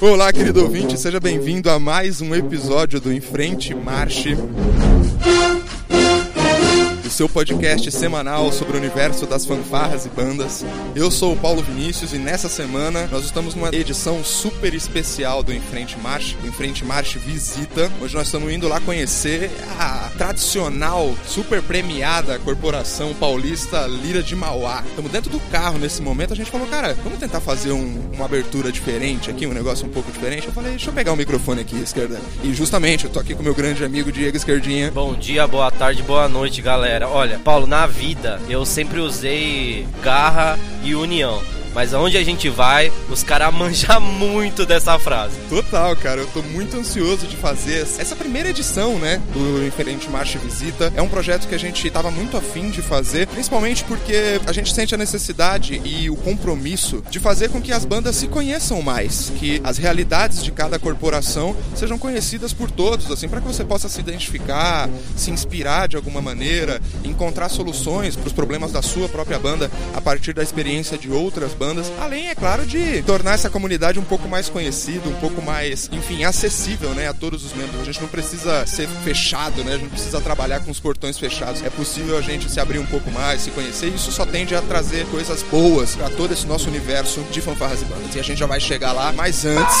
Olá, querido ouvinte, seja bem-vindo a mais um episódio do Em Frente Marche seu podcast semanal sobre o universo das fanfarras e bandas. Eu sou o Paulo Vinícius e nessa semana nós estamos numa edição super especial do Enfrente Marche, o Enfrente Marche Visita. Hoje nós estamos indo lá conhecer a tradicional, super premiada corporação paulista Lira de Mauá. Estamos dentro do carro nesse momento, a gente falou, cara, vamos tentar fazer um, uma abertura diferente aqui, um negócio um pouco diferente. Eu falei, deixa eu pegar o microfone aqui, esquerda. E justamente, eu tô aqui com meu grande amigo Diego Esquerdinha. Bom dia, boa tarde, boa noite, galera. Olha, Paulo, na vida eu sempre usei garra e união. Mas aonde a gente vai, os caras manjam muito dessa frase. Total, cara. Eu tô muito ansioso de fazer essa primeira edição, né? Do Inferente Marcha Visita. É um projeto que a gente tava muito afim de fazer, principalmente porque a gente sente a necessidade e o compromisso de fazer com que as bandas se conheçam mais, que as realidades de cada corporação sejam conhecidas por todos, assim, para que você possa se identificar, se inspirar de alguma maneira, encontrar soluções para os problemas da sua própria banda a partir da experiência de outras bandas bandas. Além, é claro, de tornar essa comunidade um pouco mais conhecida, um pouco mais, enfim, acessível, né, a todos os membros. A gente não precisa ser fechado, né? A gente não precisa trabalhar com os portões fechados. É possível a gente se abrir um pouco mais, se conhecer. E isso só tende a trazer coisas boas para todo esse nosso universo de fanfarras e bandas. E a gente já vai chegar lá, mas antes.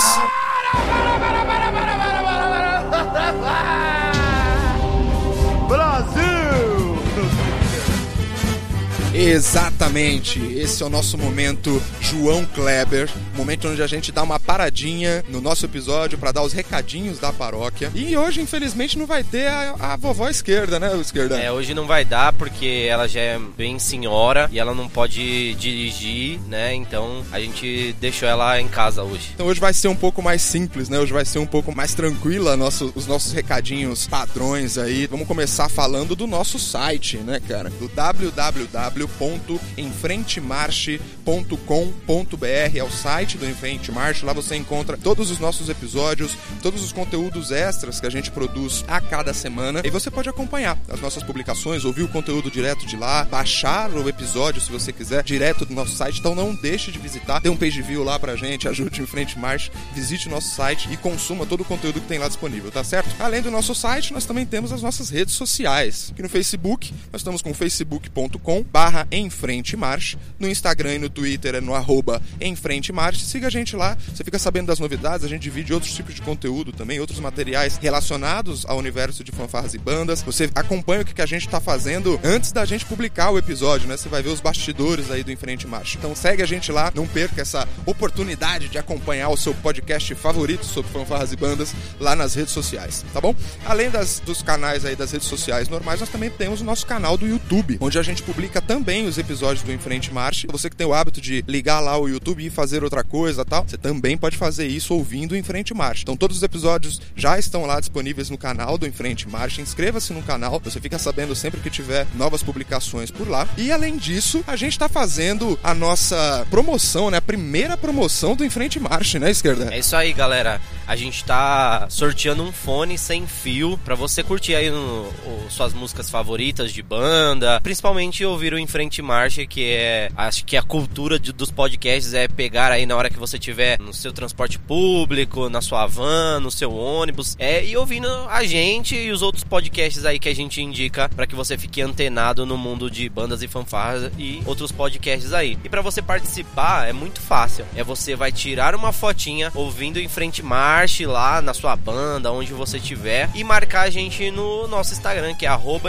Exatamente, esse é o nosso momento João Kleber, momento onde a gente dá uma paradinha no nosso episódio para dar os recadinhos da paróquia. E hoje, infelizmente, não vai ter a, a vovó esquerda, né, esquerda? É, hoje não vai dar porque ela já é bem senhora e ela não pode dirigir, né? Então a gente deixou ela em casa hoje. Então hoje vai ser um pouco mais simples, né? Hoje vai ser um pouco mais tranquila nosso, os nossos recadinhos padrões aí. Vamos começar falando do nosso site, né, cara? Do www www.enfrentemarche.com.br é o site do Enfrente Marche. Lá você encontra todos os nossos episódios, todos os conteúdos extras que a gente produz a cada semana. E você pode acompanhar as nossas publicações, ouvir o conteúdo direto de lá, baixar o episódio se você quiser, direto do nosso site. Então não deixe de visitar, dê um page view lá pra gente, ajude o Enfrente Marche, visite o nosso site e consuma todo o conteúdo que tem lá disponível, tá certo? Além do nosso site, nós também temos as nossas redes sociais. Aqui no Facebook, nós estamos com facebook.com barra Em Frente Marche. No Instagram e no Twitter é no arroba Em Frente Marche. Siga a gente lá, você fica sabendo das novidades, a gente divide outros tipos de conteúdo também, outros materiais relacionados ao universo de fanfarras e bandas. Você acompanha o que a gente está fazendo antes da gente publicar o episódio, né? Você vai ver os bastidores aí do Em Frente Marche. Então segue a gente lá, não perca essa oportunidade de acompanhar o seu podcast favorito sobre fanfarras e bandas lá nas redes sociais, tá bom? Além das, dos canais aí das redes sociais normais, nós também temos o nosso canal do YouTube, onde a gente publica também também os episódios do Enfrente Marche. Você que tem o hábito de ligar lá o YouTube e fazer outra coisa tal, você também pode fazer isso ouvindo o Enfrente Marche. Então todos os episódios já estão lá disponíveis no canal do Enfrente Marche. Inscreva-se no canal, você fica sabendo sempre que tiver novas publicações por lá. E além disso, a gente está fazendo a nossa promoção, né? A primeira promoção do Enfrente Marche, né, esquerda? É isso aí, galera. A gente está sorteando um fone sem fio para você curtir aí no, o, suas músicas favoritas de banda, principalmente ouvir o Frente Marcha, que é acho que a cultura de, dos podcasts é pegar aí na hora que você estiver no seu transporte público, na sua van, no seu ônibus, é e ouvindo a gente e os outros podcasts aí que a gente indica para que você fique antenado no mundo de bandas e fanfarras e outros podcasts aí. E para você participar é muito fácil. É você vai tirar uma fotinha ouvindo em frente marche lá na sua banda, onde você estiver e marcar a gente no nosso Instagram, que é arroba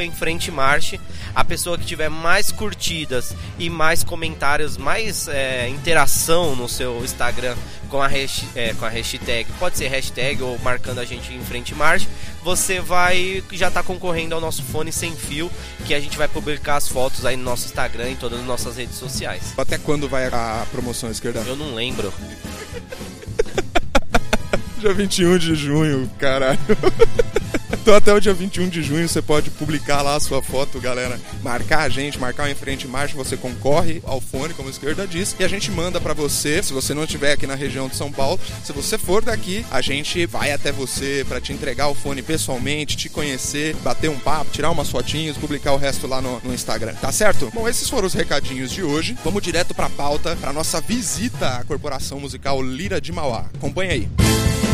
marche. A pessoa que tiver mais curtidas e mais comentários, mais é, interação no seu Instagram com a, hash, é, com a hashtag, pode ser hashtag ou marcando a gente em frente marcha, você vai já tá concorrendo ao nosso fone sem fio, que a gente vai publicar as fotos aí no nosso Instagram e todas as nossas redes sociais. Até quando vai a promoção esquerda? Eu não lembro. Dia 21 de junho, caralho. Então até o dia 21 de junho você pode publicar lá a sua foto, galera. Marcar a gente, marcar o Em Frente Marcha, você concorre ao fone, como a esquerda diz, e a gente manda para você, se você não estiver aqui na região de São Paulo, se você for daqui, a gente vai até você para te entregar o fone pessoalmente, te conhecer, bater um papo, tirar umas fotinhas, publicar o resto lá no, no Instagram. Tá certo? Bom, esses foram os recadinhos de hoje. Vamos direto pra pauta, pra nossa visita à corporação musical Lira de Mauá. Acompanha aí. É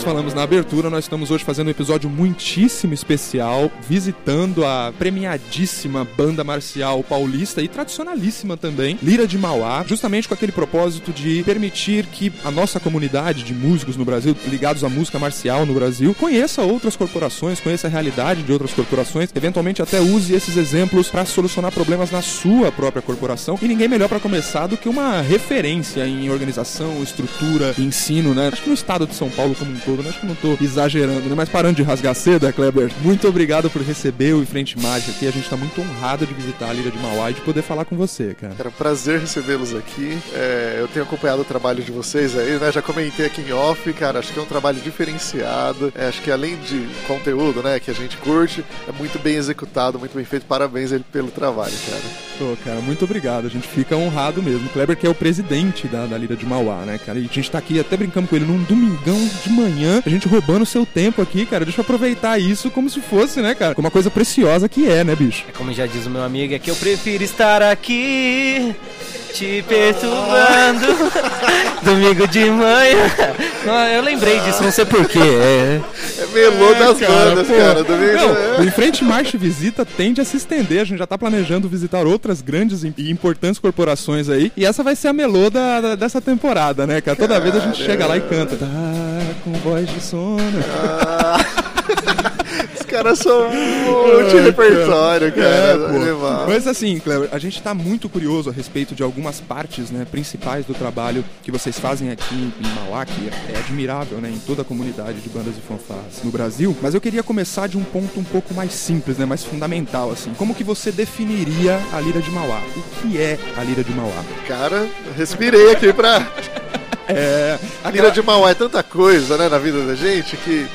nós falamos na abertura, nós estamos hoje fazendo um episódio muitíssimo especial, visitando a premiadíssima banda marcial paulista e tradicionalíssima também, Lira de Mauá, justamente com aquele propósito de permitir que a nossa comunidade de músicos no Brasil, ligados à música marcial no Brasil, conheça outras corporações, conheça a realidade de outras corporações, eventualmente até use esses exemplos para solucionar problemas na sua própria corporação. E ninguém melhor para começar do que uma referência em organização, estrutura, ensino, né? Acho que no estado de São Paulo como um todo, né? acho que não tô exagerando, né? Mas parando de rasgar cedo, é, Kleber? Muito obrigado por receber o Frente Mágica aqui. A gente tá muito honrado de visitar a Lira de Mauá e de poder falar com você, cara. Cara, prazer recebê-los aqui. É, eu tenho acompanhado o trabalho de vocês aí, né? Já comentei aqui em off, cara. Acho que é um trabalho diferenciado. É, acho que além de conteúdo, né, que a gente curte, é muito bem executado, muito bem feito. Parabéns ele pelo trabalho, cara. Pô, cara, muito obrigado. A gente fica honrado mesmo. O Kleber que é o presidente da, da Lira de Mauá, né, cara? E a gente tá aqui até brincando com ele num domingão de manhã, a gente roubando seu tempo aqui, cara. Deixa eu aproveitar isso como se fosse, né, cara? Como uma coisa preciosa que é, né, bicho? É como já diz o meu amigo, é que eu prefiro estar aqui te perturbando domingo de manhã. Eu lembrei disso, não sei porquê. É... É melô das bandas, pô. cara. Domingo Não, o Em Frente Marcha Visita tende a se estender. A gente já tá planejando visitar outras grandes e importantes corporações aí. E essa vai ser a melô da, da- dessa temporada, né, cara? Toda vez a gente chega lá e canta. Tá com voz de sono. Os caras são multi-repertório, cara. É. Animal. Mas assim, Cleber, a gente tá muito curioso a respeito de algumas partes né, principais do trabalho que vocês fazem aqui em Mauá, que é admirável né, em toda a comunidade de bandas e fanfarras no Brasil. Mas eu queria começar de um ponto um pouco mais simples, né, mais fundamental. assim. Como que você definiria a Lira de Mauá? O que é a Lira de Mauá? Cara, respirei aqui pra. É, A Lira de Mauá é tanta coisa, né, na vida da gente que.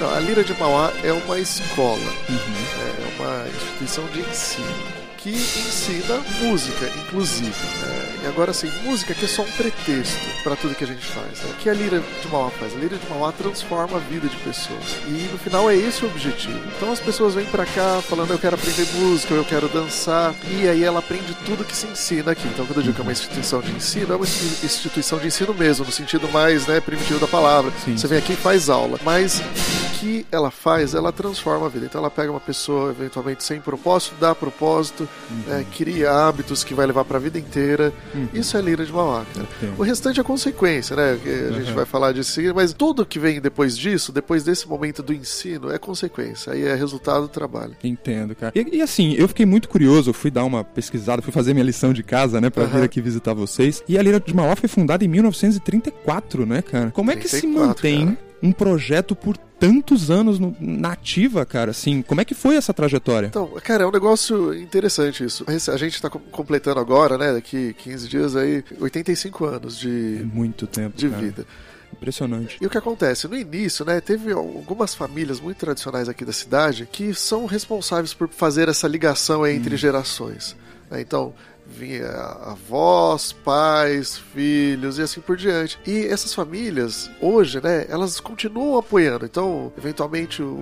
A Lira de Mauá é uma escola, é uma instituição de ensino que ensina música, inclusive. né? E agora, assim, música que é só um pretexto para tudo que a gente faz. né? O que a Lira de Mauá faz? A Lira de Mauá transforma a vida de pessoas. E no final é esse o objetivo. Então as pessoas vêm pra cá falando eu quero aprender música, eu quero dançar. E aí ela aprende tudo que se ensina aqui. Então quando eu digo que é uma instituição de ensino, é uma insti- instituição de ensino mesmo, no sentido mais né, primitivo da palavra. Sim. Você vem aqui e faz aula. Mas o que ela faz, ela transforma a vida. Então ela pega uma pessoa eventualmente sem propósito, dá propósito, né, cria hábitos que vai levar pra vida inteira. Isso é lira de Mauá, cara. Entendo. O restante é consequência, né? a gente vai falar disso, mas tudo que vem depois disso, depois desse momento do ensino, é consequência. Aí é resultado do trabalho. Entendo, cara. E, e assim, eu fiquei muito curioso, eu fui dar uma pesquisada, fui fazer minha lição de casa, né, pra Aham. vir aqui visitar vocês. E a Lira de Mauá foi fundada em 1934, né, cara? Como é que se 34, mantém cara. Um projeto por tantos anos no, na ativa, cara? Assim, como é que foi essa trajetória? Então, cara, é um negócio interessante isso. A gente tá com- completando agora, né, daqui 15 dias aí, 85 anos É de, muito tempo, de cara. vida. Impressionante. E o que acontece? No início, né, teve algumas famílias muito tradicionais aqui da cidade que são responsáveis por fazer essa ligação entre gerações. né? Então, vinha avós, pais, filhos e assim por diante. E essas famílias, hoje, né, elas continuam apoiando. Então, eventualmente, o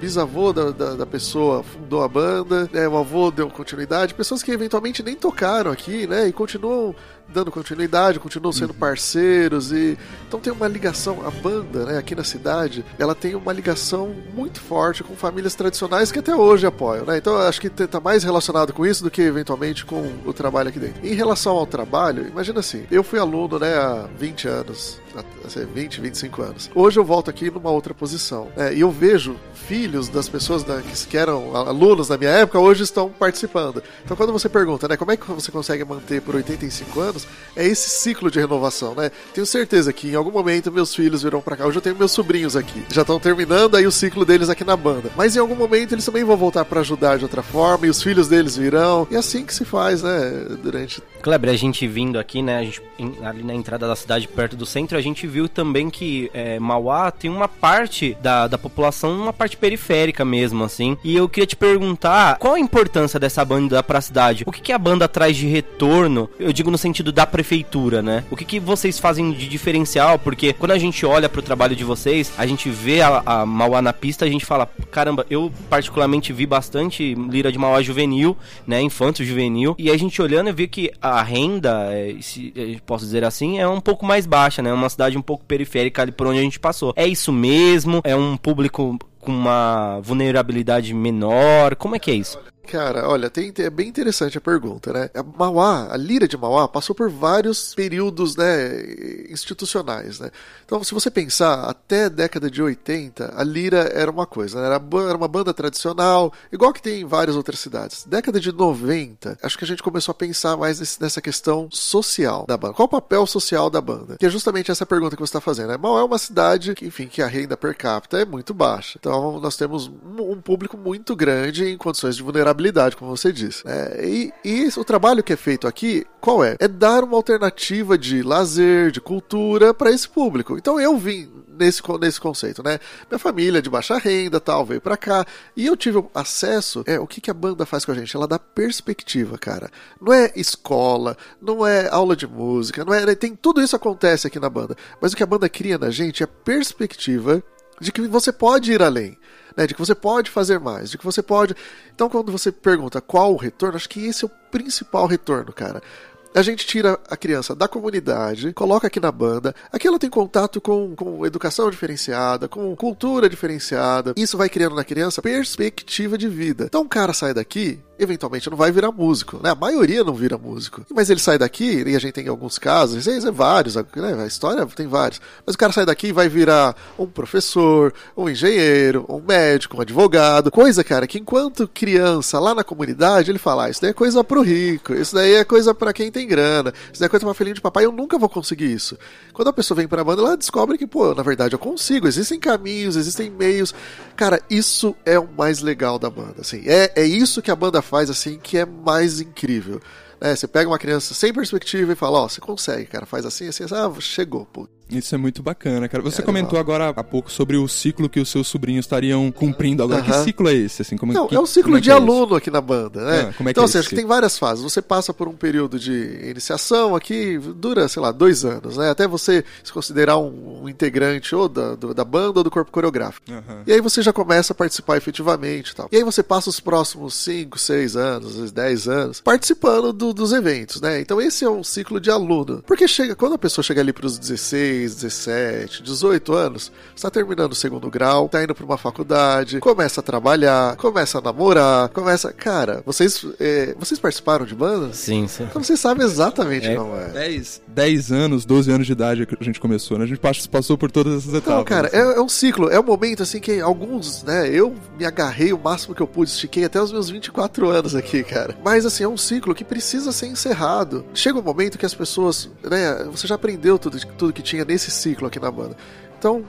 bisavô da, da, da pessoa fundou a banda, né, o avô deu continuidade. Pessoas que eventualmente nem tocaram aqui, né, e continuam dando continuidade, continuam sendo uhum. parceiros e então tem uma ligação a banda, né, aqui na cidade, ela tem uma ligação muito forte com famílias tradicionais que até hoje apoiam, né? Então acho que tá mais relacionado com isso do que eventualmente com o trabalho aqui dentro. Em relação ao trabalho, imagina assim, eu fui aluno, né, há 20 anos, há 20, 25 anos. Hoje eu volto aqui numa outra posição, né, e eu vejo filhos das pessoas né, que eram alunos na minha época hoje estão participando. Então quando você pergunta, né, como é que você consegue manter por 85 anos, é esse ciclo de renovação, né? Tenho certeza que em algum momento meus filhos virão para cá. Hoje eu tenho meus sobrinhos aqui, já estão terminando aí o ciclo deles aqui na banda. Mas em algum momento eles também vão voltar para ajudar de outra forma e os filhos deles virão. E é assim que se faz, né, durante Kleber, a gente vindo aqui, né, gente, ali na entrada da cidade, perto do centro, a gente viu também que é, Mauá tem uma parte da, da população, uma parte periférica mesmo, assim. E eu queria te perguntar, qual a importância dessa banda pra cidade? O que, que a banda traz de retorno? Eu digo no sentido da prefeitura, né? O que, que vocês fazem de diferencial? Porque quando a gente olha pro trabalho de vocês, a gente vê a, a Mauá na pista, a gente fala, caramba, eu particularmente vi bastante Lira de Mauá juvenil, né, infanto juvenil, e a gente olhando, eu vi que a renda, é, se posso dizer assim, é um pouco mais baixa, né? Uma cidade um pouco periférica ali por onde a gente passou. É isso mesmo? É um público com uma vulnerabilidade menor? Como é que é isso? Cara, olha, tem, é bem interessante a pergunta, né? A Mauá, a Lira de Mauá, passou por vários períodos, né, institucionais, né? Então, se você pensar, até a década de 80, a Lira era uma coisa, né? era, era uma banda tradicional, igual que tem em várias outras cidades. Década de 90, acho que a gente começou a pensar mais nesse, nessa questão social da banda. Qual o papel social da banda? Que é justamente essa pergunta que você está fazendo, né? Mauá é uma cidade que, enfim, que a renda per capita é muito baixa. Então, nós temos um público muito grande em condições de vulnerabilidade vulnerabilidade, como você disse. É, e, e o trabalho que é feito aqui, qual é? É dar uma alternativa de lazer, de cultura para esse público. Então eu vim nesse, nesse conceito, né? Minha família de baixa renda, tal, veio para cá e eu tive acesso. É o que, que a banda faz com a gente? Ela dá perspectiva, cara. Não é escola, não é aula de música, não é. Tem tudo isso acontece aqui na banda, mas o que a banda cria na gente é perspectiva de que você pode ir além né, de que você pode fazer mais, de que você pode. Então, quando você pergunta qual o retorno, acho que esse é o principal retorno, cara. A gente tira a criança da comunidade, coloca aqui na banda. Aqui ela tem contato com, com educação diferenciada, com cultura diferenciada. Isso vai criando na criança perspectiva de vida. Então o cara sai daqui eventualmente não vai virar músico, né? A maioria não vira músico. Mas ele sai daqui, e a gente tem alguns casos, e é vários, né? a história tem vários. Mas o cara sai daqui e vai virar um professor, um engenheiro, um médico, um advogado. Coisa, cara, que enquanto criança lá na comunidade, ele fala: ah, isso daí é coisa pro rico, isso daí é coisa para quem tem grana, isso daí é coisa pra filhinho de papai, eu nunca vou conseguir isso. Quando a pessoa vem pra banda, ela descobre que, pô, na verdade eu consigo, existem caminhos, existem meios. Cara, isso é o mais legal da banda, assim. É, é isso que a banda faz assim que é mais incrível. É, você pega uma criança sem perspectiva e fala, ó, oh, você consegue, cara, faz assim, assim, assim ah, chegou, pô. Isso é muito bacana, cara. Você é, comentou agora há pouco sobre o ciclo que os seus sobrinhos estariam cumprindo agora. Que ciclo é esse? Assim, como, Não, que, é um ciclo é de é aluno aqui na banda, né? Ah, como é que então, é assim, que tem várias fases. Você passa por um período de iniciação aqui, dura, sei lá, dois anos, né? Até você se considerar um, um integrante ou da, do, da banda ou do corpo coreográfico. E aí você já começa a participar efetivamente e tal. E aí você passa os próximos cinco, seis anos, às vezes dez anos, participando do, dos eventos, né? Então esse é um ciclo de aluno. Porque chega, quando a pessoa chega ali para os 16, 16, 17, 18 anos, está terminando o segundo grau, está indo para uma faculdade, começa a trabalhar, começa a namorar, começa. Cara, vocês, é, vocês participaram de banda? Sim, sim. Então vocês sabem exatamente é. como é. 10, 10 anos, 12 anos de idade que a gente começou, né? A gente passou por todas essas etapas. Não, cara, assim. é, é, um ciclo, é um momento assim que alguns, né? Eu me agarrei o máximo que eu pude, estiquei até os meus 24 anos aqui, cara. Mas assim, é um ciclo que precisa ser encerrado. Chega um momento que as pessoas, né? Você já aprendeu tudo, tudo que tinha nesse ciclo aqui na banda. Então,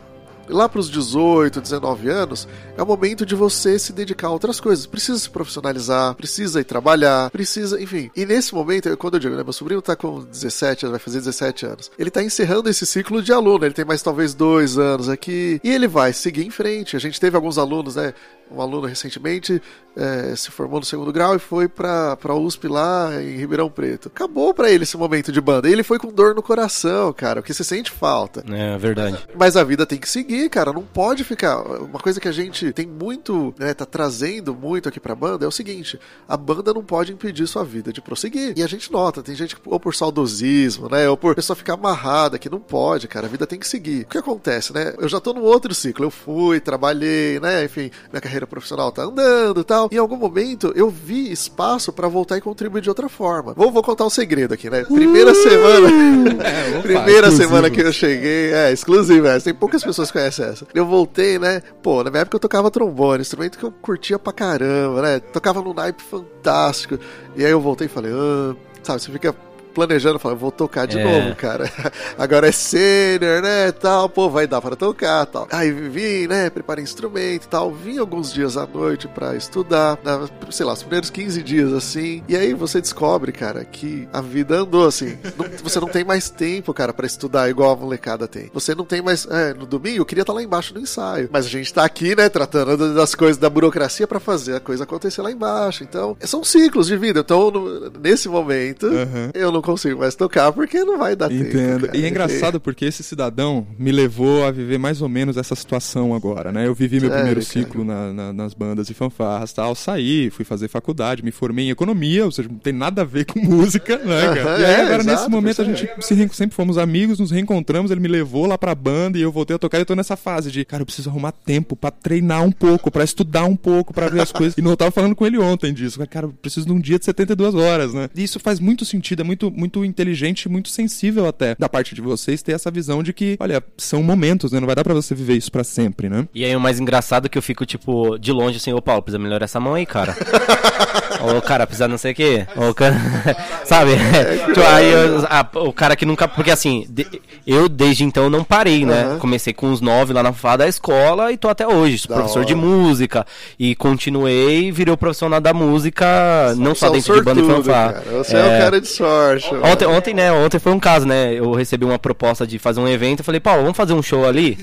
lá para os 18, 19 anos, é o momento de você se dedicar a outras coisas. Precisa se profissionalizar, precisa ir trabalhar, precisa, enfim. E nesse momento, quando eu digo, né, meu sobrinho tá com 17 anos, vai fazer 17 anos. Ele tá encerrando esse ciclo de aluno, ele tem mais talvez dois anos aqui, e ele vai seguir em frente. A gente teve alguns alunos, né, um aluno recentemente é, se formou no segundo grau e foi pra, pra USP lá em Ribeirão Preto. Acabou pra ele esse momento de banda. Ele foi com dor no coração, cara, porque você sente falta. É, verdade. Mas a vida tem que seguir, cara. Não pode ficar. Uma coisa que a gente tem muito, né, tá trazendo muito aqui pra banda é o seguinte: a banda não pode impedir sua vida de prosseguir. E a gente nota, tem gente que, ou por saudosismo, né, ou por pessoa ficar amarrada, que não pode, cara. A vida tem que seguir. O que acontece, né? Eu já tô num outro ciclo. Eu fui, trabalhei, né, enfim, minha carreira profissional tá andando e tal. Em algum momento eu vi espaço para voltar e contribuir de outra forma. Vou, vou contar um segredo aqui, né? Primeira uh! semana. É, opa, primeira exclusivo. semana que eu cheguei. É, exclusivo, é. Tem poucas pessoas que conhecem essa. Eu voltei, né? Pô, na minha época eu tocava trombone, instrumento que eu curtia pra caramba, né? Tocava num naipe fantástico. E aí eu voltei e falei, ah, sabe, você fica planejando, falando, vou tocar de é. novo, cara. Agora é sênior, né, tal, pô, vai dar para tocar, tal. Aí vim, né, preparei instrumento tal, vim alguns dias à noite para estudar, na, sei lá, os primeiros 15 dias, assim, e aí você descobre, cara, que a vida andou, assim, não, você não tem mais tempo, cara, para estudar igual a molecada tem. Você não tem mais, é, no domingo eu queria estar tá lá embaixo no ensaio, mas a gente tá aqui, né, tratando das coisas da burocracia para fazer a coisa acontecer lá embaixo, então, são ciclos de vida, então, no, nesse momento, uhum. eu não consigo mais tocar porque não vai dar Entendo. tempo. E é engraçado porque esse cidadão me levou a viver mais ou menos essa situação agora, né? Eu vivi meu primeiro ciclo na, na, nas bandas e fanfarras tal, saí, fui fazer faculdade, me formei em economia, ou seja, não tem nada a ver com música, né, cara? e aí, é, agora, exato, nesse momento, a gente se, sempre fomos amigos, nos reencontramos, ele me levou lá pra banda e eu voltei a tocar e eu tô nessa fase de, cara, eu preciso arrumar tempo pra treinar um pouco, pra estudar um pouco, pra ver as coisas. E não eu tava falando com ele ontem disso, cara, eu preciso de um dia de 72 horas, né? E isso faz muito sentido, é muito, muito inteligente, muito sensível até da parte de vocês ter essa visão de que, olha, são momentos, né? Não vai dar para você viver isso para sempre, né? E aí o mais engraçado é que eu fico, tipo, de longe assim, ô Paulo, precisa melhorar essa mão aí, cara. ô, cara, precisa não sei o quê. Ô, cara... Sabe? É, tipo, aí eu, a, o cara que nunca. Porque assim, de, eu desde então não parei, né? Uhum. Comecei com uns nove lá na fada da escola e tô até hoje. Sou professor hora. de música. E continuei e virei o profissional da música, não só dentro sortudo, de banda e. Você é, é o cara de sorte. Ontem, ontem, né? Ontem foi um caso, né? Eu recebi uma proposta de fazer um evento. Eu falei, Paulo, vamos fazer um show ali?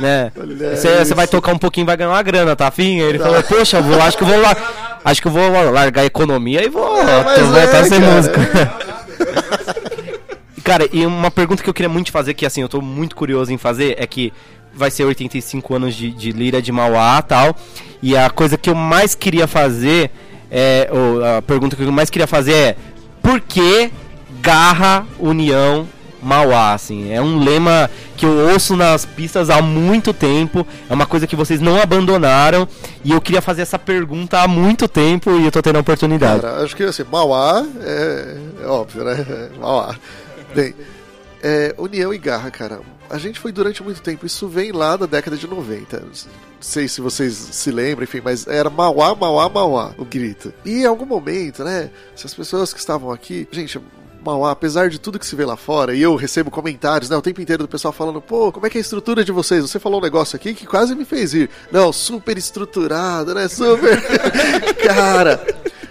né? Você vai tocar um pouquinho, vai ganhar uma grana, tá afim? Ele tá. falou, poxa, vou, acho que vou lá. Acho que eu vou largar a economia e vou é, voltar a ser músico. cara, e uma pergunta que eu queria muito fazer, que assim, eu tô muito curioso em fazer, é que vai ser 85 anos de, de Lira de Mauá tal. E a coisa que eu mais queria fazer é. Ou a pergunta que eu mais queria fazer é por que garra, união, Mauá, assim. É um lema que eu ouço nas pistas há muito tempo. É uma coisa que vocês não abandonaram. E eu queria fazer essa pergunta há muito tempo e eu tô tendo a oportunidade. Cara, acho que assim, Mauá é, é óbvio, né? Mauá. Bem, é, união e garra, cara. A gente foi durante muito tempo, isso vem lá da década de 90. Não sei se vocês se lembram, enfim, mas era Mauá, Mauá, Mauá, o grito. E em algum momento, né, se as pessoas que estavam aqui, gente, Mauá, apesar de tudo que se vê lá fora, e eu recebo comentários, né, o tempo inteiro do pessoal falando, pô, como é que é a estrutura de vocês? Você falou um negócio aqui que quase me fez ir. Não, super estruturado, né, super... Cara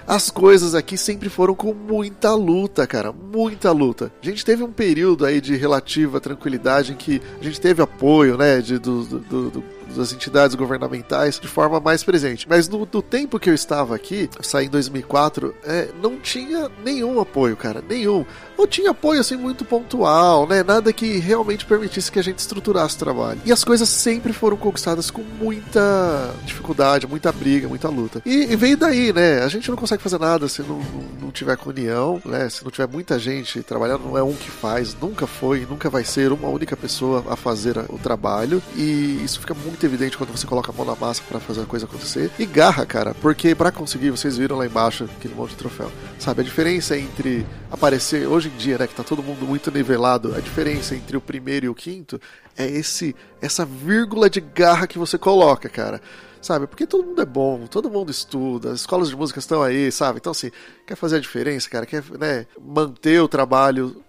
as coisas aqui sempre foram com muita luta, cara, muita luta. A gente teve um período aí de relativa tranquilidade em que a gente teve apoio, né, de, do, do, do das entidades governamentais de forma mais presente. Mas no, tempo que eu estava aqui, saí em 2004, é, não tinha nenhum apoio, cara, nenhum. Ou tinha apoio assim muito pontual, né? Nada que realmente permitisse que a gente estruturasse o trabalho. E as coisas sempre foram conquistadas com muita dificuldade, muita briga, muita luta. E, e veio daí, né? A gente não consegue fazer nada se não, não, não tiver com união, né? Se não tiver muita gente trabalhando, não é um que faz, nunca foi, nunca vai ser uma única pessoa a fazer o trabalho. E isso fica muito evidente quando você coloca a mão na massa para fazer a coisa acontecer. E garra, cara, porque para conseguir, vocês viram lá embaixo aquele monte de troféu. Sabe, a diferença entre aparecer hoje em dia, né, que tá todo mundo muito nivelado, a diferença entre o primeiro e o quinto é esse essa vírgula de garra que você coloca, cara. Sabe? Porque todo mundo é bom, todo mundo estuda, as escolas de música estão aí, sabe? Então, assim, quer fazer a diferença, cara, quer né, manter o trabalho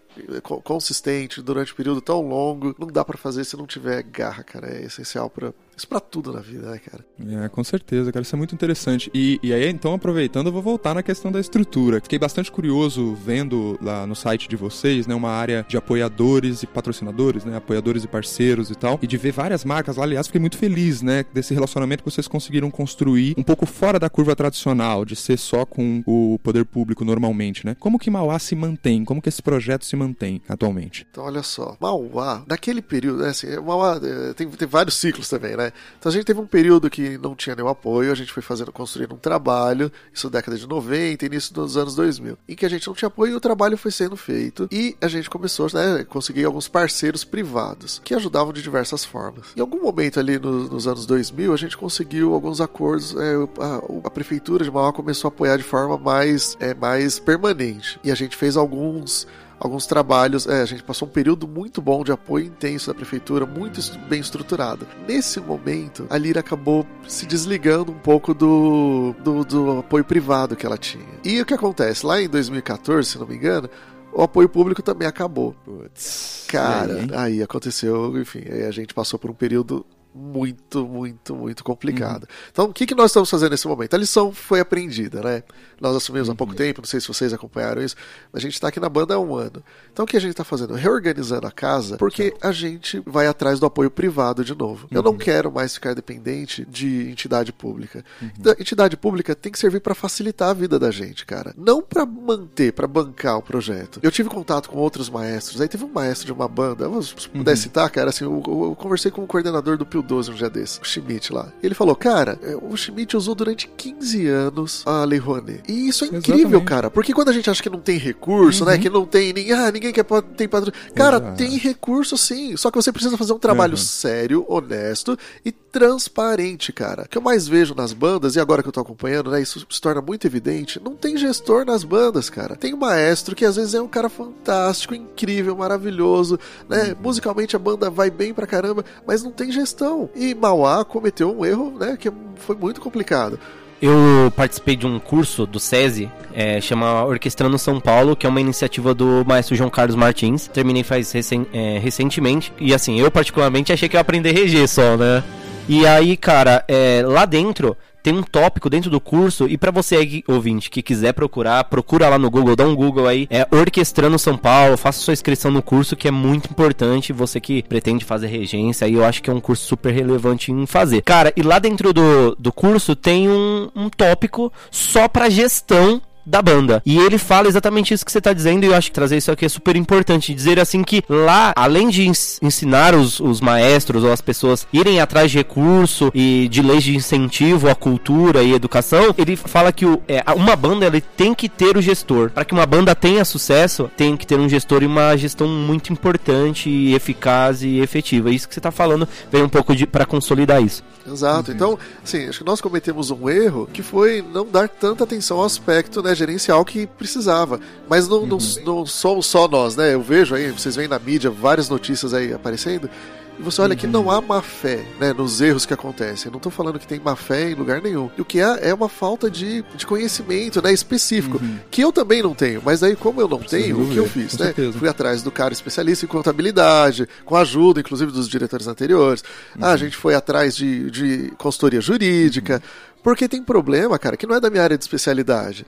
consistente durante um período tão longo, não dá para fazer se não tiver garra, cara. É essencial para Isso pra tudo na vida, né, cara? É, com certeza, cara. Isso é muito interessante. E, e aí, então, aproveitando, eu vou voltar na questão da estrutura. Fiquei bastante curioso vendo lá no site de vocês, né, uma área de apoiadores e patrocinadores, né, apoiadores e parceiros e tal, e de ver várias marcas lá. Aliás, fiquei muito feliz, né, desse relacionamento que vocês conseguiram construir um pouco fora da curva tradicional, de ser só com o poder público normalmente, né? Como que Mauá se mantém? Como que esse projeto se mantém atualmente? Então, olha só. Mauá, naquele período, né, assim, Mauá é, tem, tem vários ciclos também, né? Então a gente teve um período que não tinha nenhum apoio, a gente foi fazendo, construindo um trabalho, isso década de 90, início dos anos 2000, em que a gente não tinha apoio e o trabalho foi sendo feito. E a gente começou, né, conseguir alguns parceiros privados que ajudavam de diversas formas. Em algum momento ali no, nos anos 2000, a gente conseguiu alguns acordos, é, a, a, prefeitura de Mauá começou a apoiar de forma mais, é, mais permanente. E a gente fez alguns alguns trabalhos. É, a gente passou um período muito bom de apoio intenso da prefeitura, muito bem estruturado. Nesse momento, a Lira acabou se desligando um pouco do, do, do apoio privado que ela tinha. E o que acontece? Lá em 2014, se não me engano, o apoio público também acabou. Putz, Cara, aí, aí, aconteceu, enfim, aí a gente passou por um período muito, muito, muito complicado. Uhum. Então, o que, que nós estamos fazendo nesse momento? A lição foi aprendida, né? Nós assumimos uhum. há pouco uhum. tempo, não sei se vocês acompanharam isso, mas a gente está aqui na banda há um ano. Então, o que a gente está fazendo? Reorganizando a casa, porque a gente vai atrás do apoio privado de novo. Uhum. Eu não uhum. quero mais ficar dependente de entidade pública. Uhum. Então, entidade pública tem que servir para facilitar a vida da gente, cara. Não para manter, para bancar o projeto. Eu tive contato com outros maestros, aí teve um maestro de uma banda, se puder citar, cara, assim, eu, eu, eu conversei com o coordenador do Pio 12 um dia desse, o Schmidt lá. Ele falou, cara, é, o Schmidt usou durante 15 anos a Lei Rouanet. E isso é incrível, Exatamente. cara, porque quando a gente acha que não tem recurso, né, uhum. né, que não tem, ninguém, ah, ninguém quer tem patrocínio. Cara, Exato. tem recurso sim, só que você precisa fazer um trabalho uhum. sério, honesto e transparente, cara. O que eu mais vejo nas bandas, e agora que eu tô acompanhando, né, isso se torna muito evidente, não tem gestor nas bandas, cara. Tem um maestro que às vezes é um cara fantástico, incrível, maravilhoso, né, uhum. musicalmente a banda vai bem pra caramba, mas não tem gestão. E Mauá cometeu um erro, né, que foi muito complicado. Eu participei de um curso do SESI, é, chama Orquestrando São Paulo, que é uma iniciativa do maestro João Carlos Martins. Terminei faz recen é, recentemente. E assim, eu particularmente achei que ia aprender reger só, né? E aí, cara, é, lá dentro tem um tópico dentro do curso e para você aí, ouvinte que quiser procurar, procura lá no Google, dá um Google aí, é Orquestrando São Paulo, faça sua inscrição no curso que é muito importante, você que pretende fazer regência, aí eu acho que é um curso super relevante em fazer. Cara, e lá dentro do, do curso tem um, um tópico só para gestão da banda. E ele fala exatamente isso que você tá dizendo, e eu acho que trazer isso aqui é super importante. Dizer assim que lá, além de ensinar os, os maestros ou as pessoas irem atrás de recurso e de leis de incentivo à cultura e educação, ele fala que o, é, uma banda ele tem que ter o gestor. Para que uma banda tenha sucesso, tem que ter um gestor e uma gestão muito importante, e eficaz e efetiva. Isso que você tá falando vem um pouco de para consolidar isso. Exato. Uhum. Então, assim, acho que nós cometemos um erro que foi não dar tanta atenção ao aspecto né, gerencial que precisava. Mas não, uhum. não, não somos só nós, né? Eu vejo aí, vocês veem na mídia várias notícias aí aparecendo e você olha uhum. que não há má fé né, nos erros que acontecem. Eu não estou falando que tem má fé em lugar nenhum. E o que há é uma falta de, de conhecimento né, específico, uhum. que eu também não tenho. Mas aí, como eu não tenho, o que eu fiz? Né? Fui atrás do cara especialista em contabilidade, com a ajuda, inclusive, dos diretores anteriores. Uhum. Ah, a gente foi atrás de, de consultoria jurídica. Uhum. Porque tem problema, cara, que não é da minha área de especialidade.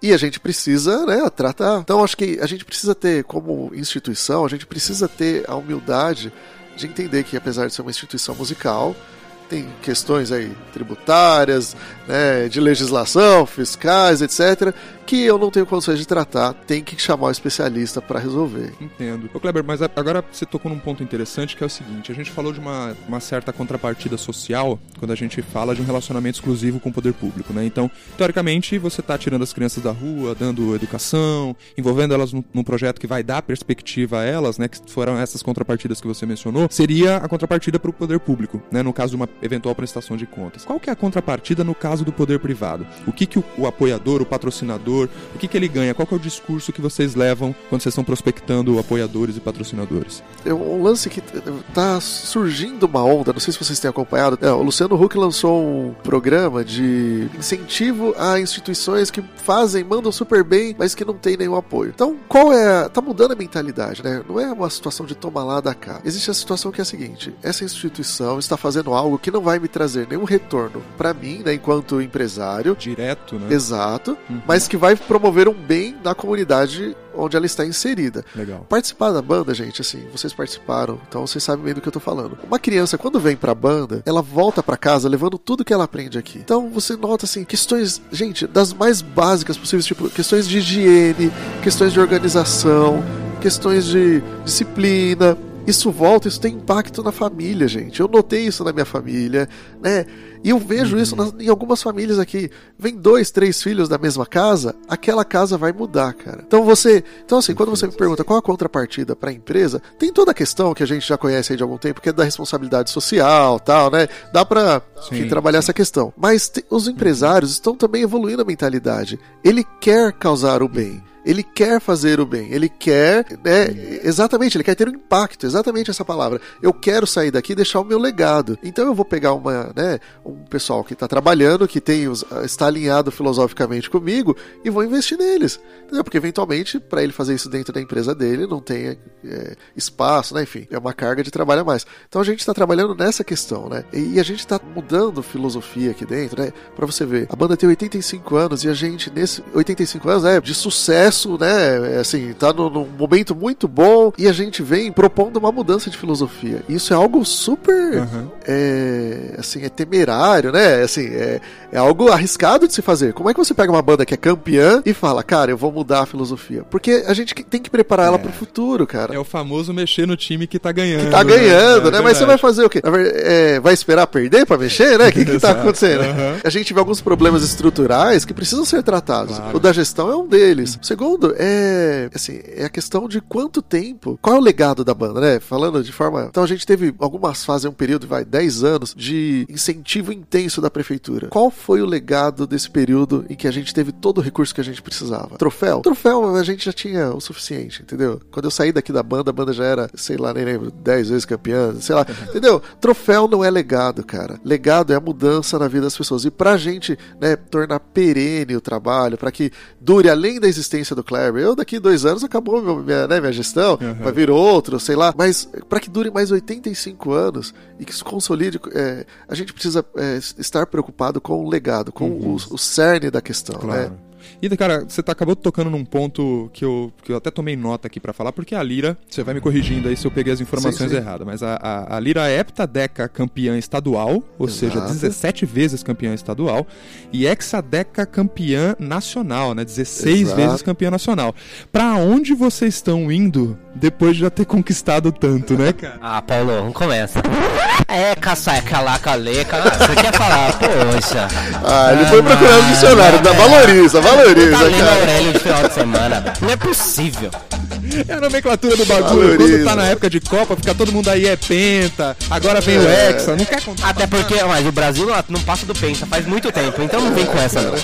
E a gente precisa, né, tratar. Então, acho que a gente precisa ter, como instituição, a gente precisa ter a humildade de entender que, apesar de ser uma instituição musical, tem questões aí tributárias, né, de legislação, fiscais, etc., que eu não tenho condições de tratar, tem que chamar o especialista para resolver. Entendo. Ô Kleber, mas agora você tocou num ponto interessante que é o seguinte: a gente falou de uma, uma certa contrapartida social quando a gente fala de um relacionamento exclusivo com o poder público, né? Então, teoricamente, você está tirando as crianças da rua, dando educação, envolvendo elas num, num projeto que vai dar perspectiva a elas, né? Que foram essas contrapartidas que você mencionou, seria a contrapartida para o poder público, né? No caso de uma eventual prestação de contas. Qual que é a contrapartida no caso do poder privado? O que, que o, o apoiador, o patrocinador, apoiador? O que, que ele ganha? Qual que é o discurso que vocês levam quando vocês estão prospectando apoiadores e patrocinadores? É um lance que tá surgindo uma onda, não sei se vocês têm acompanhado. É, o Luciano Huck lançou um programa de incentivo a instituições que fazem, mandam super bem, mas que não tem nenhum apoio. Então, qual é. Tá mudando a mentalidade, né? Não é uma situação de tomar lá da cá. Existe a situação que é a seguinte: essa instituição está fazendo algo que não vai me trazer nenhum retorno para mim, né, enquanto empresário. Direto, né? Exato. Uhum. Mas que vai promover um bem na comunidade onde ela está inserida. Legal. Participar da banda, gente, assim, vocês participaram, então vocês sabem bem do que eu tô falando. Uma criança, quando vem pra banda, ela volta para casa levando tudo que ela aprende aqui. Então você nota, assim, questões, gente, das mais básicas possíveis, tipo, questões de higiene, questões de organização, questões de disciplina, isso volta, isso tem impacto na família, gente. Eu notei isso na minha família, né? E eu vejo uhum. isso nas, em algumas famílias aqui. Vem dois, três filhos da mesma casa, aquela casa vai mudar, cara. Então você, então assim, quando você me pergunta qual a contrapartida para a empresa, tem toda a questão que a gente já conhece aí de algum tempo, que é da responsabilidade social, tal, né? Dá para trabalhar sim. essa questão. Mas te, os empresários estão também evoluindo a mentalidade. Ele quer causar o bem. Ele quer fazer o bem, ele quer, né, exatamente, ele quer ter um impacto, exatamente essa palavra. Eu quero sair daqui e deixar o meu legado. Então eu vou pegar uma, né, um pessoal que está trabalhando, que tem os, está alinhado filosoficamente comigo e vou investir neles. Entendeu? Porque eventualmente, para ele fazer isso dentro da empresa dele, não tem é, espaço, né? Enfim, é uma carga de trabalho a mais. Então a gente está trabalhando nessa questão, né? E a gente está mudando filosofia aqui dentro, né? Para você ver, a banda tem 85 anos e a gente, nesse 85 anos, é de sucesso sucesso, né? É, assim, tá no, num momento muito bom e a gente vem propondo uma mudança de filosofia. Isso é algo super, uhum. é, assim, é temerário, né? Assim, é, é algo arriscado de se fazer. Como é que você pega uma banda que é campeã e fala, cara, eu vou mudar a filosofia? Porque a gente tem que preparar é. ela pro futuro, cara. É o famoso mexer no time que tá ganhando. Que tá ganhando, né? né? Mas você vai fazer o quê? É, vai esperar perder para mexer, né? O que, que tá acontecendo? Uhum. A gente vê alguns problemas estruturais que precisam ser tratados. Claro. O da gestão é um deles. O segundo é, assim, é a questão de quanto tempo, qual é o legado da banda, né? Falando de forma. Então a gente teve algumas fases, um período, vai, 10 anos de incentivo intenso da prefeitura. Qual foi o legado desse período em que a gente teve todo o recurso que a gente precisava? Troféu? Troféu a gente já tinha o suficiente, entendeu? Quando eu saí daqui da banda, a banda já era, sei lá, nem lembro, 10 vezes campeã, sei lá, entendeu? Troféu não é legado, cara. Legado é a mudança na vida das pessoas. E pra gente, né, tornar perene o trabalho, para que dure além da existência do Kleber. Eu, daqui dois anos, acabou minha, né, minha gestão, uhum. vai vir outro, sei lá. Mas para que dure mais 85 anos e que se consolide, é, a gente precisa é, estar preocupado com o legado, com uhum. o, o, cerne da questão, né? claro. né? E, cara, você tá, acabou tocando num ponto que eu, que eu até tomei nota aqui para falar, porque a Lira, você vai me corrigindo aí se eu peguei as informações sim, sim. erradas, mas a, a, a, Lira é heptadeca campeã estadual, ou Exato. seja, 17 vezes campeã estadual, e hexadeca campeã nacional, né? 16 Exato. vezes campeã nacional. Pra onde vocês estão indo depois de já ter conquistado tanto, né, cara? Ah, Paulo, não começa. É, caçar, calaca, leca. Você quer falar, poxa. Ah, ele foi procurar um dicionário, da valoriza, valoriza, tá cara. Aurélio de final de semana. Não é possível. É a nomenclatura do bagulho. Valoriza. Quando tá na época de Copa, fica todo mundo aí é penta. Agora vem é. o Hexa. Não quer contar. Até porque, mas o Brasil não passa do penta faz muito tempo. Então não vem com essa, não.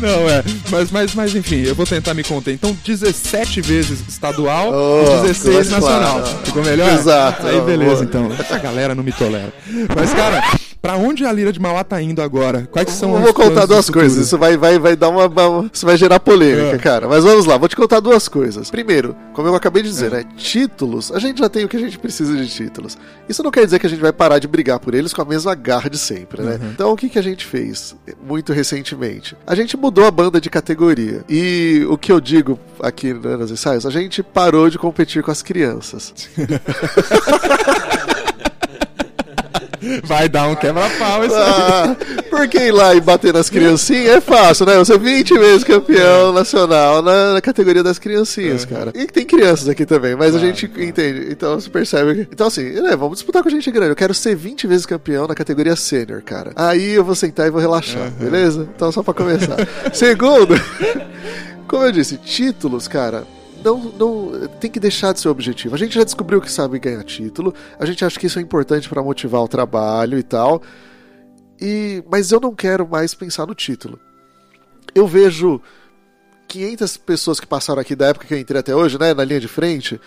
Não, é. Mas, mas, mas enfim, eu vou tentar me conter. Então, 17 vezes estadual oh, e 16 nacional. Claro. Ficou melhor? Exato. Aí beleza, então. Essa galera não me tolera. Mas, cara, Pra onde a Lira de Mauá tá indo agora? Quais são Eu vou contar duas coisas. Isso vai, vai, vai dar uma, uma, Isso vai gerar polêmica, é. cara. Mas vamos lá, vou te contar duas coisas. Primeiro, como eu acabei de dizer, é. né? Títulos, a gente já tem o que a gente precisa de títulos. Isso não quer dizer que a gente vai parar de brigar por eles com a mesma garra de sempre, né? Uhum. Então o que, que a gente fez muito recentemente? A gente mudou a banda de categoria. E o que eu digo aqui né, nos ensaios, a gente parou de competir com as crianças. Vai dar um quebra-pau isso ah, aí. Porque ir lá e bater nas criancinhas é fácil, né? Você é 20 vezes campeão nacional na, na categoria das criancinhas, uhum. cara. E tem crianças aqui também, mas a gente entende. Então você percebe. Então, assim, né, vamos disputar com a gente grande. Eu quero ser 20 vezes campeão na categoria sênior, cara. Aí eu vou sentar e vou relaxar, uhum. beleza? Então, só pra começar. Segundo, como eu disse, títulos, cara não, não tem que deixar de ser objetivo. A gente já descobriu que sabe ganhar título, a gente acha que isso é importante para motivar o trabalho e tal. E mas eu não quero mais pensar no título. Eu vejo 500 pessoas que passaram aqui da época que eu entrei até hoje, né, na linha de frente,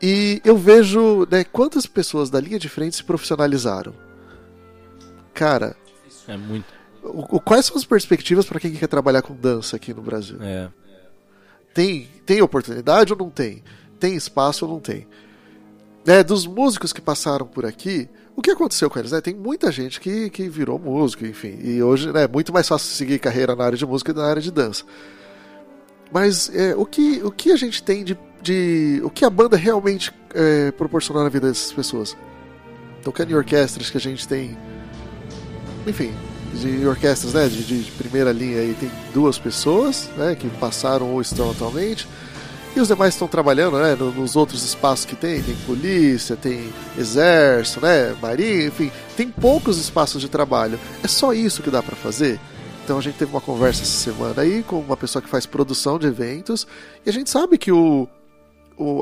e eu vejo né, quantas pessoas da linha de frente se profissionalizaram. Cara. É muito. O, o, quais são as perspectivas para quem quer trabalhar com dança aqui no Brasil? É. Tem, tem oportunidade ou não tem? Tem espaço ou não tem? Né, dos músicos que passaram por aqui, o que aconteceu com eles? Né? Tem muita gente que, que virou músico, enfim. E hoje né, é muito mais fácil seguir carreira na área de música que na área de dança. Mas é, o, que, o que a gente tem de. de o que a banda realmente é, proporcionou na vida dessas pessoas? Tocando em orquestras que a gente tem. Enfim, de orquestras né, de, de primeira linha aí tem duas pessoas né, que passaram ou estão atualmente. E os demais estão trabalhando, né, nos outros espaços que tem, tem polícia, tem exército, né, marinha, enfim, tem poucos espaços de trabalho. É só isso que dá para fazer? Então a gente teve uma conversa essa semana aí com uma pessoa que faz produção de eventos e a gente sabe que o,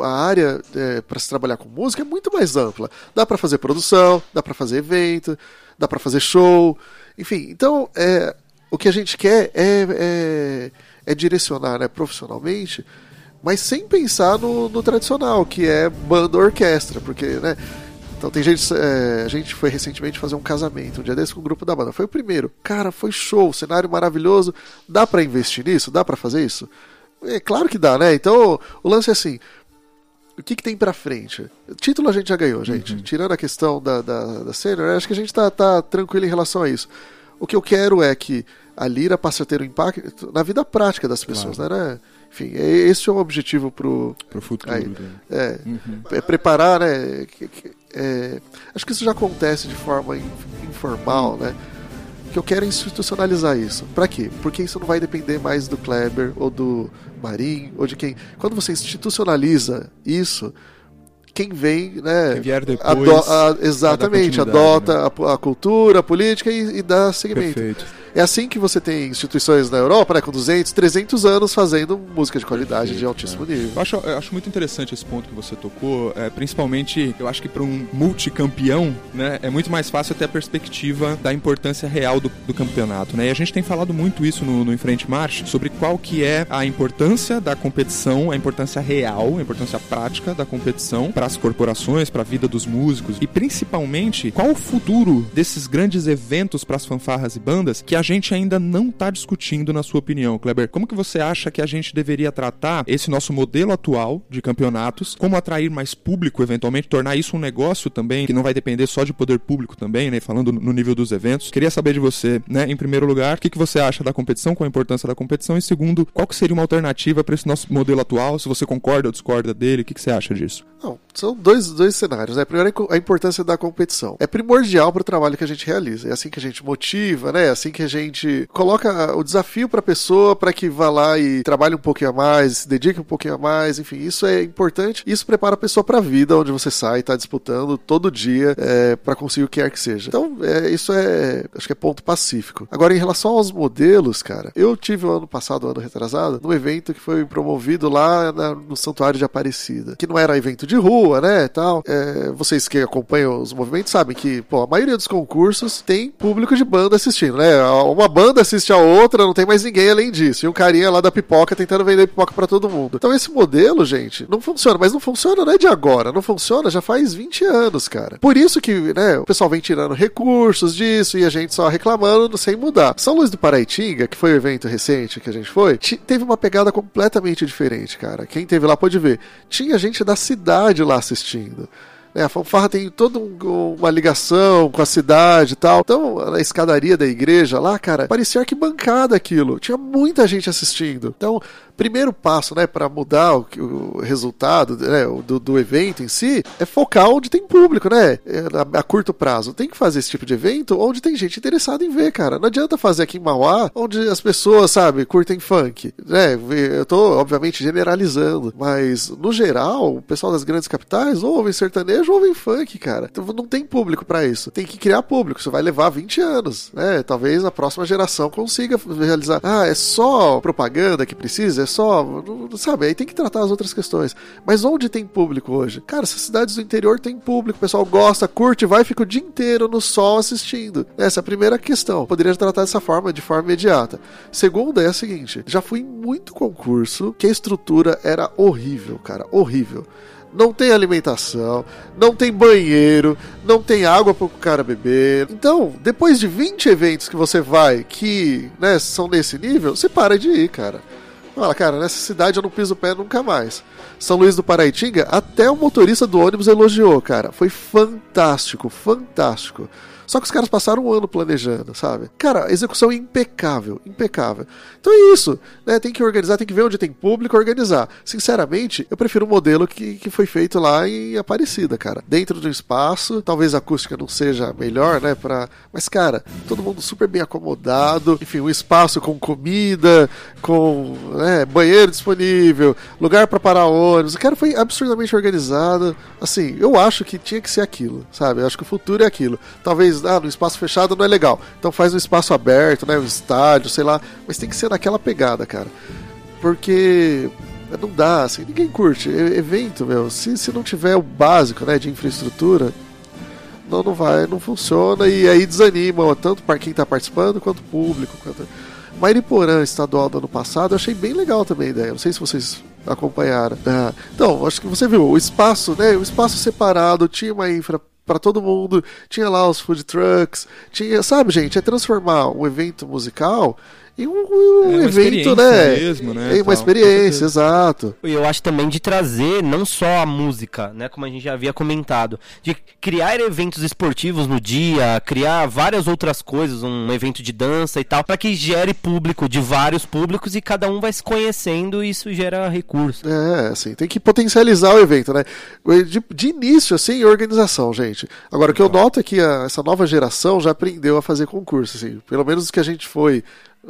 a área é, para se trabalhar com música é muito mais ampla. Dá para fazer produção, dá para fazer evento, dá para fazer show, enfim. Então é, o que a gente quer é, é, é direcionar né, profissionalmente mas sem pensar no, no tradicional, que é banda-orquestra, porque, né? Então tem gente. É, a gente foi recentemente fazer um casamento, um dia desse com o grupo da banda. Foi o primeiro. Cara, foi show, cenário maravilhoso. Dá para investir nisso? Dá para fazer isso? É claro que dá, né? Então o lance é assim. O que, que tem pra frente? Título a gente já ganhou, gente. Uhum. Tirando a questão da, da, da senior, acho que a gente tá, tá tranquilo em relação a isso. O que eu quero é que a Lira passe a ter um impacto na vida prática das pessoas, claro. né? Enfim, é, esse é o objetivo pro, pro futuro. Aí, né? é, uhum. é, preparar, né? É, acho que isso já acontece de forma informal, né? Que eu quero institucionalizar isso. Para quê? Porque isso não vai depender mais do Kleber ou do Marim ou de quem. Quando você institucionaliza isso, quem vem, né? Quem vier depois. Ado a, exatamente, adota né? a, a, cultura, a política e, e dá seguimento. Perfeito. É assim que você tem instituições na Europa, né, com 200, 300 anos fazendo música de qualidade Perfeito, de altíssimo é. nível. Eu acho, eu acho muito interessante esse ponto que você tocou, é, principalmente, eu acho que para um multicampeão, né, é muito mais fácil ter a perspectiva da importância real do, do campeonato, né? E a gente tem falado muito isso no, no Enfrente March, sobre qual que é a importância da competição, a importância real, a importância prática da competição para as corporações, para a vida dos músicos e principalmente qual o futuro desses grandes eventos para as fanfarras e bandas que a gente ainda não está discutindo, na sua opinião, Kleber. Como que você acha que a gente deveria tratar esse nosso modelo atual de campeonatos? Como atrair mais público, eventualmente, tornar isso um negócio também, que não vai depender só de poder público também, né? Falando no nível dos eventos. Queria saber de você, né? Em primeiro lugar, o que, que você acha da competição, qual a importância da competição? E segundo, qual que seria uma alternativa para esse nosso modelo atual? Se você concorda ou discorda dele, o que, que você acha disso? Não, são dois, dois cenários. Né? Primeiro, a importância da competição. É primordial para o trabalho que a gente realiza. É assim que a gente motiva, né? É assim que a gente coloca o desafio para a pessoa para que vá lá e trabalhe um pouquinho a mais, se dedique um pouquinho a mais, enfim, isso é importante. Isso prepara a pessoa para a vida, onde você sai, está disputando todo dia é, para conseguir o que quer que seja. Então, é, isso é, acho que é ponto pacífico. Agora, em relação aos modelos, cara, eu tive o ano passado, o ano retrasado, num evento que foi promovido lá na, no Santuário de Aparecida, que não era evento de rua, né, tal. É, vocês que acompanham os movimentos sabem que, pô, a maioria dos concursos tem público de banda assistindo, né? Uma banda assiste a outra, não tem mais ninguém além disso. E um carinha lá da pipoca tentando vender pipoca para todo mundo. Então esse modelo, gente, não funciona. Mas não funciona não é de agora. Não funciona já faz 20 anos, cara. Por isso que, né, o pessoal vem tirando recursos disso e a gente só reclamando sem mudar. São Luís do Paraitinga, que foi o evento recente que a gente foi, teve uma pegada completamente diferente, cara. Quem teve lá pode ver. Tinha gente da cidade lá assistindo. Né? A fanfarra tem toda um, uma ligação com a cidade e tal. Então, a escadaria da igreja lá, cara, parecia arquibancada aquilo. Tinha muita gente assistindo. Então, primeiro passo, né, para mudar o, o resultado né, do, do, evento em si é focar onde tem público, né? É, a, a, curto prazo. Tem que fazer esse tipo de evento onde tem gente interessada em ver, cara. Não adianta fazer aqui em Mauá, onde as pessoas, sabe, curtem funk, né? Eu tô, obviamente, generalizando, mas no geral, o pessoal das grandes capitais ouvem sertanejo, ouvem funk, cara. Então não tem público para isso. Tem que criar público. Isso vai levar 20 anos, né? Talvez a próxima geração consiga realizar. Ah, é só propaganda que precisa? É só, não, sabe? Aí tem que tratar as outras questões. Mas onde tem público hoje? Cara, essas cidades do interior tem público, o pessoal gosta, curte, vai fica o dia inteiro no sol assistindo. Essa é a primeira questão. Poderia tratar dessa forma, de forma imediata. Segunda é a seguinte: já fui em muito concurso que a estrutura era horrível, cara, horrível não tem alimentação, não tem banheiro, não tem água para o cara beber. Então, depois de 20 eventos que você vai que né, são nesse nível, você para de ir, cara. Fala, cara, nessa cidade eu não piso o pé nunca mais. São Luís do Paraitinga, até o motorista do ônibus elogiou, cara. Foi fantástico, fantástico. Só que os caras passaram um ano planejando, sabe? Cara, execução impecável, impecável. Então é isso, né? Tem que organizar, tem que ver onde tem público organizar. Sinceramente, eu prefiro o modelo que, que foi feito lá em Aparecida, cara. Dentro do espaço, talvez a acústica não seja melhor, né? Pra... Mas, cara, todo mundo super bem acomodado. Enfim, um espaço com comida, com né, banheiro disponível, lugar para parar ônibus. O cara foi absurdamente organizado. Assim, eu acho que tinha que ser aquilo, sabe? Eu acho que o futuro é aquilo. Talvez ah, no espaço fechado não é legal. Então faz no espaço aberto, né? Um estádio, sei lá. Mas tem que ser naquela pegada, cara. Porque não dá, assim, ninguém curte. Evento, meu, se, se não tiver o básico, né, de infraestrutura, não, não vai, não funciona e aí desanima tanto para quem está participando quanto o público. Quanto... Mairiporã estadual do ano passado, eu achei bem legal também a ideia. Não sei se vocês acompanharam. Ah, então, acho que você viu o espaço, né? O espaço separado, tinha uma infra para todo mundo. Tinha lá os food trucks, tinha, sabe, gente, é transformar um evento musical e um, um é evento, né? Mesmo, né? É uma experiência, exato. E eu acho também de trazer não só a música, né? Como a gente já havia comentado, de criar eventos esportivos no dia, criar várias outras coisas, um evento de dança e tal, para que gere público de vários públicos e cada um vai se conhecendo e isso gera recurso. É, assim, tem que potencializar o evento, né? De, de início, assim, organização, gente. Agora, o que eu noto é que a, essa nova geração já aprendeu a fazer concurso, assim. Pelo menos os que a gente foi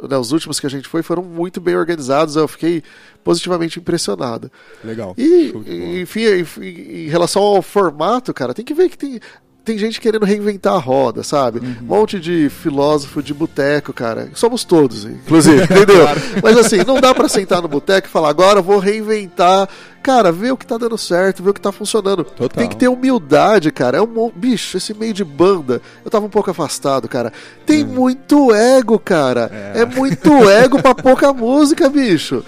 né, os últimos que a gente foi foram muito bem organizados, eu fiquei positivamente impressionado. Legal. E, enfim, em, em relação ao formato, cara, tem que ver que tem, tem gente querendo reinventar a roda, sabe? Uhum. Um monte de filósofo de boteco, cara. Somos todos, inclusive, entendeu? claro. Mas assim, não dá para sentar no boteco e falar, agora vou reinventar. Cara, vê o que tá dando certo, vê o que tá funcionando. Total. Tem que ter humildade, cara. É um bicho, esse meio de banda. Eu tava um pouco afastado, cara. Tem uhum. muito ego, cara. É, é muito ego pra pouca música, bicho.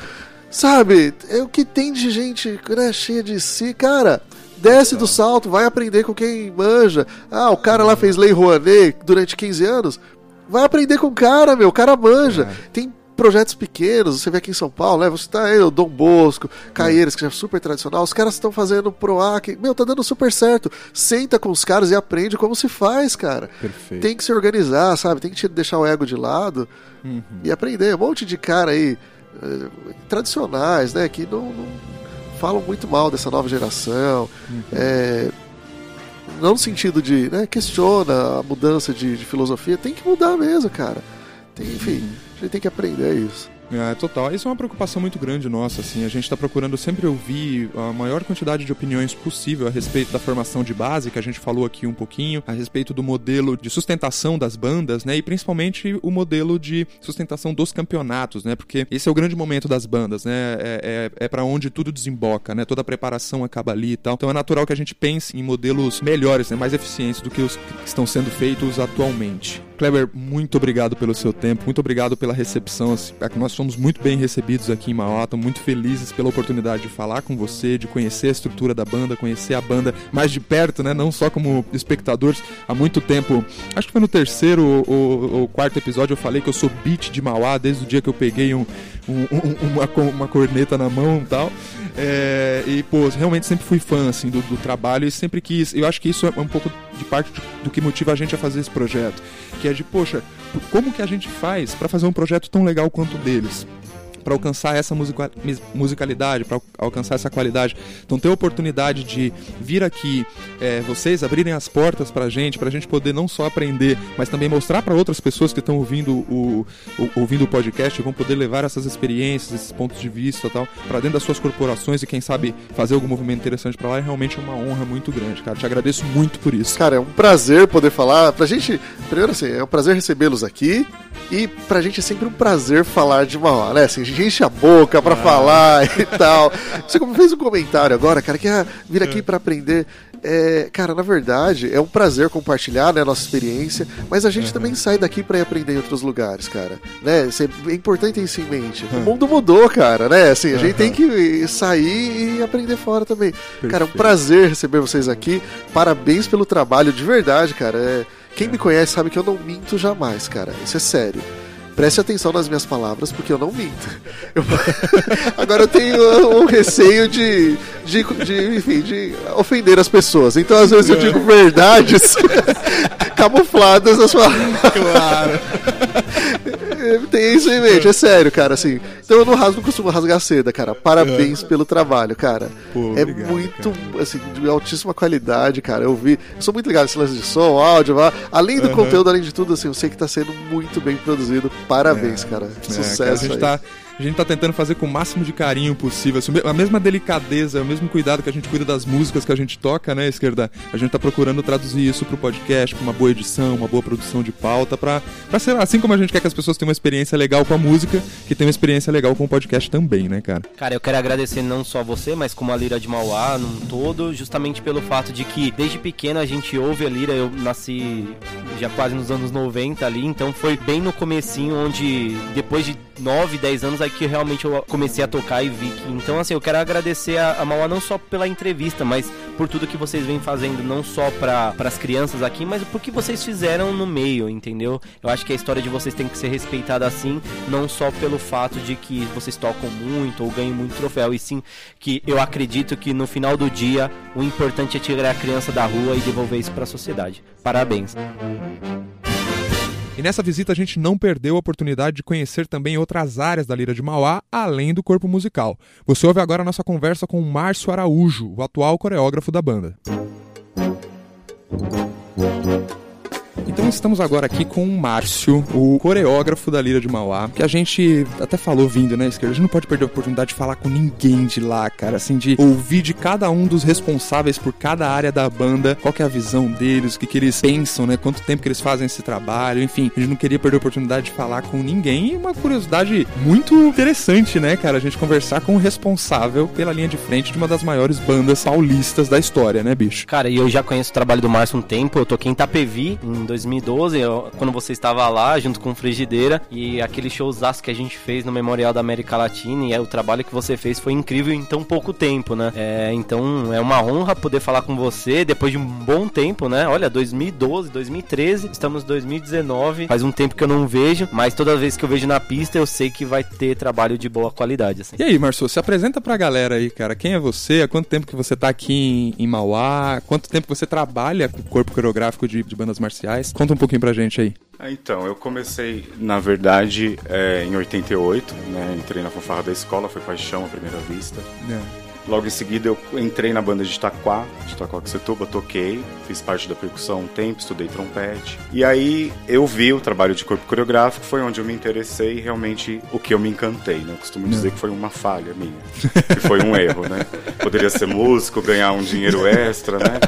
Sabe? É o que tem de gente né, cheia de si, cara. Desce do salto, vai aprender com quem manja. Ah, o cara lá fez Lei Rouanet durante 15 anos. Vai aprender com o cara, meu. O cara manja. É. Tem projetos pequenos, você vê aqui em São Paulo, né? Você tá aí, o Dom Bosco, Caeiras, que já é super tradicional, os caras estão fazendo PROAC, meu, tá dando super certo. Senta com os caras e aprende como se faz, cara. Perfeito. Tem que se organizar, sabe? Tem que deixar o ego de lado uhum. e aprender. Um monte de cara aí, eh, tradicionais, né? Que não, não falam muito mal dessa nova geração. Uhum. É, não no sentido de, né, questiona a mudança de, de, filosofia, tem que mudar mesmo, cara. Tem, enfim, uhum. a gente tem que aprender isso. É, total. Isso é uma preocupação muito grande nossa, assim. A gente está procurando sempre ouvir a maior quantidade de opiniões possível a respeito da formação de base, que a gente falou aqui um pouquinho, a respeito do modelo de sustentação das bandas, né? E principalmente o modelo de sustentação dos campeonatos, né? Porque esse é o grande momento das bandas, né? É, é, é para onde tudo desemboca, né? Toda a preparação acaba ali e tal. Então é natural que a gente pense em modelos melhores, né? mais eficientes do que os que estão sendo feitos atualmente. Kleber, muito obrigado pelo seu tempo, muito obrigado pela recepção. Assim, é nós somos muito bem recebidos aqui em Mauá, muito felizes pela oportunidade de falar com você, de conhecer a estrutura da banda, conhecer a banda mais de perto, né? Não só como espectadores. Há muito tempo, acho que foi no terceiro ou, ou quarto episódio, eu falei que eu sou beat de Mauá desde o dia que eu peguei um, um, uma, uma corneta na mão e tal. É, e, pô, realmente sempre fui fã, assim, do, do, trabalho e sempre quis. Eu acho que isso é um pouco de parte do que motiva a gente a fazer esse projeto. Que é de, poxa, como que a gente faz para fazer um projeto tão legal quanto o deles? Para alcançar essa musicalidade, para alcançar essa qualidade. Então, ter a oportunidade de vir aqui, é, vocês abrirem as portas para a gente, para a gente poder não só aprender, mas também mostrar para outras pessoas que estão ouvindo o, o, ouvindo o podcast, vão poder levar essas experiências, esses pontos de vista tal, para dentro das suas corporações e quem sabe fazer algum movimento interessante para lá é realmente uma honra muito grande, cara. Te agradeço muito por isso. Cara, é um prazer poder falar. Pra gente, primeiro assim, é um prazer recebê-los aqui e pra gente é sempre um prazer falar de Mauá, né? Assim, gente enche a boca pra ah. falar e tal. Você fez um comentário agora, cara, que é vir aqui é. para aprender. É, cara, na verdade, é um prazer compartilhar né, a nossa experiência, mas a gente uhum. também sai daqui para aprender em outros lugares, cara. Né? É importante ter isso em mente. Uhum. O mundo mudou, cara, né? Assim, a gente uhum. tem que sair e aprender fora também. Perfeito. Cara, é um prazer receber vocês aqui. Parabéns pelo trabalho, de verdade, cara. É, quem me conhece sabe que eu não minto jamais, cara. Isso é sério. Preste atenção nas minhas palavras, porque eu não minto. Eu... Agora eu tenho um receio de, de, de, enfim, de ofender as pessoas. Então, às vezes, eu digo verdades camufladas nas palavras. Claro. Tem isso em mente, é sério, cara, assim. Então eu não rasgo, não costumo rasgar seda, cara. Parabéns é. pelo trabalho, cara. Pô, é obrigado, muito, cara. assim, de altíssima qualidade, cara. Eu vi, eu sou muito ligado nesse lance de som, áudio, além do uhum. conteúdo, além de tudo, assim, eu sei que tá sendo muito bem produzido. Parabéns, é. cara. Sucesso. É, cara, a gente aí. tá a gente tá tentando fazer com o máximo de carinho possível, assim, a mesma delicadeza, o mesmo cuidado que a gente cuida das músicas que a gente toca, né, esquerda? A gente tá procurando traduzir isso pro podcast, pra uma boa edição, uma boa produção de pauta, pra, pra ser assim como a gente quer que as pessoas tenham uma experiência legal com a música, que tenham uma experiência legal com o podcast também, né, cara? Cara, eu quero agradecer não só você, mas como a Lira de Mauá num todo, justamente pelo fato de que desde pequeno a gente ouve a Lira, eu nasci já quase nos anos 90 ali, então foi bem no comecinho onde depois de 9, 10 anos aí que realmente eu comecei a tocar e vi que. Então, assim, eu quero agradecer a, a Mauá não só pela entrevista, mas por tudo que vocês vêm fazendo, não só para as crianças aqui, mas por que vocês fizeram no meio, entendeu? Eu acho que a história de vocês tem que ser respeitada assim, não só pelo fato de que vocês tocam muito ou ganham muito troféu, e sim que eu acredito que no final do dia o importante é tirar a criança da rua e devolver isso para a sociedade. Parabéns. E nessa visita a gente não perdeu a oportunidade de conhecer também outras áreas da Lira de Mauá, além do corpo musical. Você ouve agora a nossa conversa com Márcio Araújo, o atual coreógrafo da banda. Então estamos agora aqui com o Márcio, o coreógrafo da Lira de Mauá, que a gente até falou vindo, né, Esquerda? A gente não pode perder a oportunidade de falar com ninguém de lá, cara, assim, de ouvir de cada um dos responsáveis por cada área da banda, qual é a visão deles, o que, que eles pensam, né, quanto tempo que eles fazem esse trabalho, enfim, a gente não queria perder a oportunidade de falar com ninguém e uma curiosidade muito interessante, né, cara, a gente conversar com o responsável pela linha de frente de uma das maiores bandas paulistas da história, né, bicho? Cara, e eu já conheço o trabalho do Márcio um tempo, eu toquei em Itapevi em 2012, quando você estava lá junto com Frigideira e aquele showzaço que a gente fez no Memorial da América Latina e é, o trabalho que você fez foi incrível em tão pouco tempo, né? É, então é uma honra poder falar com você depois de um bom tempo, né? Olha, 2012, 2013, estamos em 2019, faz um tempo que eu não vejo, mas toda vez que eu vejo na pista eu sei que vai ter trabalho de boa qualidade. Assim. E aí, Marcio, se apresenta pra galera aí, cara. Quem é você? Há quanto tempo que você tá aqui em, em Mauá? Quanto tempo você trabalha com o corpo coreográfico de, de bandas marciais? Conta um pouquinho pra gente aí. Ah, então, eu comecei, na verdade, é, em 88, né? Entrei na fanfarra da escola, foi paixão à primeira vista. É. Logo em seguida eu entrei na banda de Itaquá, de Itaquaquecetuba, toquei, fiz parte da percussão um tempo, estudei trompete. E aí eu vi o trabalho de corpo coreográfico, foi onde eu me interessei e realmente o que eu me encantei, né? Eu costumo dizer que foi uma falha minha, que foi um erro, né? Poderia ser músico, ganhar um dinheiro extra, né?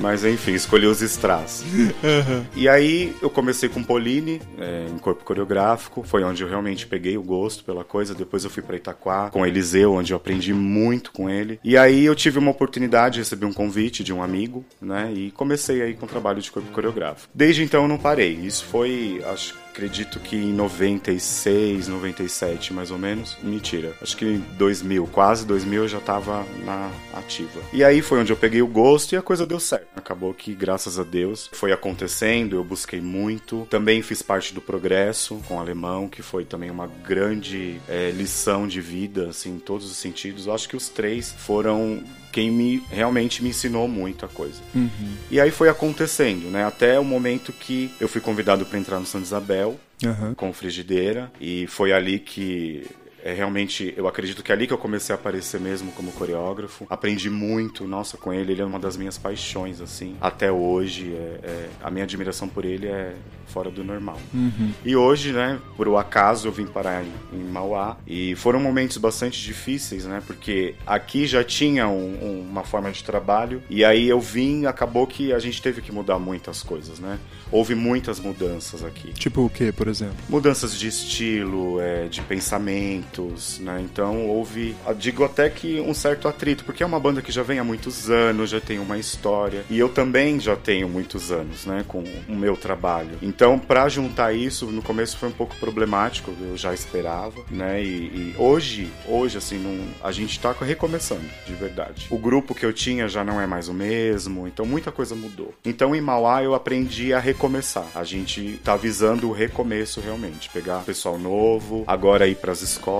Mas enfim, escolhi os strass. Uhum. E aí eu comecei com Pauline, é, em corpo coreográfico, foi onde eu realmente peguei o gosto pela coisa. Depois eu fui para Itaquá com Eliseu, onde eu aprendi muito com ele. E aí eu tive uma oportunidade, recebi um convite de um amigo, né? E comecei aí com o trabalho de corpo coreográfico. Desde então eu não parei. Isso foi, acho acredito que em 96, 97 mais ou menos. Mentira, acho que em 2000, quase 2000 eu já tava na ativa. E aí foi onde eu peguei o gosto e a coisa deu certo. Acabou que, graças a Deus, foi acontecendo, eu busquei muito. Também fiz parte do progresso com o alemão, que foi também uma grande é, lição de vida, assim, em todos os sentidos. Eu acho que os três foram quem me realmente me ensinou muito a coisa. Uhum. E aí foi acontecendo, né? Até o momento que eu fui convidado para entrar no Santa Isabel uhum. com frigideira e foi ali que é realmente, eu acredito que é ali que eu comecei a aparecer mesmo como coreógrafo. Aprendi muito, nossa, com ele. Ele é uma das minhas paixões, assim. Até hoje, é, é, a minha admiração por ele é fora do normal. Uhum. E hoje, né, por o acaso, eu vim parar em, em, Mauá. E foram momentos bastante difíceis, né, porque aqui já tinha um, um, uma forma de trabalho. E aí eu vim, acabou que a gente teve que mudar muitas coisas, né. Houve muitas mudanças aqui. Tipo o que, por exemplo? Mudanças de estilo, é, de pensamento né? Então houve, digo até que um certo atrito, porque é uma banda que já vem há muitos anos, já tem uma história, e eu também já tenho muitos anos, né, com o meu trabalho. Então, para juntar isso, no começo foi um pouco problemático, eu já esperava, né? E, e hoje, hoje assim, não, a gente tá recomeçando, de verdade. O grupo que eu tinha já não é mais o mesmo, então muita coisa mudou. Então, em Mauá eu aprendi a recomeçar. A gente tá visando o recomeço realmente, pegar pessoal novo, agora ir para as escolas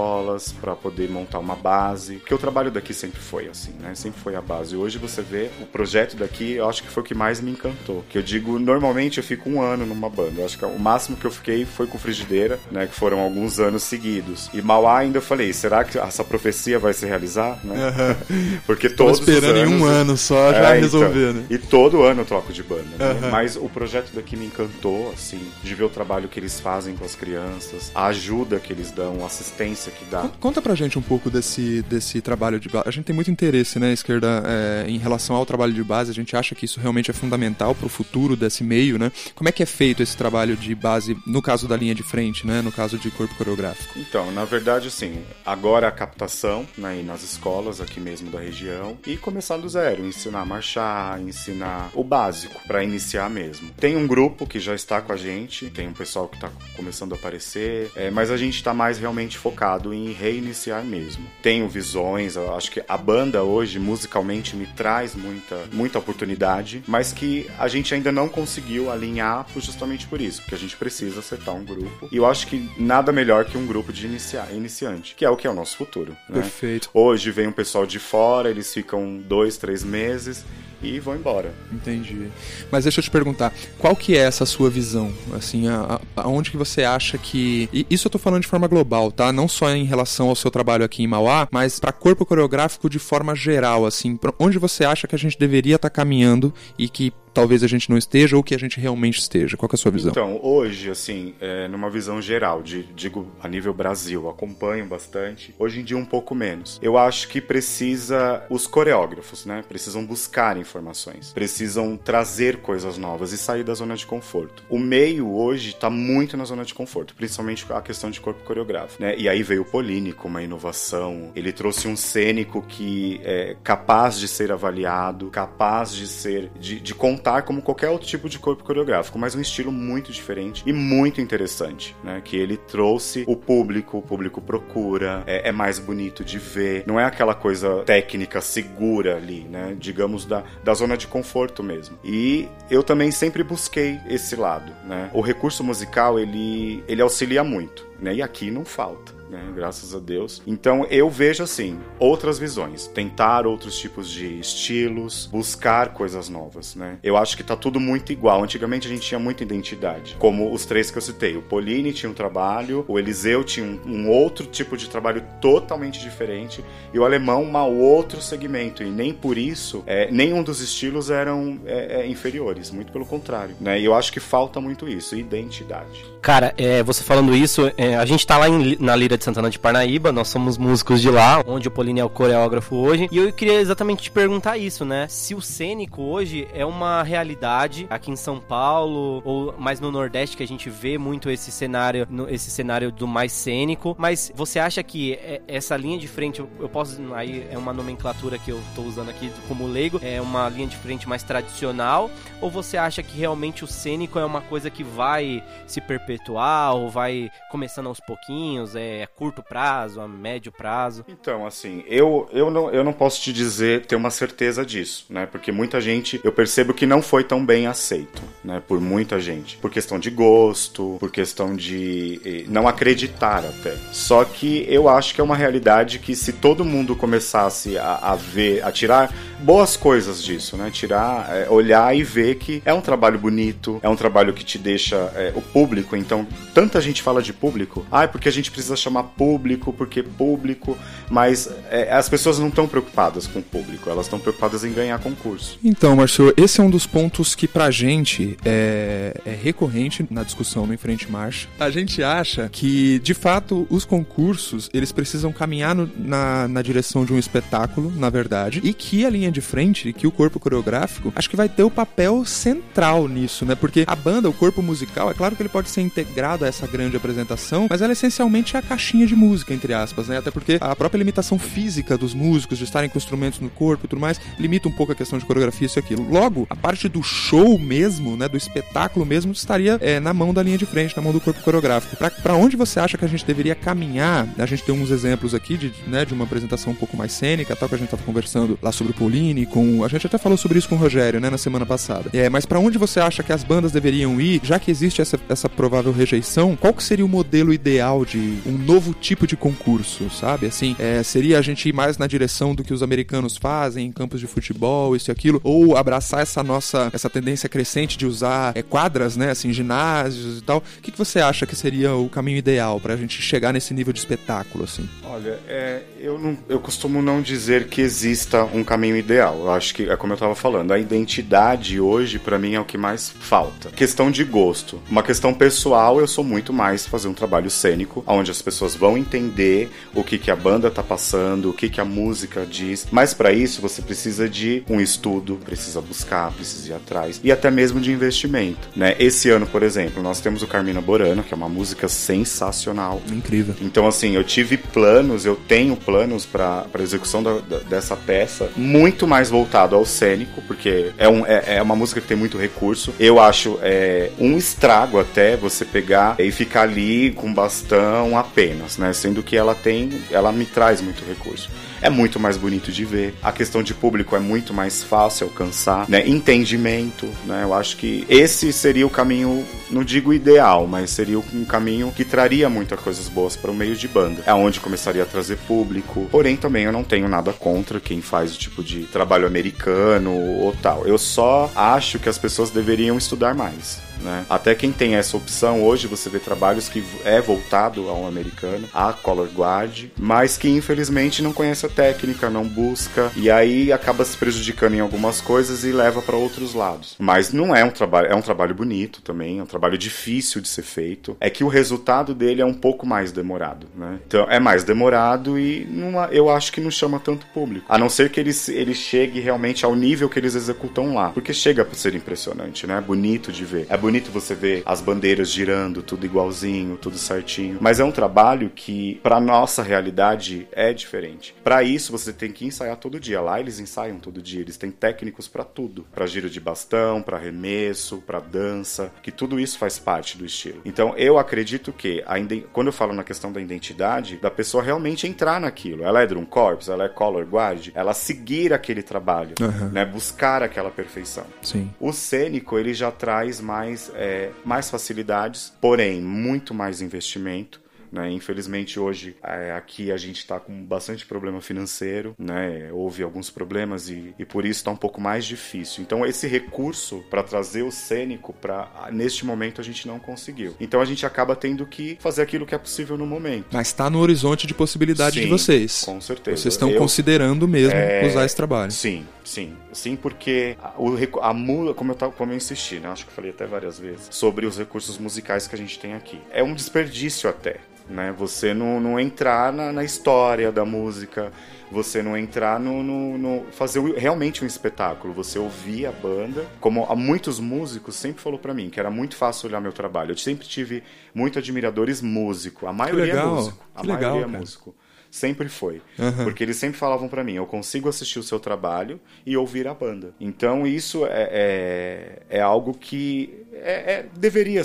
para poder montar uma base, porque o trabalho daqui sempre foi assim, né? Sempre foi a base. Hoje você vê o projeto daqui, eu acho que foi o que mais me encantou. Que eu digo, normalmente eu fico um ano numa banda. Eu acho que o máximo que eu fiquei foi com Frigideira, né? Que foram alguns anos seguidos. E Mauá ainda eu falei, será que essa profecia vai se realizar? Né? Uhum. Porque todos esperando os anos, em um ano só já é, resolver, então, né? E todo ano eu troco de banda. Né? Uhum. Mas o projeto daqui me encantou, assim, de ver o trabalho que eles fazem com as crianças, a ajuda que eles dão, a assistência que dá. Conta pra gente um pouco desse, desse trabalho de base. A gente tem muito interesse, né, esquerda, é, em relação ao trabalho de base. A gente acha que isso realmente é fundamental pro futuro desse meio, né? Como é que é feito esse trabalho de base, no caso da linha de frente, né? No caso de corpo coreográfico? Então, na verdade, assim, agora a captação, né, nas escolas aqui mesmo da região e começar do zero, ensinar a marchar, ensinar o básico para iniciar mesmo. Tem um grupo que já está com a gente, tem um pessoal que está começando a aparecer, é, mas a gente está mais realmente focado em reiniciar mesmo. Tenho visões, eu acho que a banda hoje musicalmente me traz muita, muita oportunidade, mas que a gente ainda não conseguiu alinhar justamente por isso, porque a gente precisa acertar um grupo. E eu acho que nada melhor que um grupo de iniciar, iniciante, que é o que é o nosso futuro. Né? Perfeito. Hoje vem um pessoal de fora, eles ficam dois, três meses e vão embora. Entendi. Mas deixa eu te perguntar, qual que é essa sua visão? Assim, a, a, aonde que você acha que... E isso eu tô falando de forma global, tá? Não só em relação ao seu trabalho aqui em Mauá, mas para corpo coreográfico de forma geral, assim. Onde você acha que a gente deveria estar tá caminhando e que talvez a gente não esteja ou que a gente realmente esteja? Qual é a sua visão? Então, hoje, assim, é, numa visão geral, de, digo a nível Brasil, acompanho bastante. Hoje em dia, um pouco menos. Eu acho que precisa, os coreógrafos, né? Precisam buscar informações, precisam trazer coisas novas e sair da zona de conforto. O meio hoje está muito na zona de conforto, principalmente a questão de corpo coreográfico, né? E aí veio o Polini com uma inovação. Ele trouxe um cênico que é capaz de ser avaliado, capaz de ser, de, de como qualquer outro tipo de corpo coreográfico, mas um estilo muito diferente e muito interessante, né? Que ele trouxe o público, o público procura, é, é mais bonito de ver, não é aquela coisa técnica segura ali, né? Digamos da, da zona de conforto mesmo. E eu também sempre busquei esse lado, né? O recurso musical ele ele auxilia muito, né? E aqui não falta né? Graças a Deus. Então eu vejo assim, outras visões, tentar outros tipos de estilos, buscar coisas novas, né? Eu acho que tá tudo muito igual. Antigamente a gente tinha muita identidade, como os três que eu citei. O Polini tinha um trabalho, o Eliseu tinha um, um outro tipo de trabalho totalmente diferente e o alemão um outro segmento. E nem por isso, é, nenhum dos estilos eram é, é, inferiores, muito pelo contrário, né? E eu acho que falta muito isso, identidade. Cara, é, você falando isso, é, a gente tá lá em, na Lira de Santana de Parnaíba, nós somos músicos de lá, onde o Polini é o coreógrafo hoje, e eu queria exatamente te perguntar isso, né? Se o cênico hoje é uma realidade aqui em São Paulo, ou mais no Nordeste, que a gente vê muito esse cenário, esse cenário do mais cênico, mas você acha que é, essa linha de frente, eu posso, aí é uma nomenclatura que eu tô usando aqui como leigo, é uma linha de frente mais tradicional, ou você acha que realmente o cênico é uma coisa que vai se perpetuar perpetuar ou vai começando aos pouquinhos? É curto prazo, a médio prazo? Então, assim, eu, eu, não, eu não posso te dizer, ter uma certeza disso, né? Porque muita gente, eu percebo que não foi tão bem aceito, né? Por muita gente. Por questão de gosto, por questão de eh, não acreditar até. Só que eu acho que é uma realidade que se todo mundo começasse a, a ver, a tirar boas coisas disso, né? Tirar, é, olhar e ver que é um trabalho bonito, é um trabalho que te deixa é, o público então, tanta gente fala de público. Ah, é porque a gente precisa chamar público, porque público. Mas é, as pessoas não estão preocupadas com o público, elas estão preocupadas em ganhar concurso. Então, Marcio, esse é um dos pontos que pra gente é, é recorrente na discussão no Enfrente Marcha. A gente acha que, de fato, os concursos eles precisam caminhar no, na, na direção de um espetáculo, na verdade, e que a linha de frente, que o corpo coreográfico, acho que vai ter o papel central nisso, né? Porque a banda, o corpo musical, é claro que ele pode ser integrado a essa grande apresentação, mas ela essencialmente é a caixinha de música, entre aspas, né? Até porque a própria limitação física dos músicos, de estarem com instrumentos no corpo e tudo mais, limita um pouco a questão de coreografia, isso e aquilo. Logo, a parte do show mesmo, né? Do espetáculo mesmo, estaria é, na mão da linha de frente, na mão do corpo coreográfico. Para onde você acha que a gente deveria caminhar? A gente tem uns exemplos aqui de, né, de uma apresentação um pouco mais cênica, tal, que a gente estava conversando lá sobre o Pauline, com. A gente até falou sobre isso com o Rogério, né, na semana passada. É, mas para onde você acha que as bandas deveriam ir, já que existe essa, essa provável rejeição, qual que seria o modelo ideal de um novo tipo de concurso, sabe? Assim, é, seria a gente ir mais na direção do que os americanos fazem em campos de futebol, isso e aquilo, ou abraçar essa nossa, essa tendência crescente de usar é, quadras, né, assim, ginásios e tal. O que, que você acha que seria o caminho ideal para a gente chegar nesse nível de espetáculo, assim? Olha, é, eu, não, eu costumo não dizer que exista um caminho ideal. Eu acho que, é como eu estava falando, a identidade hoje, para mim, é o que mais falta. Questão de gosto. Uma questão pessoal, eu sou muito mais fazer um trabalho cênico, onde as pessoas vão entender o que, que a banda tá passando, o que, que a música diz. Mas para isso, você precisa de um estudo, precisa buscar, precisa ir atrás, e até mesmo de investimento. Né? Esse ano, por exemplo, nós temos o Carmina Borano, que é uma música sensacional. Incrível. Então, assim, eu tive planos, eu tenho planos para execução da, da, dessa peça, muito mais voltado ao cênico, porque é, um, é, é, uma música que tem muito recurso. Eu acho é, um estrago até você pegar e ficar ali com bastão apenas, né? Sendo que ela tem, ela me traz muito recurso é muito mais bonito de ver. A questão de público é muito mais fácil alcançar, né? Entendimento, né? Eu acho que esse seria o caminho, não digo ideal, mas seria um caminho que traria muitas coisas boas para o meio de banda. É onde começaria a trazer público. Porém, também eu não tenho nada contra quem faz o tipo de trabalho americano ou tal. Eu só acho que as pessoas deveriam estudar mais. Né? Até quem tem essa opção hoje, você vê trabalhos que é voltado ao americano, a color guard, mas que infelizmente não conhece a técnica, não busca e aí acaba se prejudicando em algumas coisas e leva para outros lados. Mas não é um trabalho, é um trabalho bonito também, é um trabalho difícil de ser feito. É que o resultado dele é um pouco mais demorado, né? Então é mais demorado e numa, eu acho que não chama tanto público. A não ser que ele, ele chegue realmente ao nível que eles executam lá, porque chega para ser impressionante, né? É bonito de ver. É bonito bonito você ver as bandeiras girando, tudo igualzinho, tudo certinho. Mas é um trabalho que, para nossa realidade, é diferente. Para isso, você tem que ensaiar todo dia. Lá eles ensaiam todo dia. Eles têm técnicos para tudo: para giro de bastão, para arremesso, para dança, que tudo isso faz parte do estilo. Então, eu acredito que, quando eu falo na questão da identidade, da pessoa realmente entrar naquilo. Ela é drum corps, ela é color guard, ela seguir aquele trabalho, uhum. né? Buscar aquela perfeição. Sim. O cênico, ele já traz mais mais, é, mais facilidades, porém muito mais investimento. Né? Infelizmente hoje é, aqui a gente está com bastante problema financeiro, né? houve alguns problemas e, e por isso está um pouco mais difícil. Então esse recurso para trazer o cênico para neste momento a gente não conseguiu. Então a gente acaba tendo que fazer aquilo que é possível no momento. Mas está no horizonte de possibilidade sim, de vocês. Com certeza. Vocês estão eu, considerando mesmo é, usar esse trabalho. Sim, sim, sim, porque o a, a como eu tava, como eu insisti, né? Acho que falei até várias vezes sobre os recursos musicais que a gente tem aqui. É um desperdício até né? Você não, não entrar na, na história da música, você não entrar no, no, no, fazer realmente um espetáculo, você ouvir a banda, como muitos músicos sempre falou para mim que era muito fácil olhar meu trabalho. Eu sempre tive muito admiradores músico, a maioria é músico, a maioria legal, é músico. Sempre foi. Uhum. Porque eles sempre falavam para mim: eu consigo assistir o seu trabalho e ouvir a banda. Então isso é, é, é algo que é, é, deveria,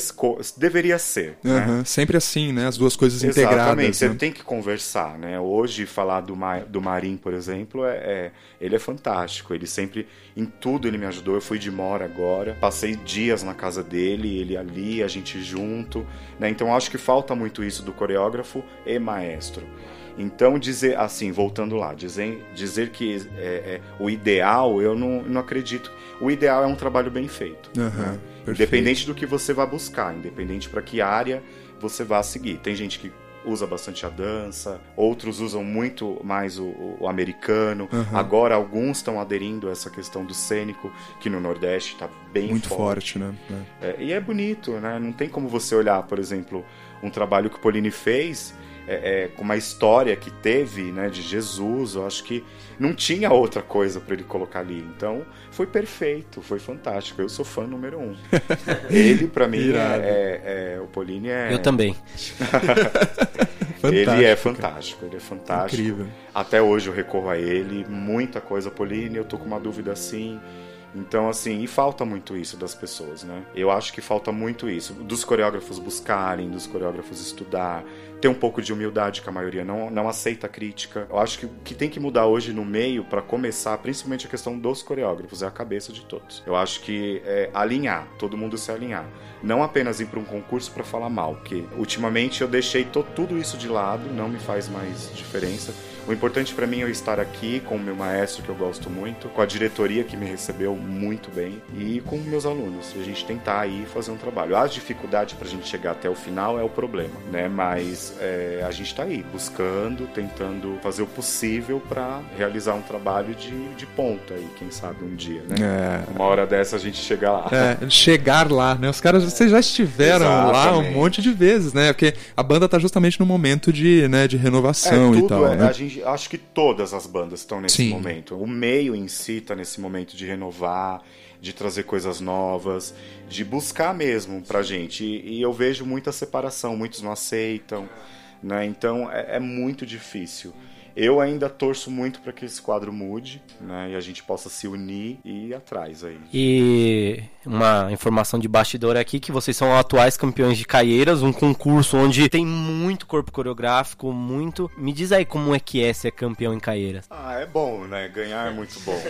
deveria ser. Uhum. Né? Sempre assim, né? As duas coisas Exatamente. integradas. Exatamente, você né? tem que conversar, né? Hoje, falar do, Ma do Marim, por exemplo, é, é, ele é fantástico. Ele sempre, em tudo, ele me ajudou. Eu fui de mora agora, passei dias na casa dele, ele ali, a gente junto. Né? Então, acho que falta muito isso do coreógrafo e maestro. Então, dizer assim, voltando lá, dizer, dizer que é, é, o ideal, eu não, não acredito. O ideal é um trabalho bem feito. Uhum, né? Independente do que você vai buscar, independente para que área você vá seguir. Tem gente que usa bastante a dança, outros usam muito mais o, o americano. Uhum. Agora alguns estão aderindo a essa questão do cênico, que no Nordeste está bem muito forte. forte né? É. É, e é bonito, né? Não tem como você olhar, por exemplo, um trabalho que o Polini fez é, é, com uma história que teve, né, de Jesus, eu acho que não tinha outra coisa para ele colocar ali. Então, foi perfeito, foi fantástico. Eu sou fã número um. ele, para mim, é, é, é, o Polini é. Eu também. Ele é fantástico, ele é fantástico. Incrível. Até hoje eu recorro a ele, muita coisa, Pauline, eu tô com uma dúvida assim. Então, assim, e falta muito isso das pessoas, né? Eu acho que falta muito isso. Dos coreógrafos buscarem, dos coreógrafos estudar, ter um pouco de humildade, que a maioria não, não aceita crítica. Eu acho que o que tem que mudar hoje no meio, para começar, principalmente a questão dos coreógrafos, é a cabeça de todos. Eu acho que é alinhar, todo mundo se alinhar. Não apenas ir para um concurso para falar mal, que ultimamente eu deixei tudo isso de lado, não me faz mais diferença o importante para mim é eu estar aqui com o meu maestro, que eu gosto muito, com a diretoria que me recebeu muito bem e com meus alunos. A gente tentar aí fazer um trabalho. As dificuldades para a gente chegar até o final é o problema, né? Mas é, a gente está aí buscando, tentando fazer o possível para realizar um trabalho de, de ponta aí, quem sabe um dia, né? É. Uma hora dessa a gente chegar lá. É, chegar lá, né? Os caras, vocês já estiveram Exatamente. lá um monte de vezes, né? Porque a banda tá justamente no momento de, né, de renovação é, e tal. É, né? A gente acho que todas as bandas estão nesse Sim. momento. O meio em si está nesse momento de renovar, de trazer coisas novas, de buscar mesmo pra gente. E, e eu vejo muita separação, muitos não aceitam, né? Então é, é muito difícil. Eu ainda torço muito para que esse quadro mude, né? E a gente possa se unir e ir atrás aí. E uma informação de bastidor aqui que vocês são atuais campeões de Caieiras, um concurso onde tem muito corpo coreográfico, muito. Me diz aí como é que é ser campeão em Caieiras. Ah, é bom, né? Ganhar é muito bom.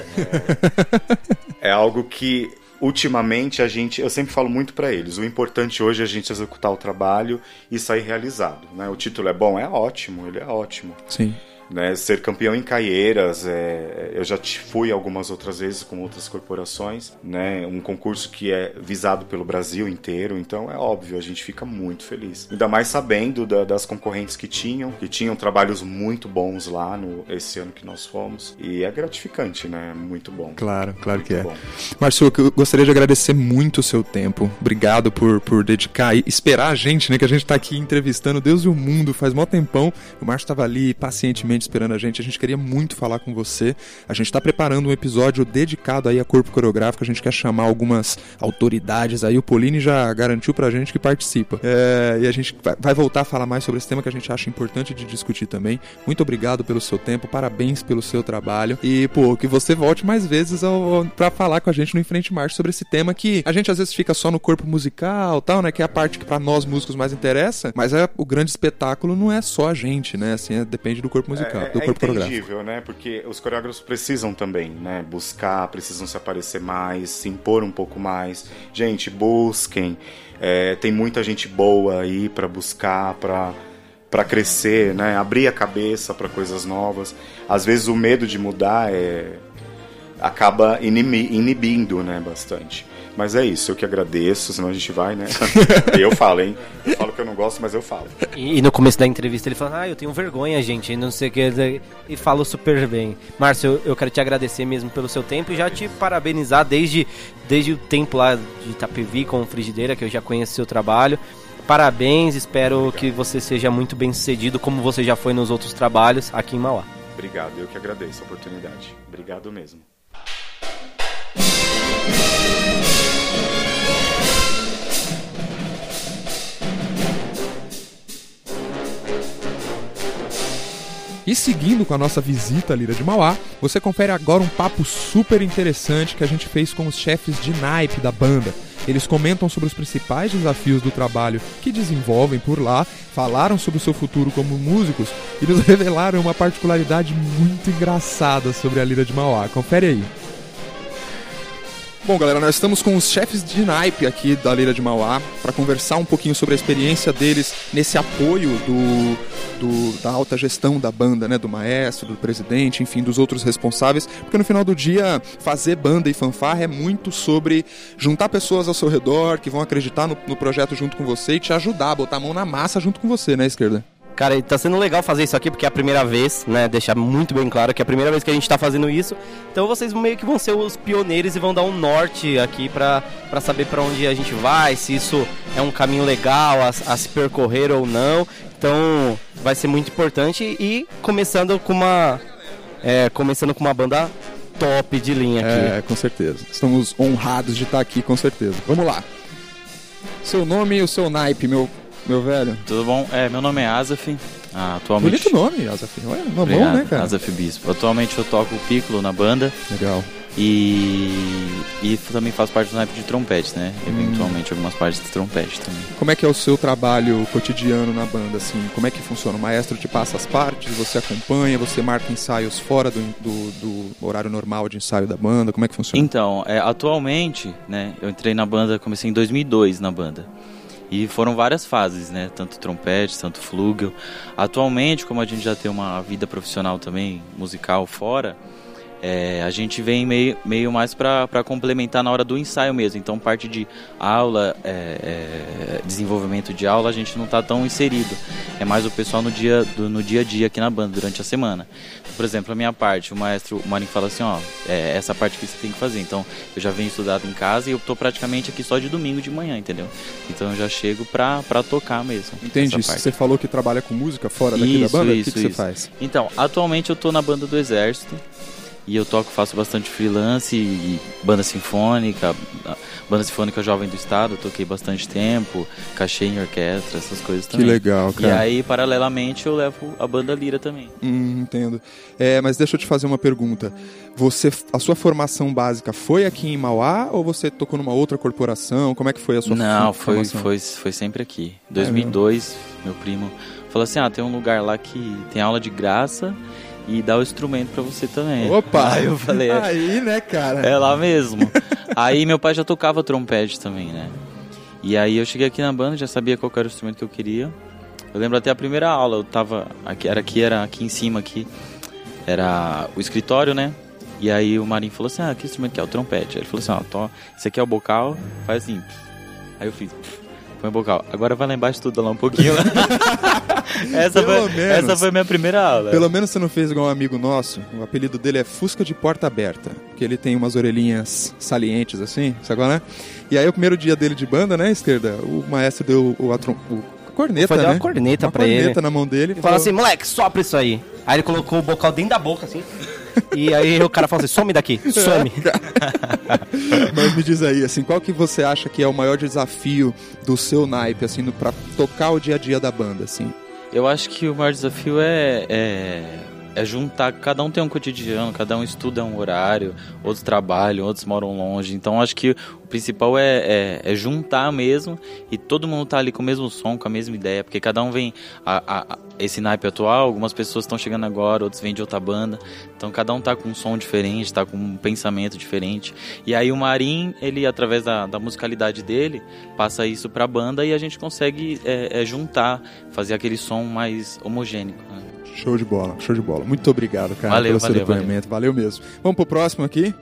É, é algo que ultimamente a gente, eu sempre falo muito para eles, o importante hoje é a gente executar o trabalho e sair realizado, né? O título é bom, é ótimo, ele é ótimo. Sim. Né, ser campeão em Caieiras, é, eu já fui algumas outras vezes com outras corporações, né, um concurso que é visado pelo Brasil inteiro, então é óbvio, a gente fica muito feliz. Ainda mais sabendo da, das concorrentes que tinham, que tinham trabalhos muito bons lá no esse ano que nós fomos, e é gratificante, né, muito bom. Claro, claro muito que é. Bom. Márcio, eu gostaria de agradecer muito o seu tempo, obrigado por, por dedicar e esperar a gente, né, que a gente está aqui entrevistando Deus e o mundo faz mó tempão, o Márcio estava ali pacientemente esperando a gente. A gente queria muito falar com você. A gente está preparando um episódio dedicado aí a corpo coreográfico. A gente quer chamar algumas autoridades aí. O Pauline já garantiu pra gente que participa. É, e a gente vai voltar a falar mais sobre esse tema que a gente acha importante de discutir também. Muito obrigado pelo seu tempo, parabéns pelo seu trabalho. E, pô, que você volte mais vezes ao, pra falar com a gente no Enfrente Marcha sobre esse tema que a gente às vezes fica só no corpo musical tal, né? Que é a parte que para nós músicos mais interessa. Mas é, o grande espetáculo não é só a gente, né? Assim, é, depende do corpo musical é, do é corpo né? Porque os coreógrafos precisam também, né? Buscar, precisam se aparecer mais, se impor um pouco mais. Gente, busquem. É, tem muita gente boa aí para buscar, para para crescer, né? Abrir a cabeça para coisas novas. Às vezes o medo de mudar é acaba inibindo, né, bastante. Mas é isso, eu que agradeço, senão a gente vai, né? eu falo, hein? Eu falo que eu não gosto, mas eu falo. E, e no começo da entrevista ele fala, ah, eu tenho vergonha, gente, não sei o que. E falo super bem. Márcio, eu, quero te agradecer mesmo pelo seu tempo e já te parabenizar desde, desde o tempo lá de Itapevi com Frigideira, que eu já conheço seu trabalho. Parabéns, espero Obrigado. que você seja muito bem sucedido, como você já foi nos outros trabalhos aqui em Mauá. Obrigado, eu que agradeço a oportunidade. Obrigado mesmo. E seguindo com a nossa visita à Lira de Mauá, você confere agora um papo super interessante que a gente fez com os chefes de naipe da banda. Eles comentam sobre os principais desafios do trabalho que desenvolvem por lá, falaram sobre o seu futuro como músicos e nos revelaram uma particularidade muito engraçada sobre a Lira de Mauá. Confere aí. Bom, galera, nós estamos com os chefes de naipe aqui da Lira de Mauá para conversar um pouquinho sobre a experiência deles nesse apoio do, do, da alta gestão da banda, né? Do maestro, do presidente, enfim, dos outros responsáveis. Porque no final do dia, fazer banda e fanfarra é muito sobre juntar pessoas ao seu redor que vão acreditar no, no projeto junto com você e te ajudar botar a mão na massa junto com você, né, esquerda? Cara, tá sendo legal fazer isso aqui porque é a primeira vez, né? Deixar muito bem claro que é a primeira vez que a gente tá fazendo isso. Então vocês meio que vão ser os pioneiros e vão dar um norte aqui pra, pra saber para onde a gente vai, se isso é um caminho legal a, a se percorrer ou não. Então vai ser muito importante e começando com uma. É, começando com uma banda top de linha aqui. É, com certeza. Estamos honrados de estar aqui, com certeza. Vamos lá. Seu nome e o seu naipe, meu meu velho? Tudo bom? É, meu nome é Azaf. Ah, atualmente... Bonito nome, Azaf. Olha, bom, né, cara? Azaf Bispo. Atualmente eu toco o piccolo na banda. Legal. E, e também faço parte do naipe de trompete, né? Eventualmente hum. algumas partes de trompete também. Como é que é o seu trabalho cotidiano na banda, assim? Como é que funciona? O maestro te passa as partes, você acompanha, você marca ensaios fora do, do, do horário normal de ensaio da banda? Como é que funciona? Então, é, atualmente, né? Eu entrei na banda, comecei em 2002 na banda. E foram várias fases, né? Tanto trompete, tanto flugel. Atualmente, como a gente já tem uma vida profissional também, musical fora é, a gente vem meio, meio mais para complementar na hora do ensaio mesmo. Então, parte de aula, é, é, desenvolvimento de aula, a gente não está tão inserido. É mais o pessoal no dia, do, no dia a dia aqui na banda, durante a semana. Por exemplo, a minha parte, o maestro, o Marinho fala assim: ó, é essa parte que você tem que fazer. Então, eu já venho estudado em casa e eu estou praticamente aqui só de domingo de manhã, entendeu? Então, eu já chego para tocar mesmo. Entendi. Você falou que trabalha com música fora daqui isso, da banda? Isso, o que, que você faz? Então, atualmente eu estou na banda do Exército. E eu toco, faço bastante freelance e banda sinfônica, banda sinfônica jovem do estado, toquei bastante tempo, cachê em orquestra, essas coisas também. Que legal, cara. E aí, paralelamente, eu levo a banda lira também. Hum, entendo. É, mas deixa eu te fazer uma pergunta. Você, a sua formação básica foi aqui em Mauá ou você tocou numa outra corporação? Como é que foi a sua Não, formação? Não, foi, foi, foi sempre aqui. 2002, é meu primo falou assim, ah, tem um lugar lá que tem aula de graça e dá o instrumento para você também. Opa! Aí eu falei, é, aí, né, cara? É lá mesmo. aí meu pai já tocava trompete também, né? E aí eu cheguei aqui na banda, já sabia qual era o instrumento que eu queria. Eu lembro até a primeira aula, eu tava aqui, era aqui, era aqui em cima aqui. Era o escritório, né? E aí o Marinho falou assim: "Ah, que instrumento que é o trompete?". Aí ele falou assim: "Ó, tô, esse aqui é o bocal, faz assim". Aí eu fiz põe bocal. Agora vai lá embaixo tudo lá um pouquinho. essa, foi, menos, essa foi a minha primeira aula. Pelo menos você não fez igual um amigo nosso. O apelido dele é Fusca de Porta Aberta. Porque ele tem umas orelhinhas salientes assim, sabe qual, né? E aí o primeiro dia dele de banda, né, esquerda? O maestro deu o, o, o corneta, Foi né? dar uma corneta uma pra corneta ele. corneta na mão dele. E falou assim, moleque, sopra isso aí. Aí ele colocou o bocal dentro da boca, assim. E aí o cara falou assim, some daqui, some. Mas me diz aí, assim, qual que você acha que é o maior desafio do seu naipe, assim, para tocar o dia a dia da banda, assim? Eu acho que o maior desafio é, é, é, juntar, cada um tem um cotidiano, cada um estuda um horário, outros trabalham, outros moram longe. Então acho que o principal é, é, é, juntar mesmo e todo mundo tá ali com o mesmo som, com a mesma ideia, porque cada um vem. A, a, esse naipe atual, algumas pessoas estão chegando agora, outros vêm de outra banda. Então cada um tá com um som diferente, tá com um pensamento diferente. E aí o Marim, ele, através da, da musicalidade dele, passa isso pra banda e a gente consegue é, é juntar, fazer aquele som mais homogêneo. Né? Show de bola, show de bola. Muito obrigado, cara, valeu, pelo valeu, seu depoimento. Valeu. valeu mesmo. Vamos pro próximo aqui.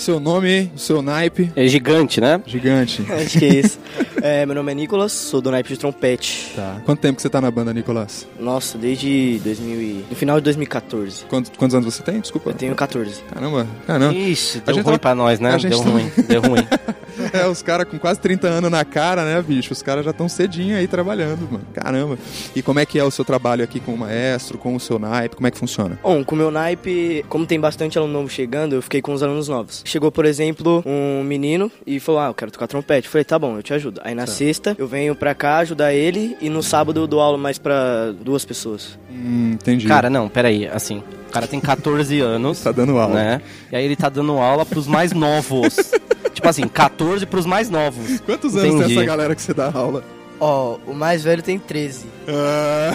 Seu nome, seu naipe. É gigante, né? Gigante. Acho que é isso. É, meu nome é Nicolas, sou do naipe de trompete. Tá. Quanto tempo que você tá na banda, Nicolas? Nossa, desde 2000 e... no final de 2014. Quantos, quantos anos você tem? Desculpa. Eu tenho 14. Caramba, caramba. Ixi, deu ruim tava... pra nós, né? Deu tá... ruim, deu ruim. é, os caras com quase 30 anos na cara, né, bicho? Os caras já estão cedinho aí trabalhando, mano. Caramba. E como é que é o seu trabalho aqui com o maestro, com o seu naipe? Como é que funciona? Bom, com o meu naipe, como tem bastante aluno novo chegando, eu fiquei com os alunos novos. Chegou, por exemplo, um menino e falou: Ah, eu quero tocar trompete. Eu falei, tá bom, eu te ajudo. Aí na tá. sexta eu venho pra cá ajudar ele e no sábado eu dou aula mais pra duas pessoas. Hum, entendi. Cara, não, peraí, assim. O cara tem 14 anos. tá dando aula. Né? E aí ele tá dando aula pros mais novos. tipo assim, 14 pros mais novos. Quantos anos Entendi. tem essa galera que você dá aula? Ó, oh, o mais velho tem 13. Ah.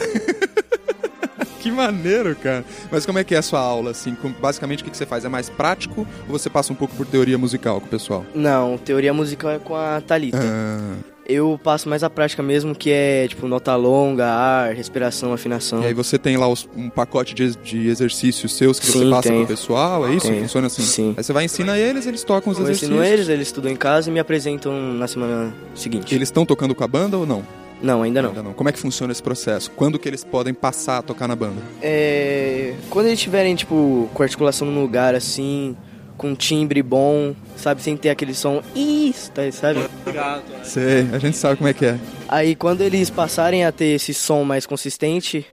que maneiro, cara. Mas como é que é a sua aula, assim? Basicamente, o que você faz? É mais prático ou você passa um pouco por teoria musical com o pessoal? Não, teoria musical é com a Thalita. Ah. Eu passo mais a prática mesmo, que é tipo nota longa, ar, respiração, afinação. E aí você tem lá os, um pacote de, de, exercícios seus que Sim, você passa tem. pro pessoal, é isso? Tem. Funciona assim? Sim. Aí você vai ensina eles, eles tocam os eu exercícios. Eu ensino eles, eles estudam em casa e me apresentam na semana seguinte. Eles estão tocando com a banda ou não? Não, ainda não. ainda não. Como é que funciona esse processo? Quando que eles podem passar a tocar na banda? É... Quando eles estiverem, tipo, com articulação no lugar, assim, com timbre bom, sabe? Sem ter aquele som. Isso, tá, sabe? Obrigado. Sei, a gente sabe como é que é. Aí quando eles passarem a ter esse som mais consistente.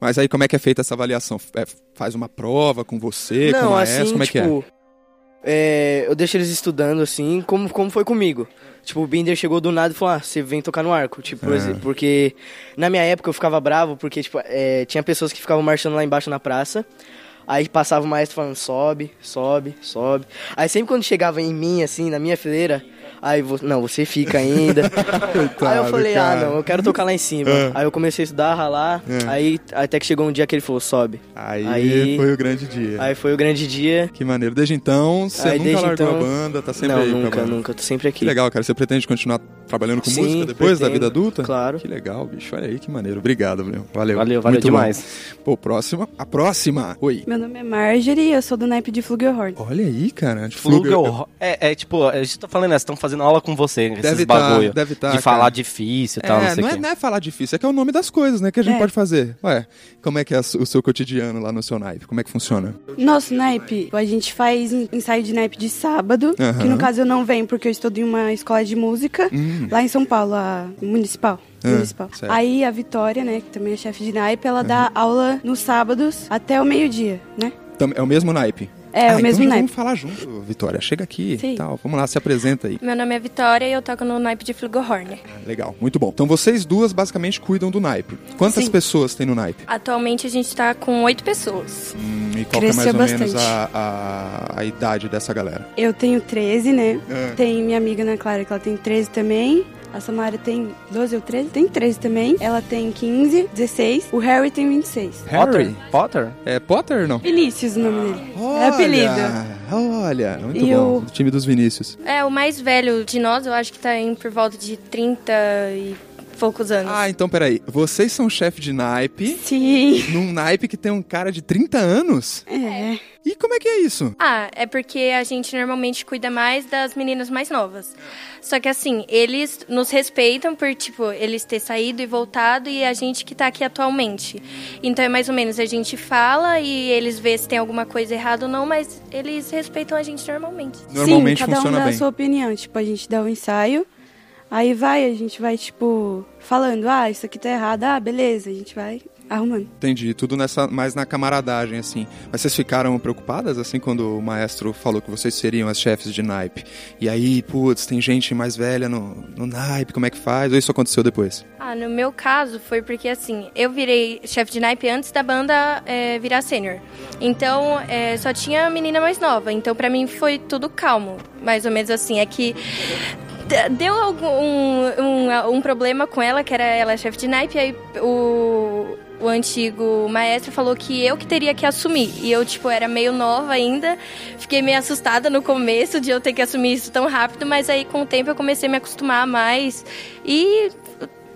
Mas aí como é que é feita essa avaliação? É, faz uma prova com você, Não, com o maestro, assim, como é tipo, que é? Tipo, É, eu deixo eles estudando, assim, como, como foi comigo. Tipo, o Binder chegou do nada e falou, ah, você vem tocar no arco. Tipo, é. porque na minha época eu ficava bravo, porque, tipo, é, tinha pessoas que ficavam marchando lá embaixo na praça. Aí passava o maestro falando, sobe, sobe, sobe. Aí sempre quando chegava em mim, assim, na minha fileira, Aí, não, você fica ainda. aí eu falei, ah, cara. ah, não, eu quero tocar lá em cima. É. Aí eu comecei a estudar, ralar, é. aí até que chegou um dia que ele falou, sobe. Aí, aí, foi o grande dia. Aí foi o grande dia. Que maneiro. Desde então, você aí, nunca largou então, a banda, tá sempre não, aí nunca, nunca, tô sempre aqui. Que legal, cara. Você pretende continuar trabalhando com Sim, música depois pretendo, da vida adulta? Claro. Que legal, bicho. Olha aí, que maneiro. Obrigado, Valeu. Valeu, valeu Muito demais. Bom. Pô, próxima. A próxima. Oi. Meu nome é Marjorie, eu sou do naipe de Flugelhorn. Olha aí, cara. De Flugelhorn. É, é, tipo, a gente tá falando, né, estão fazendo aula com você deve tá, bagulho. Deve tá, de cara. falar difícil e tal, é, não sei não, é, não é falar difícil, é que é o nome das coisas, né, que a gente é. pode fazer. Ué, como é que é o seu cotidiano lá no seu naipe? Como é que funciona? Nosso naipe, a gente faz ensaio de naipe de sábado, que no caso eu não venho porque eu estudo em uma escola de música, hum. lá em São Paulo, a municipal. Ah, municipal. Aí a Vitória, né, que também é chefe de naipe, ela uhum. dá aula nos sábados até o meio-dia, né? É o mesmo naipe? É, ah, o mesmo então naipe. Vamos falar junto, Vitória. Chega aqui Sim. tal. Vamos lá, se apresenta aí. Meu nome é Vitória e eu toco no naipe de Flugelhorn. Ah, legal, muito bom. Então vocês duas basicamente cuidam do naipe. Quantas Sim. pessoas tem no naipe? Atualmente a gente está com oito pessoas. Hum, e qual Cresceu é mais ou bastante. menos a, a, a, idade dessa galera? Eu tenho 13, né? É. Tem minha amiga Ana Clara que ela tem 13 também. A Samara tem 12 ou 13? Tem 13 também. Ela tem 15, 16. O Harry tem 26. Harry? Potter? É Potter não? Vinícius o nome dele. É olha, é apelido. Olha, muito e bom. O... time dos Vinícius. É, o mais velho de nós, eu acho que tá em por volta de 30 e poucos anos. Ah, então peraí. Vocês são chefe de naipe. Sim. Num naipe que tem um cara de 30 anos? É. E como é que é isso? Ah, é porque a gente normalmente cuida mais das meninas mais novas. Só que assim, eles nos respeitam por, tipo, eles ter saído e voltado e a gente que tá aqui atualmente. Então é mais ou menos, a gente fala e eles vê se tem alguma coisa errada ou não, mas eles respeitam a gente normalmente. Normalmente Sim, cada funciona um dá bem. a sua opinião. Tipo, a gente dá o um ensaio, aí vai, a gente vai, tipo, falando, ah, isso aqui tá errado, ah, beleza, a gente vai arrumando. Entendi, tudo nessa mais na camaradagem, assim. Mas vocês ficaram preocupadas, assim, quando o maestro falou que vocês seriam as chefes de naipe? E aí, putz, tem gente mais velha no, no naipe, como é que faz? Ou isso aconteceu depois? Ah, no meu caso foi porque, assim, eu virei chefe de naipe antes da banda é, virar sênior. Então, é, só tinha menina mais nova. Então, para mim, foi tudo calmo. Mais ou menos assim. É que deu algum um, um, problema com ela, que era ela chefe de naipe, aí o o antigo maestro falou que eu que teria que assumir. E eu, tipo, era meio nova ainda. Fiquei meio assustada no começo de eu ter que assumir isso tão rápido, mas aí com o tempo eu comecei a me acostumar mais. E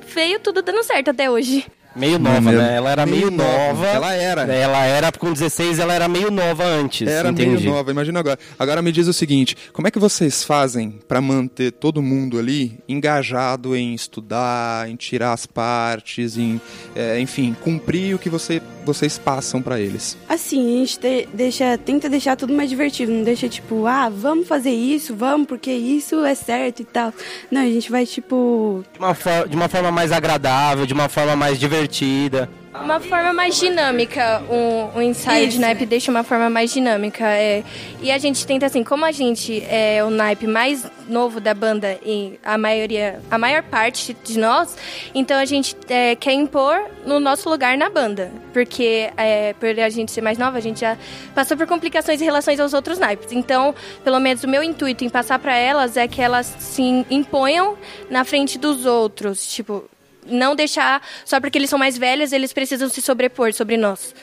veio tudo dando certo até hoje. Meio nova, meio, né? Ela era meio, meio nova. nova. Ela era. Ela era, com 16, ela era meio nova antes. Era entendi. meio nova, imagina agora. Agora me diz o seguinte: como é que vocês fazem para manter todo mundo ali engajado em estudar, em tirar as partes, em, é, enfim, cumprir o que você, vocês passam para eles? Assim, a gente te, deixa, tenta deixar tudo mais divertido, não deixa tipo, ah, vamos fazer isso, vamos, porque isso é certo e tal. Não, a gente vai tipo. De uma, de uma forma mais agradável, de uma forma mais divertida divertida. Uma forma mais dinâmica, um, um ensaio Isso. de naipe deixa uma forma mais dinâmica. É, e a gente tenta assim, como a gente é o naipe mais novo da banda e a maioria, a maior parte de nós, então a gente é, quer impor no nosso lugar na banda. Porque é, por a gente ser mais nova, a gente já passou por complicações em relação aos outros naipes. Então, pelo menos o meu intuito em passar para elas é que elas se imponham na frente dos outros. Tipo, não deixar só porque eles são mais velhos, eles precisam se sobrepor sobre nós.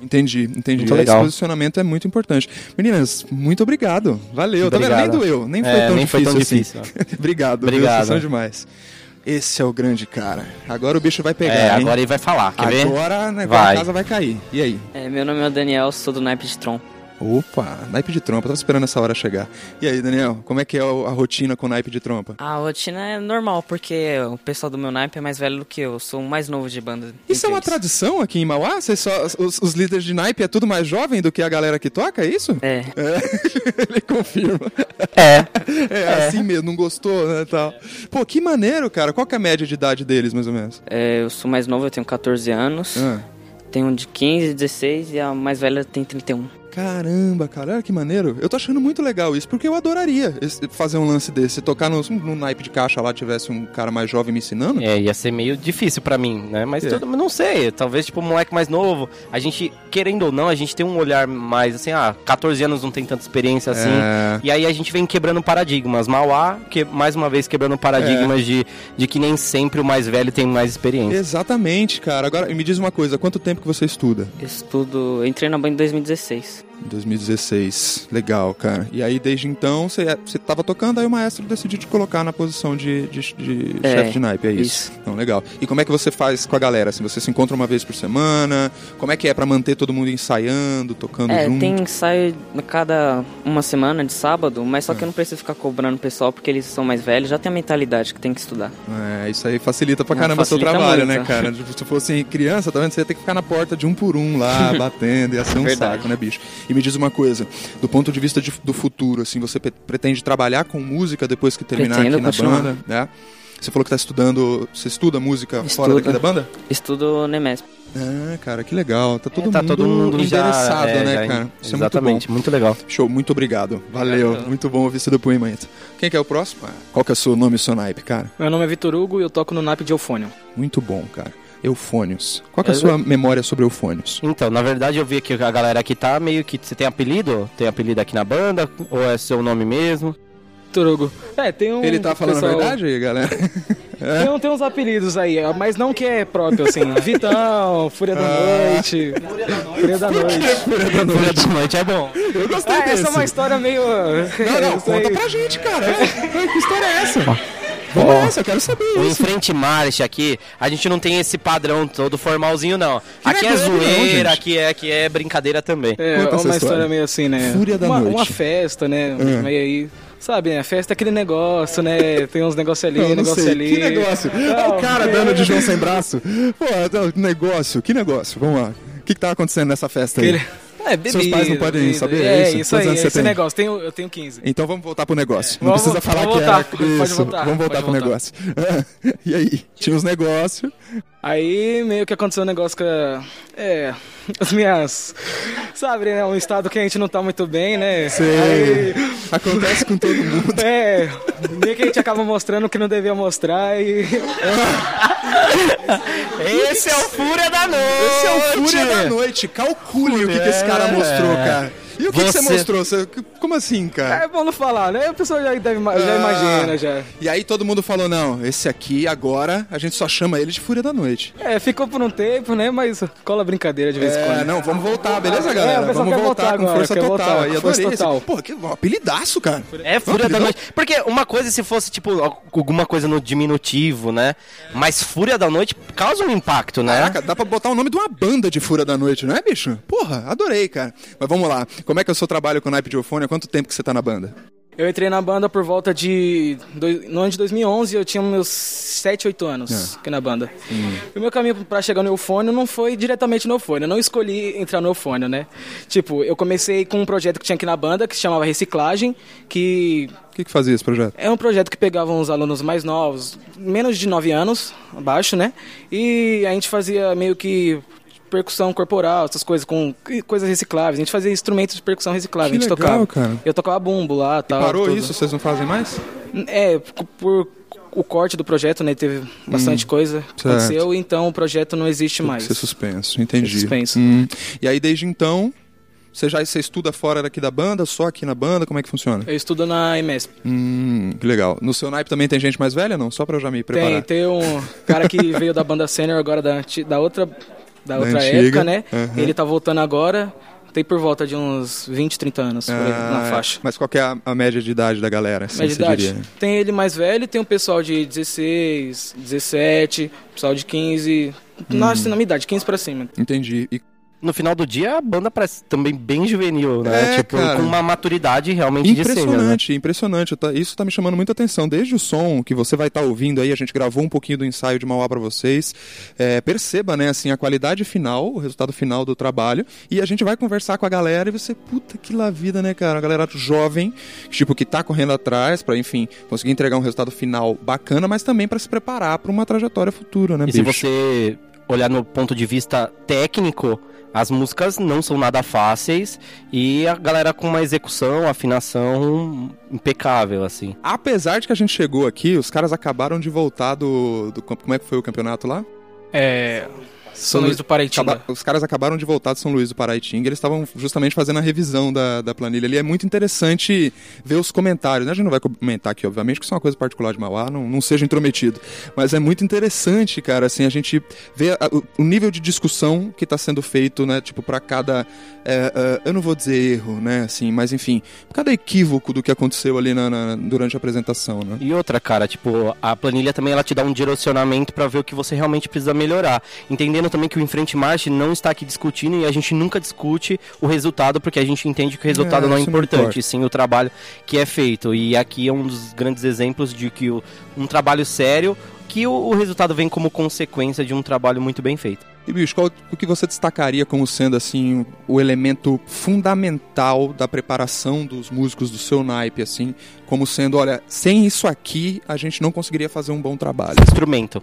Entendi, entendi. Muito legal. Esse posicionamento é muito importante. Meninas, muito obrigado. Valeu. Obrigado. Tá vendo? Nem doeu. Nem foi é, tão nem difícil, foi tão assim. difícil. obrigado. Obrigado. Viu? Vocês são demais. Esse é o grande cara. Agora o bicho vai pegar. É, agora ele vai falar. Quer agora ver? Né, vai. a casa vai cair. E aí? É, meu nome é Daniel, sou do naipe de Tron. Opa, naipe de trompa, tava esperando essa hora chegar. E aí, Daniel, como é que é a rotina com naipe de trompa? A rotina é normal, porque o pessoal do meu naipe é mais velho do que eu, eu sou o mais novo de banda. Isso é uma eles. tradição aqui em Mauá? Vocês só, os, os, líderes de naipe é tudo mais jovem do que a galera que toca, é isso? É. é. Ele confirma. É. é. É, assim mesmo, não gostou, né, tal. Pô, que maneiro, cara. Qual que é a média de idade deles, mais ou menos? É, eu sou mais novo, eu tenho 14 anos. Ah. Tem um de 15, 16 e a mais velha tem 31. Caramba, cara, olha que maneiro. Eu tô achando muito legal isso, porque eu adoraria fazer um lance desse. Tocar no, no naipe de caixa lá, tivesse um cara mais jovem me ensinando. É, ia ser meio difícil para mim, né? Mas é. tudo, não sei, talvez tipo um moleque mais novo. A gente, querendo ou não, a gente tem um olhar mais assim, ah, 14 anos não tem tanta experiência assim. É. E aí a gente vem quebrando paradigmas. Mauá, que mais uma vez quebrando paradigmas é. de, de que nem sempre o mais velho tem mais experiência. Exatamente, cara. Agora me diz uma coisa, quanto tempo que você estuda? Estudo, entrei na banca em 2016. 2016. Legal, cara. E aí, desde então, você estava tocando, aí o maestro decidiu te colocar na posição de, de, de é, chefe de naipe, é isso? isso? Então, legal. E como é que você faz com a galera? Assim, você se encontra uma vez por semana? Como é que é para manter todo mundo ensaiando, tocando é, junto? tem ensaio cada uma semana de sábado, mas só que eu não preciso ficar cobrando o pessoal porque eles são mais velhos, já tem a mentalidade que tem que estudar. É, isso aí facilita pra caramba o seu trabalho, né, muito. né, cara? Se fosse criança, tá vendo? Você ia ter que ficar na porta de um por um lá, batendo, ia ser um Verdade. saco, né, bicho? E me diz uma coisa, do ponto de vista de, do futuro, assim, você pretende trabalhar com música depois que terminar Pretendo aqui na continuar. banda, né? Você falou que está estudando, você estuda música Estudo. fora daqui da banda? Estudo Nemesp. Ah, cara, que legal. Tá todo, é, tá mundo, todo mundo interessado, já, é, né, já, cara? Isso exatamente, é muito, muito, legal. Show, muito obrigado. Valeu, obrigado. muito bom ouvir esse depoimento. Quem que é o próximo? Qual que é o seu nome e seu naipe, cara? Meu nome é Vitor Hugo e eu toco no naipe de Eufônio. Muito bom, cara. Eufônios. Qual é a sua memória sobre Eufônios? Então, na verdade eu vi que a galera aqui tá meio que. Você tem apelido? Tem apelido aqui na banda? Ou é seu nome mesmo? Turugo. É, tem um. Ele tá falando pessoal... a verdade, galera? É. Tem, tem uns apelidos aí, mas não que é próprio, assim. Vitão, Fúria da ah. Noite. Fúria da Noite. Fúria da Noite. Fúria da Noite é bom. Eu gostei ah, Essa é uma história meio. Não, não, conta pra gente, cara. que história é essa? Vamos oh, nessa, eu quero saber o isso. Frente Marcha aqui, a gente não tem esse padrão todo formalzinho, não. Que aqui é zoeira, não, aqui, é, aqui é brincadeira também. É, Conta uma história. história meio assim, né? Fúria da uma, noite. Uma festa, né? É. Meio aí... Sabe, né? Festa é aquele negócio, né? Tem uns negócios ali, não, negócio sei. ali. Que negócio? Não, o cara é... dando de João sem braço. Pô, negócio, que negócio? Vamos lá. O que, que tá acontecendo nessa festa aí? É, bebida, Seus pais não podem bebida. saber? É, é isso, isso aí, esse tem? negócio. Tenho, eu tenho 15. Então vamos voltar pro negócio. É. Não precisa falar que voltar, era isso. Voltar, vamos voltar pro voltar. negócio. e aí? Tinha os negócios. Aí meio que aconteceu um negócio que. É. As minhas. Sabe, né? Um estado que a gente não tá muito bem, né? Sei. Aí, Acontece com todo mundo. É. Meio que a gente acaba mostrando o que não devia mostrar e. Esse é o Fúria da Noite! Esse é o Fúria da Noite. Calcule o que, que esse cara mostrou, cara. E o que, você... que você mostrou? Você... Como assim, cara? É bom não falar, né? A pessoa já, deve, já ah, imagina, já. E aí todo mundo falou, não, esse aqui agora a gente só chama ele de Fúria da Noite. É, ficou por um tempo, né? Mas cola brincadeira de vez em é, quando. não, vamos voltar, beleza, galera? É, vamos voltar, voltar com força total. Voltar, aí, força total. Pô, que um apelidaço, cara. É, Fúria da Noite. Porque uma coisa se fosse, tipo, alguma coisa no diminutivo, né? Mas Fúria da Noite causa um impacto, né? Caraca, dá pra botar o nome de uma banda de Fúria da Noite, não é, bicho? Porra, adorei, cara. Mas vamos lá. Como é que é o seu trabalho com o naipe de Eufone, há quanto tempo que você tá na banda? Eu entrei na banda por volta de. No ano de 2011, eu tinha meus 7, 8 anos é. aqui na banda. Hum. O meu caminho para chegar no Eufônio não foi diretamente no Eufônio. Eu não escolhi entrar no Eufônio, né? Tipo, eu comecei com um projeto que tinha aqui na banda, que se chamava Reciclagem, que. O que, que fazia esse projeto? É um projeto que pegava uns alunos mais novos, menos de 9 anos, abaixo, né? E a gente fazia meio que percussão corporal, essas coisas, com coisas recicláveis. A gente fazia instrumentos de percussão reciclável. Que a gente legal, tocava. Cara. Eu tocava bumbo lá tal. E parou tudo. isso? Vocês não fazem mais? É, por o corte do projeto, né? Teve bastante hum, coisa que aconteceu, então o projeto não existe Tem mais. Ser suspenso, entendi. Suspenso. Hum. E aí desde então. Você já você estuda fora daqui da banda, só aqui na banda? Como é que funciona? Eu estudo na EMESP. Hum, que legal. No seu naipe também tem gente mais velha, não? Só pra eu já me preparar. Tem, tem um cara que veio da banda sênior agora da, da outra da outra antiga. época, né? Uhum. Ele tá voltando agora. Tem por volta de uns 20, 30 anos ah, na faixa. Mas qual é a, a, média de idade da galera? Assim, média de idade? Diria? Tem ele mais velho, tem um pessoal de 16, 17, pessoal de 15. Hum. Nossa, na minha idade, 15 pra cima. Entendi. E no final do dia a banda parece também bem juvenil, né? É, tipo, cara, com uma maturidade realmente de cena. Impressionante, né? impressionante. Isso tá me chamando muita atenção. Desde o som que você vai estar tá ouvindo aí, a gente gravou um pouquinho do ensaio de Mauá para vocês. É, perceba, né, assim, a qualidade final, o resultado final do trabalho. E a gente vai conversar com a galera e você, puta que lá vida, né, cara? A galera jovem, tipo, que tá correndo atrás para enfim, conseguir entregar um resultado final bacana, mas também para se preparar para uma trajetória futura, né, E bicho? se você olhar no ponto de vista técnico, as músicas não são nada fáceis e a galera com uma execução, afinação impecável, assim. Apesar de que a gente chegou aqui, os caras acabaram de voltar do, do como é que foi o campeonato lá? É, são Luís do Paraitinga. Acaba, os caras acabaram de voltar de São Luís do Paraitinga, eles estavam justamente fazendo a revisão da, da planilha ali. É muito interessante ver os comentários, né? A gente não vai comentar aqui, obviamente, que isso é uma coisa particular de Mauá, não, não seja intrometido. Mas é muito interessante, cara, assim, a gente vê a, o, o, nível de discussão que está sendo feito, né? Tipo, para cada. É, é, eu não vou dizer erro, né? Assim, mas enfim, cada equívoco do que aconteceu ali na, na, durante a apresentação, né? E outra, cara, tipo, a planilha também ela te dá um direcionamento para ver o que você realmente precisa melhorar. Entendendo lembrando também que o Enfrente Marche não está aqui discutindo e a gente nunca discute o resultado, porque a gente entende que o resultado é, não é importante, não sim o trabalho que é feito. E aqui é um dos grandes exemplos de que o, um trabalho sério, que o, o resultado vem como consequência de um trabalho muito bem feito. E bicho, qual o que você destacaria como sendo assim o elemento fundamental da preparação dos músicos do seu naipe assim, como sendo, olha, sem isso aqui a gente não conseguiria fazer um bom trabalho. Instrumento.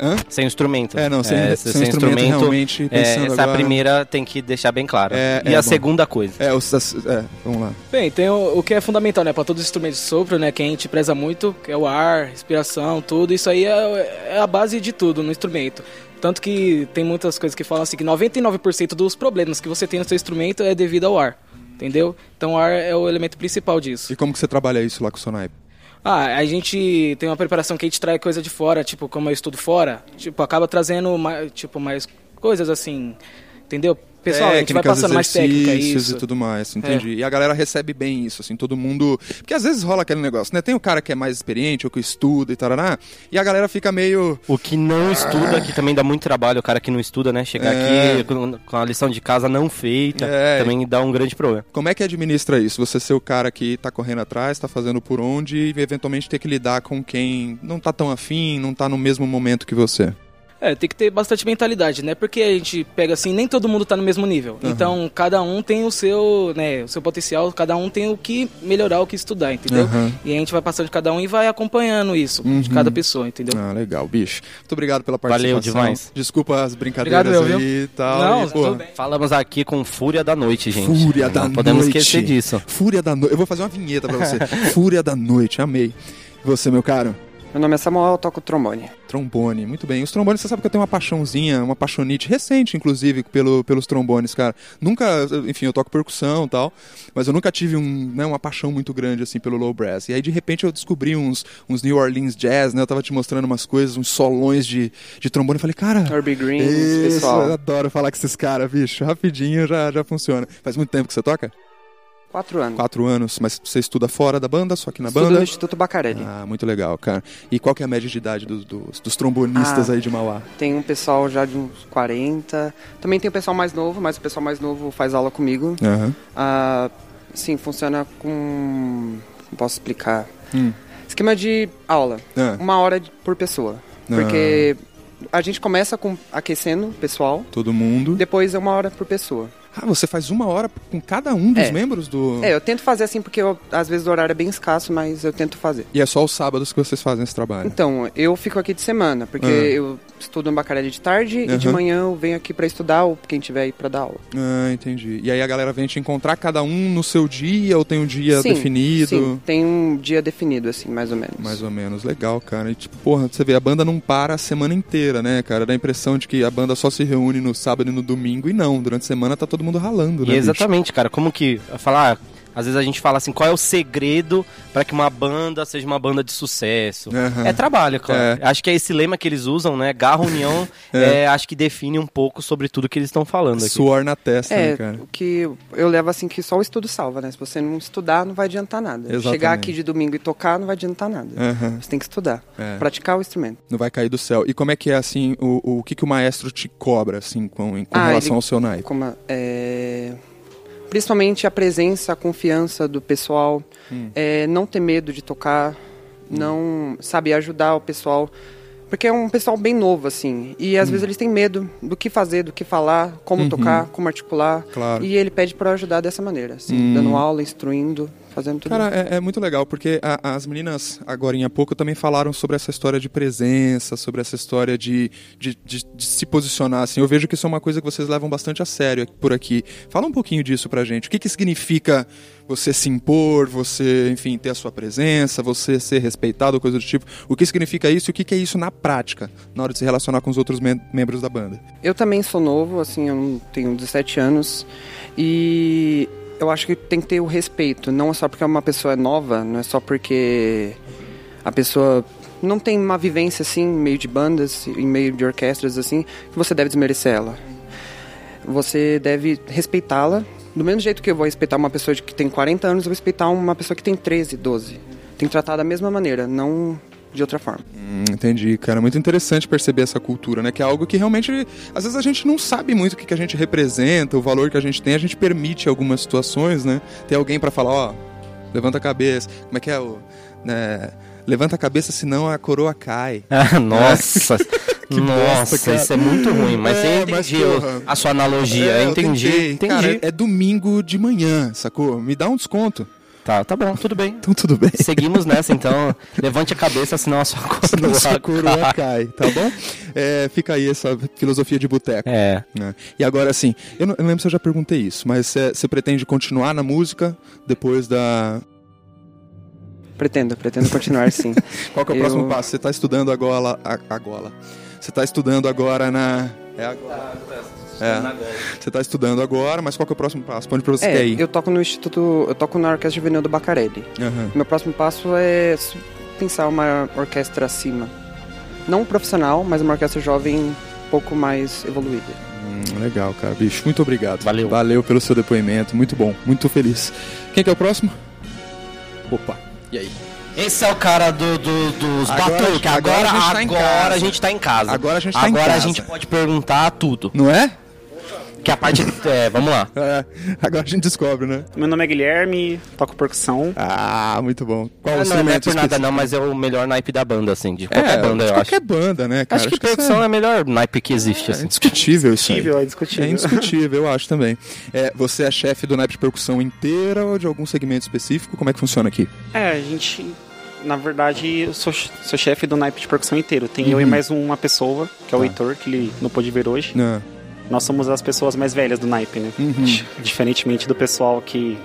Hã? Sem instrumento. É, não, sem, é, sem, sem instrumento, instrumento, realmente é, Essa agora... primeira tem que deixar bem claro. É, e é, a bom. segunda coisa? É, os, é, vamos lá. Bem, tem o, o, que é fundamental, né, para todos os instrumentos de sopro, né, que a gente preza muito, que é o ar, respiração, tudo, isso aí é, é a base de tudo no instrumento. Tanto que tem muitas coisas que falam assim que 99% dos problemas que você tem no seu instrumento é devido ao ar. Entendeu? Então o ar é o elemento principal disso. E como que você trabalha isso lá com o Sonai? Ah, a gente tem uma preparação que a gente traz coisa de fora, tipo, como eu estudo fora, tipo, acaba trazendo mais, tipo, mais coisas assim, entendeu? Pessoal, Técnicas, a gente vai passando mais técnica isso. e tudo mais, entendi. É. E a galera recebe bem isso, assim, todo mundo. Porque às vezes rola aquele negócio, né? Tem o cara que é mais experiente, ou que estuda e tal, e a galera fica meio. O que não estuda, que também dá muito trabalho, o cara que não estuda, né? Chegar é. aqui com, com a lição de casa não feita, é. também dá um grande problema. Como é que administra isso? Você ser o cara que tá correndo atrás, tá fazendo por onde e eventualmente ter que lidar com quem não tá tão afim, não tá no mesmo momento que você? É, tem que ter bastante mentalidade, né? Porque a gente pega assim, nem todo mundo tá no mesmo nível. Uhum. Então, cada um tem o seu, né, o seu potencial, cada um tem o que melhorar, o que estudar, entendeu? Uhum. E a gente vai passando de cada um e vai acompanhando isso, uhum. de cada pessoa, entendeu? Ah, legal, bicho. Muito obrigado pela participação. Valeu demais. Desculpa as brincadeiras obrigado, aí e tal. Não, e, pô, Falamos aqui com Fúria da Noite, gente. Fúria da Não podemos Noite. esquecer disso. Fúria da Noite. Eu vou fazer uma vinheta pra você. Fúria da Noite, amei. Você, meu caro? Meu nome é Samuel, eu toco trombone. Trombone, muito bem. Os trombones, você sabe que eu tenho uma paixãozinha, uma paixonite recente, inclusive, pelo, pelos trombones, cara. Nunca, enfim, eu toco percussão e tal, mas eu nunca tive um, né, uma paixão muito grande, assim, pelo low brass. E aí, de repente, eu descobri uns, uns New Orleans Jazz, né? Eu tava te mostrando umas coisas, uns solões de, de trombone. Eu falei, cara... Herbie Green, isso, pessoal. Eu adoro falar com esses caras, bicho. Rapidinho já, já funciona. Faz muito tempo que você toca? Quatro anos. Quatro anos, mas você estuda fora da banda, só aqui na Estudo banda? no Instituto Bacarelli. Ah, muito legal, cara. E qual que é a média de idade dos, dos, dos trombonistas ah, aí de Mauá? Tem um pessoal já de uns 40. Também tem o pessoal mais novo, mas o pessoal mais novo faz aula comigo. Uhum. Ah, sim, funciona com... Não posso explicar. Hum. Esquema de aula. Ah. Uma hora por pessoa. Porque ah. a gente começa com aquecendo o pessoal. Todo mundo. Depois é uma hora por pessoa. Ah, você faz uma hora com cada um dos é. membros do. É, eu tento fazer assim porque eu, às vezes o horário é bem escasso, mas eu tento fazer. E é só os sábados que vocês fazem esse trabalho? Então, eu fico aqui de semana, porque ah. eu estudo em Bacarelli de tarde uhum. e de manhã eu venho aqui para estudar ou quem tiver aí para dar aula. Ah, entendi. E aí a galera vem te encontrar cada um no seu dia ou tem um dia sim, definido? Sim, tem um dia definido, assim, mais ou menos. Mais ou menos, legal, cara. E tipo, porra, você vê, a banda não para a semana inteira, né, cara? Dá a impressão de que a banda só se reúne no sábado e no domingo e não, durante a semana tá todo mundo ralando, né? Exatamente, cara. Como que. Falar, às vezes a gente fala assim, qual é o segredo para que uma banda seja uma banda de sucesso? Uhum. É trabalho, cara. É. Acho que é esse lema que eles usam, né? Garra União, é. é. acho que define um pouco sobre tudo que eles estão falando aqui. Suor na testa, é, né, cara? O que eu levo assim que só o estudo salva, né? Se você não estudar, não vai adiantar nada. Exatamente. Chegar aqui de domingo e tocar não vai adiantar nada. Uhum. Você tem que estudar, é. praticar o instrumento. Não vai cair do céu. E como é que é assim, o, o que, que o maestro te cobra, assim, com, com ah, relação ele, ao seu naipe? Como, é principalmente a presença, a confiança do pessoal, hum. é, não ter medo de tocar, hum. não, sabe, ajudar o pessoal. Porque é um pessoal bem novo, assim. E às hum. vezes eles têm medo do que fazer, do que falar, como uhum. tocar, como articular. Claro. E ele pede para ajudar dessa maneira, assim, dando aula, instruindo. Fazendo tudo. Cara, é, é muito legal, porque a, as meninas, agora em pouco, também falaram sobre essa história de presença, sobre essa história de, de, de, de, se posicionar. Assim, eu vejo que isso é uma coisa que vocês levam bastante a sério por aqui. Fala um pouquinho disso pra gente. O que, que significa você se impor, você, enfim, ter a sua presença, você ser respeitado, coisa do tipo. O que significa isso e o que, que é isso na prática, na hora de se relacionar com os outros mem membros da banda? Eu também sou novo, assim, eu tenho 17 anos e eu acho que tem que ter o respeito, não é só porque uma pessoa é nova, não é só porque a pessoa não tem uma vivência assim, em meio de bandas, em meio de orquestras assim, que você deve desmerecer ela. Você deve respeitá-la, do mesmo jeito que eu vou respeitar uma pessoa que tem 40 anos, eu vou respeitar uma pessoa que tem 13, 12. Tem que tratar da mesma maneira, não de outra forma. Hum, entendi, cara. Muito interessante perceber essa cultura, né? Que é algo que realmente, às vezes a gente não sabe muito o que, que a gente representa, o valor que a gente tem. A gente permite algumas situações, né? Ter alguém para falar, ó, levanta a cabeça. Como é que é o... Né? Levanta a cabeça, senão a coroa cai. Ah, nossa! que Nossa, bosta, isso é muito ruim, mas é, eu entendi mas, a sua analogia. É, entendi, entendi. Cara, é domingo de manhã, sacou? Me dá um desconto. Tá, tá bom, tudo bem. Então tudo bem. Seguimos nessa, então. Levante a cabeça, senão a sua coroa, sua coroa cai, tá bom? É, fica aí essa filosofia de boteco. É. Né? E agora, assim, eu não, eu não, lembro se eu já perguntei isso, mas você pretende continuar na música depois da. Pretendo, pretendo continuar sim. Qual que é o eu... próximo passo? Você está estudando agora. Agora. Você está estudando agora na. É agora. É. Você está estudando agora, mas qual que é o próximo passo? Onde pra você é, quer ir? Eu toco no Instituto. Eu toco na Orquestra Juvenil do Bacarelli. Uhum. Meu próximo passo é pensar uma orquestra acima. Não profissional, mas uma orquestra jovem um pouco mais evoluída. Hum, legal, cara. Bicho, muito obrigado. Valeu. Valeu pelo seu depoimento. Muito bom, muito feliz. Quem que é o próximo? Opa, e aí? Esse é o cara do, do dos batuques. Agora, agora, a gente, tá agora a gente tá em casa. Agora a gente tá agora em casa. Agora a gente pode perguntar tudo. Não é? Que a parte. é, vamos lá. É, agora a gente descobre, né? Meu nome é Guilherme, toco percussão. Ah, muito bom. Qual ah, não, não é por nada não, mas é o melhor naipe da banda, assim, de qualquer é, banda, de eu qualquer acho. banda, né, cara? Acho que acho percussão que é... é o melhor naipe que existe, assim. É indiscutível isso aí. É indiscutível. É indiscutível, eu acho também. É, você é chefe do naipe de percussão inteira ou de algum segmento específico? Como é que funciona aqui? É, a gente na verdade, eu sou, sou chefe do naipe de percussão inteiro. Tem uhum. eu e mais uma pessoa, que é o tá. Heitor, que ele não pôde ver hoje. Não. Nós somos as pessoas mais velhas do naipe, né? Uhum. Diferentemente do pessoal que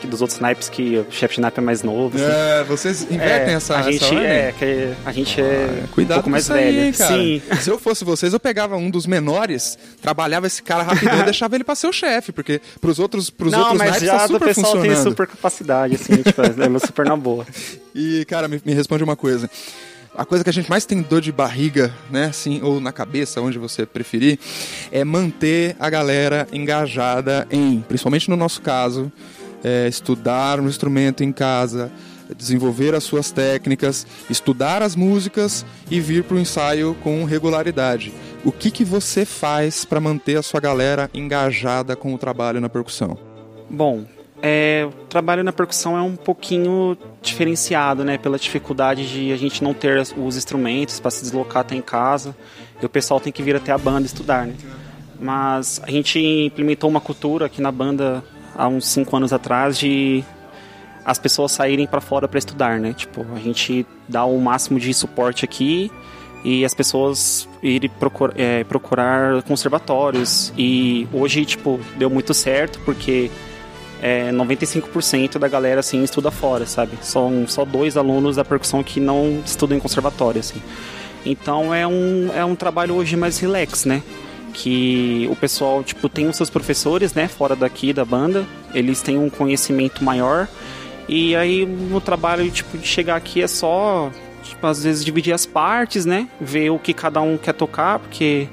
que dos outros naipes que o chefe de naipe é mais novo. Assim. É, vocês invertem é, essa a gente essa é que a gente é ah, cuidado um pouco mais velho. Aí, Sim. Se eu fosse vocês, eu pegava um dos menores, trabalhava esse cara rapidão e deixava ele para ser o chefe, porque pros outros pros Não, outros mas naipes já tá super do pessoal tem super capacidade assim, tipo, é super na boa. E cara, me, me responde uma coisa a coisa que a gente mais tem dor de barriga, né, assim, ou na cabeça, onde você preferir, é manter a galera engajada em, principalmente no nosso caso, é, estudar um instrumento em casa, desenvolver as suas técnicas, estudar as músicas e vir para o ensaio com regularidade. O que, que você faz para manter a sua galera engajada com o trabalho na percussão? Bom, é, o trabalho na percussão é um pouquinho diferenciado, né? Pela dificuldade de a gente não ter os instrumentos para se deslocar até em casa e o pessoal tem que vir até a banda estudar, né? Mas a gente implementou uma cultura aqui na banda há uns cinco anos atrás de as pessoas saírem para fora para estudar, né? Tipo, a gente dá o máximo de suporte aqui e as pessoas irem procurar, é, procurar conservatórios. E hoje, tipo, deu muito certo porque é, 95% da galera assim estuda fora, sabe? São só dois alunos da percussão que não estudam em conservatório, assim. Então é um, é um trabalho hoje mais relax, né? Que o pessoal, tipo, tem os seus professores, né, fora daqui da banda, eles têm um conhecimento maior. E aí o trabalho, tipo, de chegar aqui é só, tipo, às vezes dividir as partes, né? Ver o que cada um quer tocar, porque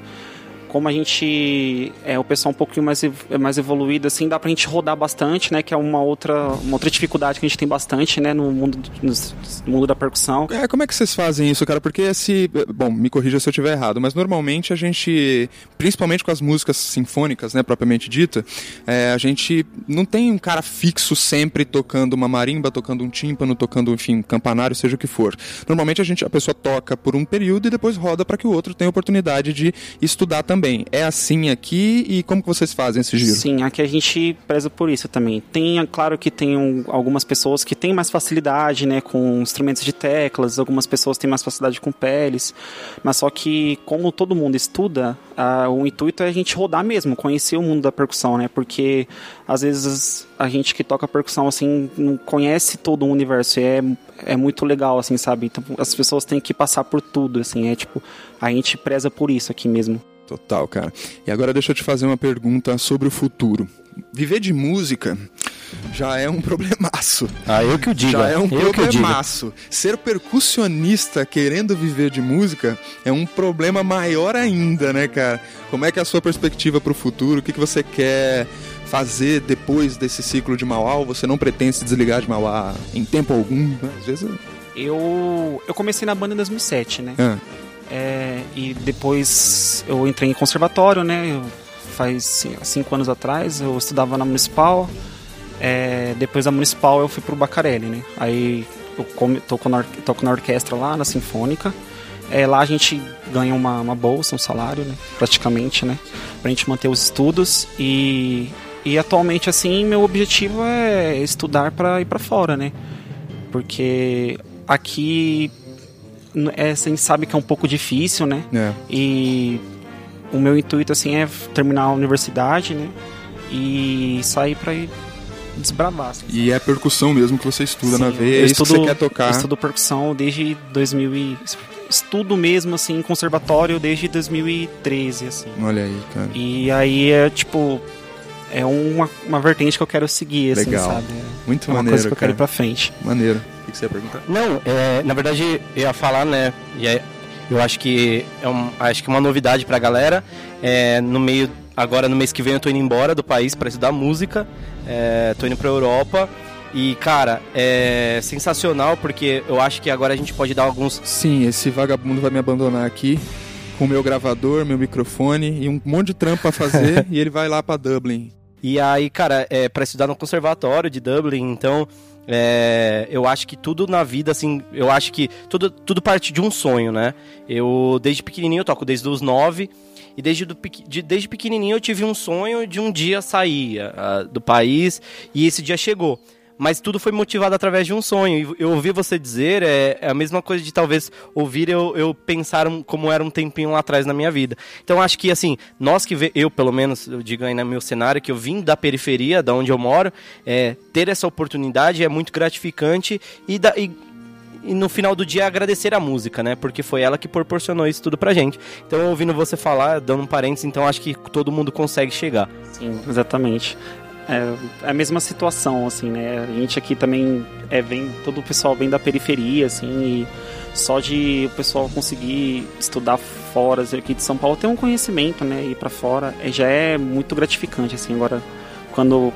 como a gente é o pessoal um pouquinho mais, mais evoluído, assim, dá pra gente rodar bastante, né? Que é uma outra, uma outra dificuldade que a gente tem bastante, né? No mundo, no mundo da percussão. É, como é que vocês fazem isso, cara? Porque se... Bom, me corrija se eu estiver errado, mas normalmente a gente, principalmente com as músicas sinfônicas, né? Propriamente dita, é, a gente não tem um cara fixo sempre tocando uma marimba, tocando um tímpano, tocando, enfim, um campanário, seja o que for. Normalmente a gente, a pessoa toca por um período e depois roda para que o outro tenha oportunidade de estudar também também. É assim aqui e como que vocês fazem esse giro? Sim, aqui a gente preza por isso também. Tem, claro que tem um, algumas pessoas que têm mais facilidade, né, com instrumentos de teclas, algumas pessoas têm mais facilidade com peles, mas só que como todo mundo estuda, a, o intuito é a gente rodar mesmo, conhecer o mundo da percussão, né, porque às vezes a gente que toca percussão assim não conhece todo o universo, é é muito legal assim, sabe? Então as pessoas têm que passar por tudo, assim, é tipo, a gente preza por isso aqui mesmo. Total, cara. E agora deixa eu te fazer uma pergunta sobre o futuro. Viver de música já é um problemaço. Ah, eu que o digo. Já é um eu problemaço. Ser percussionista querendo viver de música é um problema maior ainda, né, cara? Como é que é a sua perspectiva para o futuro? O que, que você quer fazer depois desse ciclo de Mauá? Ou você não pretende se desligar de Mauá em tempo algum? Às vezes... Eu, eu comecei na banda em 2007, né? Ah. É, e depois eu entrei em conservatório, né? Eu, faz cinco anos atrás eu estudava na Municipal. É, depois da Municipal eu fui pro Bacarelli, né? Aí eu toco na, toco na orquestra lá, na Sinfônica. É, lá a gente ganha uma, uma bolsa, um salário, né? Praticamente, né? Pra gente manter os estudos e, e atualmente, assim, meu objetivo é estudar para ir para fora, né? Porque aqui é, a gente sabe que é um pouco difícil, né? É. E o meu intuito assim é terminar a universidade, né? E sair para ir desbravar. Assim, e é percussão mesmo que você estuda Sim, na veia, é isso que você quer tocar. Eu estudo percussão desde 2000 e, estudo mesmo assim em conservatório desde 2013 assim. Olha aí, cara. E aí é tipo é uma, uma vertente que eu quero seguir, assim, Legal. sabe? Muito é maneiro, uma coisa que eu cara. quero ir pra frente. Maneiro. Que você ia perguntar? Não, é, na verdade eu ia falar, né? E é, eu acho que é um, acho que uma novidade pra galera. É, no meio agora no mês que vem eu tô indo embora do país para estudar música. É, tô indo pra Europa. E, cara, é sensacional porque eu acho que agora a gente pode dar alguns. Sim, esse vagabundo vai me abandonar aqui com o meu gravador, meu microfone e um monte de trampo pra fazer e ele vai lá pra Dublin. E aí, cara, é para estudar no conservatório de Dublin, então é, eu acho que tudo na vida, assim, eu acho que tudo, tudo parte de um sonho, né? Eu, desde pequenininho, eu toco desde os nove. E desde, do, de, desde pequenininho eu tive um sonho de um dia sair uh, do país e esse dia chegou mas tudo foi motivado através de um sonho. Eu ouvi você dizer, é, é a mesma coisa de talvez ouvir eu, eu pensar como era um tempinho lá atrás na minha vida. Então acho que assim, nós que vê, eu pelo menos, eu digo aí no meu cenário, que eu vim da periferia, da onde eu moro, é, ter essa oportunidade é muito gratificante e, da, e e no final do dia agradecer a música, né? Porque foi ela que proporcionou isso tudo pra gente. Então, ouvindo você falar, dando um parênteses, então acho que todo mundo consegue chegar. Sim, exatamente. É, é a mesma situação, assim, né? A gente aqui também é, vem, todo o pessoal vem da periferia, assim, e só de o pessoal conseguir estudar fora aqui de São Paulo, ter um conhecimento, né? Ir para fora, é, já é muito gratificante, assim. Agora, quando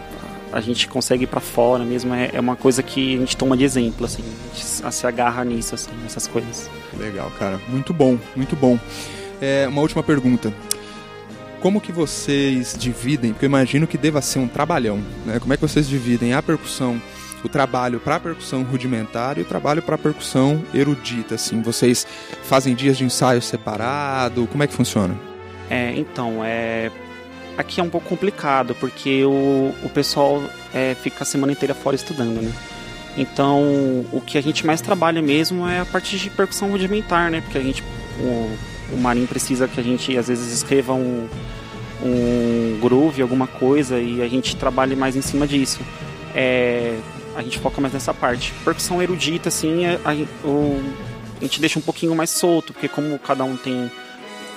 a gente consegue ir para fora mesmo, é, é, uma coisa que a gente toma de exemplo, assim. A gente se agarra nisso, assim, nessas coisas. Legal, cara. Muito bom, muito bom. É, uma última pergunta como que vocês dividem? Porque eu imagino que deva ser um trabalhão, né? Como é que vocês dividem a percussão, o trabalho para a percussão rudimentar e o trabalho para a percussão erudita, assim? Vocês fazem dias de ensaio separado? Como é que funciona? É, então, é aqui é um pouco complicado porque o, o pessoal é, fica a semana inteira fora estudando, né? Então, o que a gente mais trabalha mesmo é a parte de percussão rudimentar, né? Porque a gente o, o Marinho precisa que a gente às vezes escreva um, um groove, alguma coisa, e a gente trabalhe mais em cima disso. É, a gente foca mais nessa parte. Percussão erudita, assim, a, a, o, a gente deixa um pouquinho mais solto, porque como cada um tem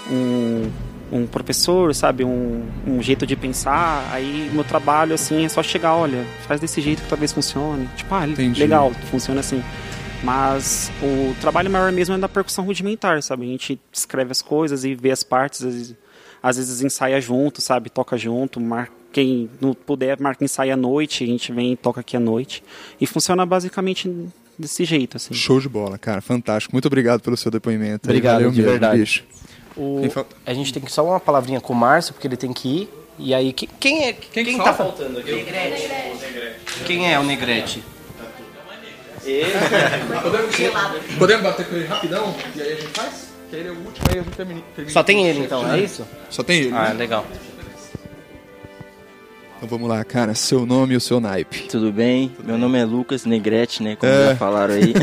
um, um professor, sabe, um, um jeito de pensar, aí meu trabalho, assim, é só chegar, olha, faz desse jeito que talvez funcione. Tipo, ah, Entendi. legal, funciona assim. Mas o trabalho maior mesmo é da percussão rudimentar, sabe? A gente escreve as coisas e vê as partes, às vezes, às vezes ensaia junto, sabe? Toca junto, mar... quem não puder, marca ensaia à noite, a gente vem e toca aqui à noite. E funciona basicamente desse jeito, assim. Show de bola, cara, fantástico. Muito obrigado pelo seu depoimento. Obrigado, Valeu de mesmo, verdade. Bicho. O... A gente tem que só uma palavrinha com o Márcio, porque ele tem que ir. E aí, quem, quem é quem, quem tá faltando aqui? Negrete. Quem é o Negrete? podemos, podemos bater com ele rapidão e aí a gente faz? que ele é o último, aí a gente termina. termina Só tem ele então, é isso? Só tem ele. Ah, né? legal. Então vamos lá, cara. Seu nome e o seu naipe. Tudo bem? Meu nome é Lucas Negrete, né? Como É. já falaram aí.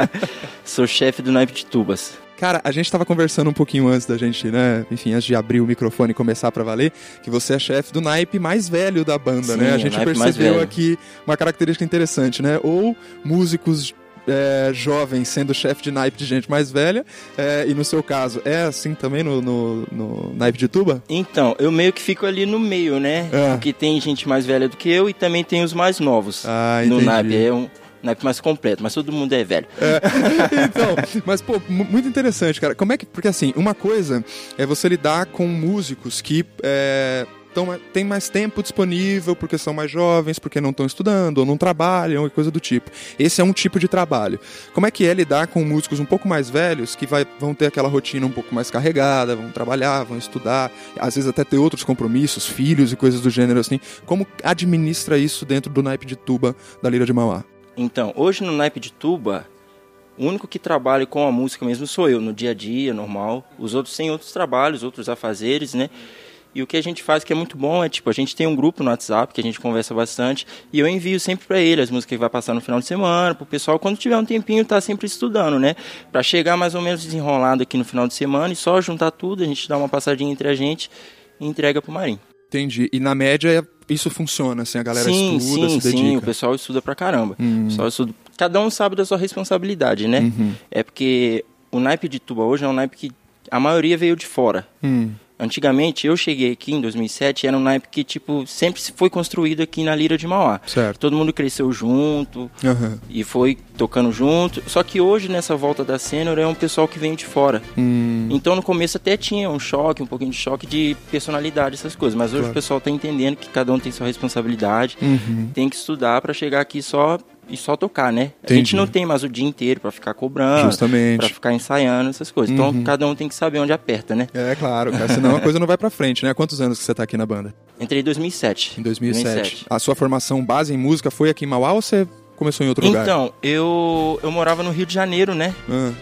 Sou chefe do naipe de tubas. Cara, a gente tava conversando um pouquinho antes da gente, né? Enfim, antes de abrir o microfone e começar pra valer, que você é chefe do naipe mais velho da banda, Sim, né? A gente percebeu aqui uma característica interessante, né? Ou músicos é, jovens sendo chefe de naipe de gente mais velha, é, e no seu caso, é assim também no, no, no naipe de tuba? Então, eu meio que fico ali no meio, né? É. Porque tem gente mais velha do que eu e também tem os mais novos. Ah, no naipe. É um naipe mais completo, mas todo mundo é velho. então, mas pô, mu- muito interessante, cara. Como é que. Porque assim, uma coisa é você lidar com músicos que. É, tão, tem mais tempo disponível porque são mais jovens, porque não estão estudando ou não trabalham e coisa do tipo. Esse é um tipo de trabalho. Como é que é lidar com músicos um pouco mais velhos que vai, vão ter aquela rotina um pouco mais carregada, vão trabalhar, vão estudar, às vezes até ter outros compromissos, filhos e coisas do gênero assim. Como administra isso dentro do naipe de tuba da Lira de Mauá? Então, hoje no naipe de tuba, o único que trabalha com a música mesmo sou eu, no dia a dia, normal. Os outros têm outros trabalhos, outros afazeres, né? E o que a gente faz que é muito bom é, tipo, a gente tem um grupo no WhatsApp que a gente conversa bastante e eu envio sempre para ele as músicas que vai passar no final de semana, pro pessoal quando tiver um tempinho tá sempre estudando, né? Para chegar mais ou menos desenrolado aqui no final de semana e só juntar tudo, a gente dá uma passadinha entre a gente e entrega pro Marim. Entendi. E na média é- isso funciona, assim, a galera sim, estuda, sim, se dedica. Sim, o pessoal estuda pra caramba. Hum. O pessoal estuda... Cada um sabe da sua responsabilidade, né? Uhum. É porque o naipe de tuba hoje é um naipe que a maioria veio de fora. Hum. Antigamente, eu cheguei aqui em 2007, era um naipe que, tipo, sempre se foi construído aqui na Lira de Mauá. Certo. Todo mundo cresceu junto Aham. e foi tocando junto. Só que hoje, nessa volta da Sênior, é um pessoal que vem de fora. Hum. Então, no começo até tinha um choque, um pouquinho de choque de personalidade, essas coisas. Mas hoje Claro. o pessoal tá entendendo que cada um tem sua responsabilidade, Uhum. tem que estudar para chegar aqui só e só tocar, né? A Entendi. gente não tem mais o dia inteiro para ficar cobrando, Justamente. para ficar ensaiando essas coisas. Uhum. Então, cada um tem que saber onde aperta, né? É claro, cara, senão a coisa não vai pra frente, né? Há quantos anos que você tá aqui na banda? Entrei em 2007. Em 2007. A sua formação base em música foi aqui em Mauá ou você começou em outro lugar? Então, eu, eu morava no Rio de Janeiro, né? Ah,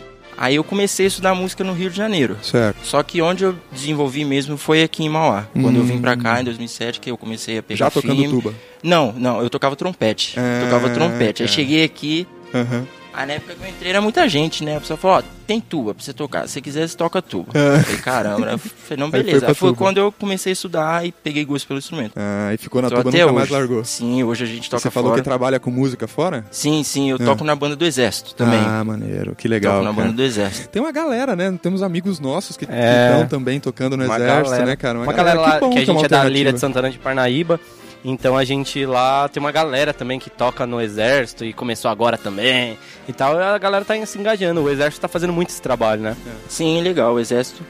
Aí eu comecei a estudar música no Rio de Janeiro. certo. Só que onde eu desenvolvi mesmo foi aqui em Mauá. Quando eu vim pra Hum. cá em 2007, que eu comecei a pegar Já tocando firme. tuba. Não, não, eu tocava trompete. Ah, tocava trompete. Aí cara. cheguei aqui, Aham. Aí na época que eu entrei era muita gente, né? A pessoa falou, ó, tem tuba pra você tocar. Se você quiser, você toca tuba. Ah. Eu falei, caramba, né? Eu falei, não, foi beleza. Aí foi tuba. quando eu comecei a estudar e peguei gosto pelo instrumento. Ah, e ficou na Tô tuba, até nunca hoje. mais largou. Sim, hoje a gente toca você falou fora. que trabalha com música fora? Sim, sim, eu Ah. toco na banda do Exército também. Ah, maneiro, que legal. toco na cara. banda do Exército. Tem uma galera, né? Temos amigos nossos que É. estão também tocando no Uma exército, galera. né, cara? Uma, galera, lá, bom que a uma gente é da. Lira de Santana de Parnaíba. Então a gente lá tem uma galera também que toca no exército e começou agora também e tal. E a galera tá se engajando. O exército tá fazendo muito esse trabalho, né? Sim, legal. O Exército.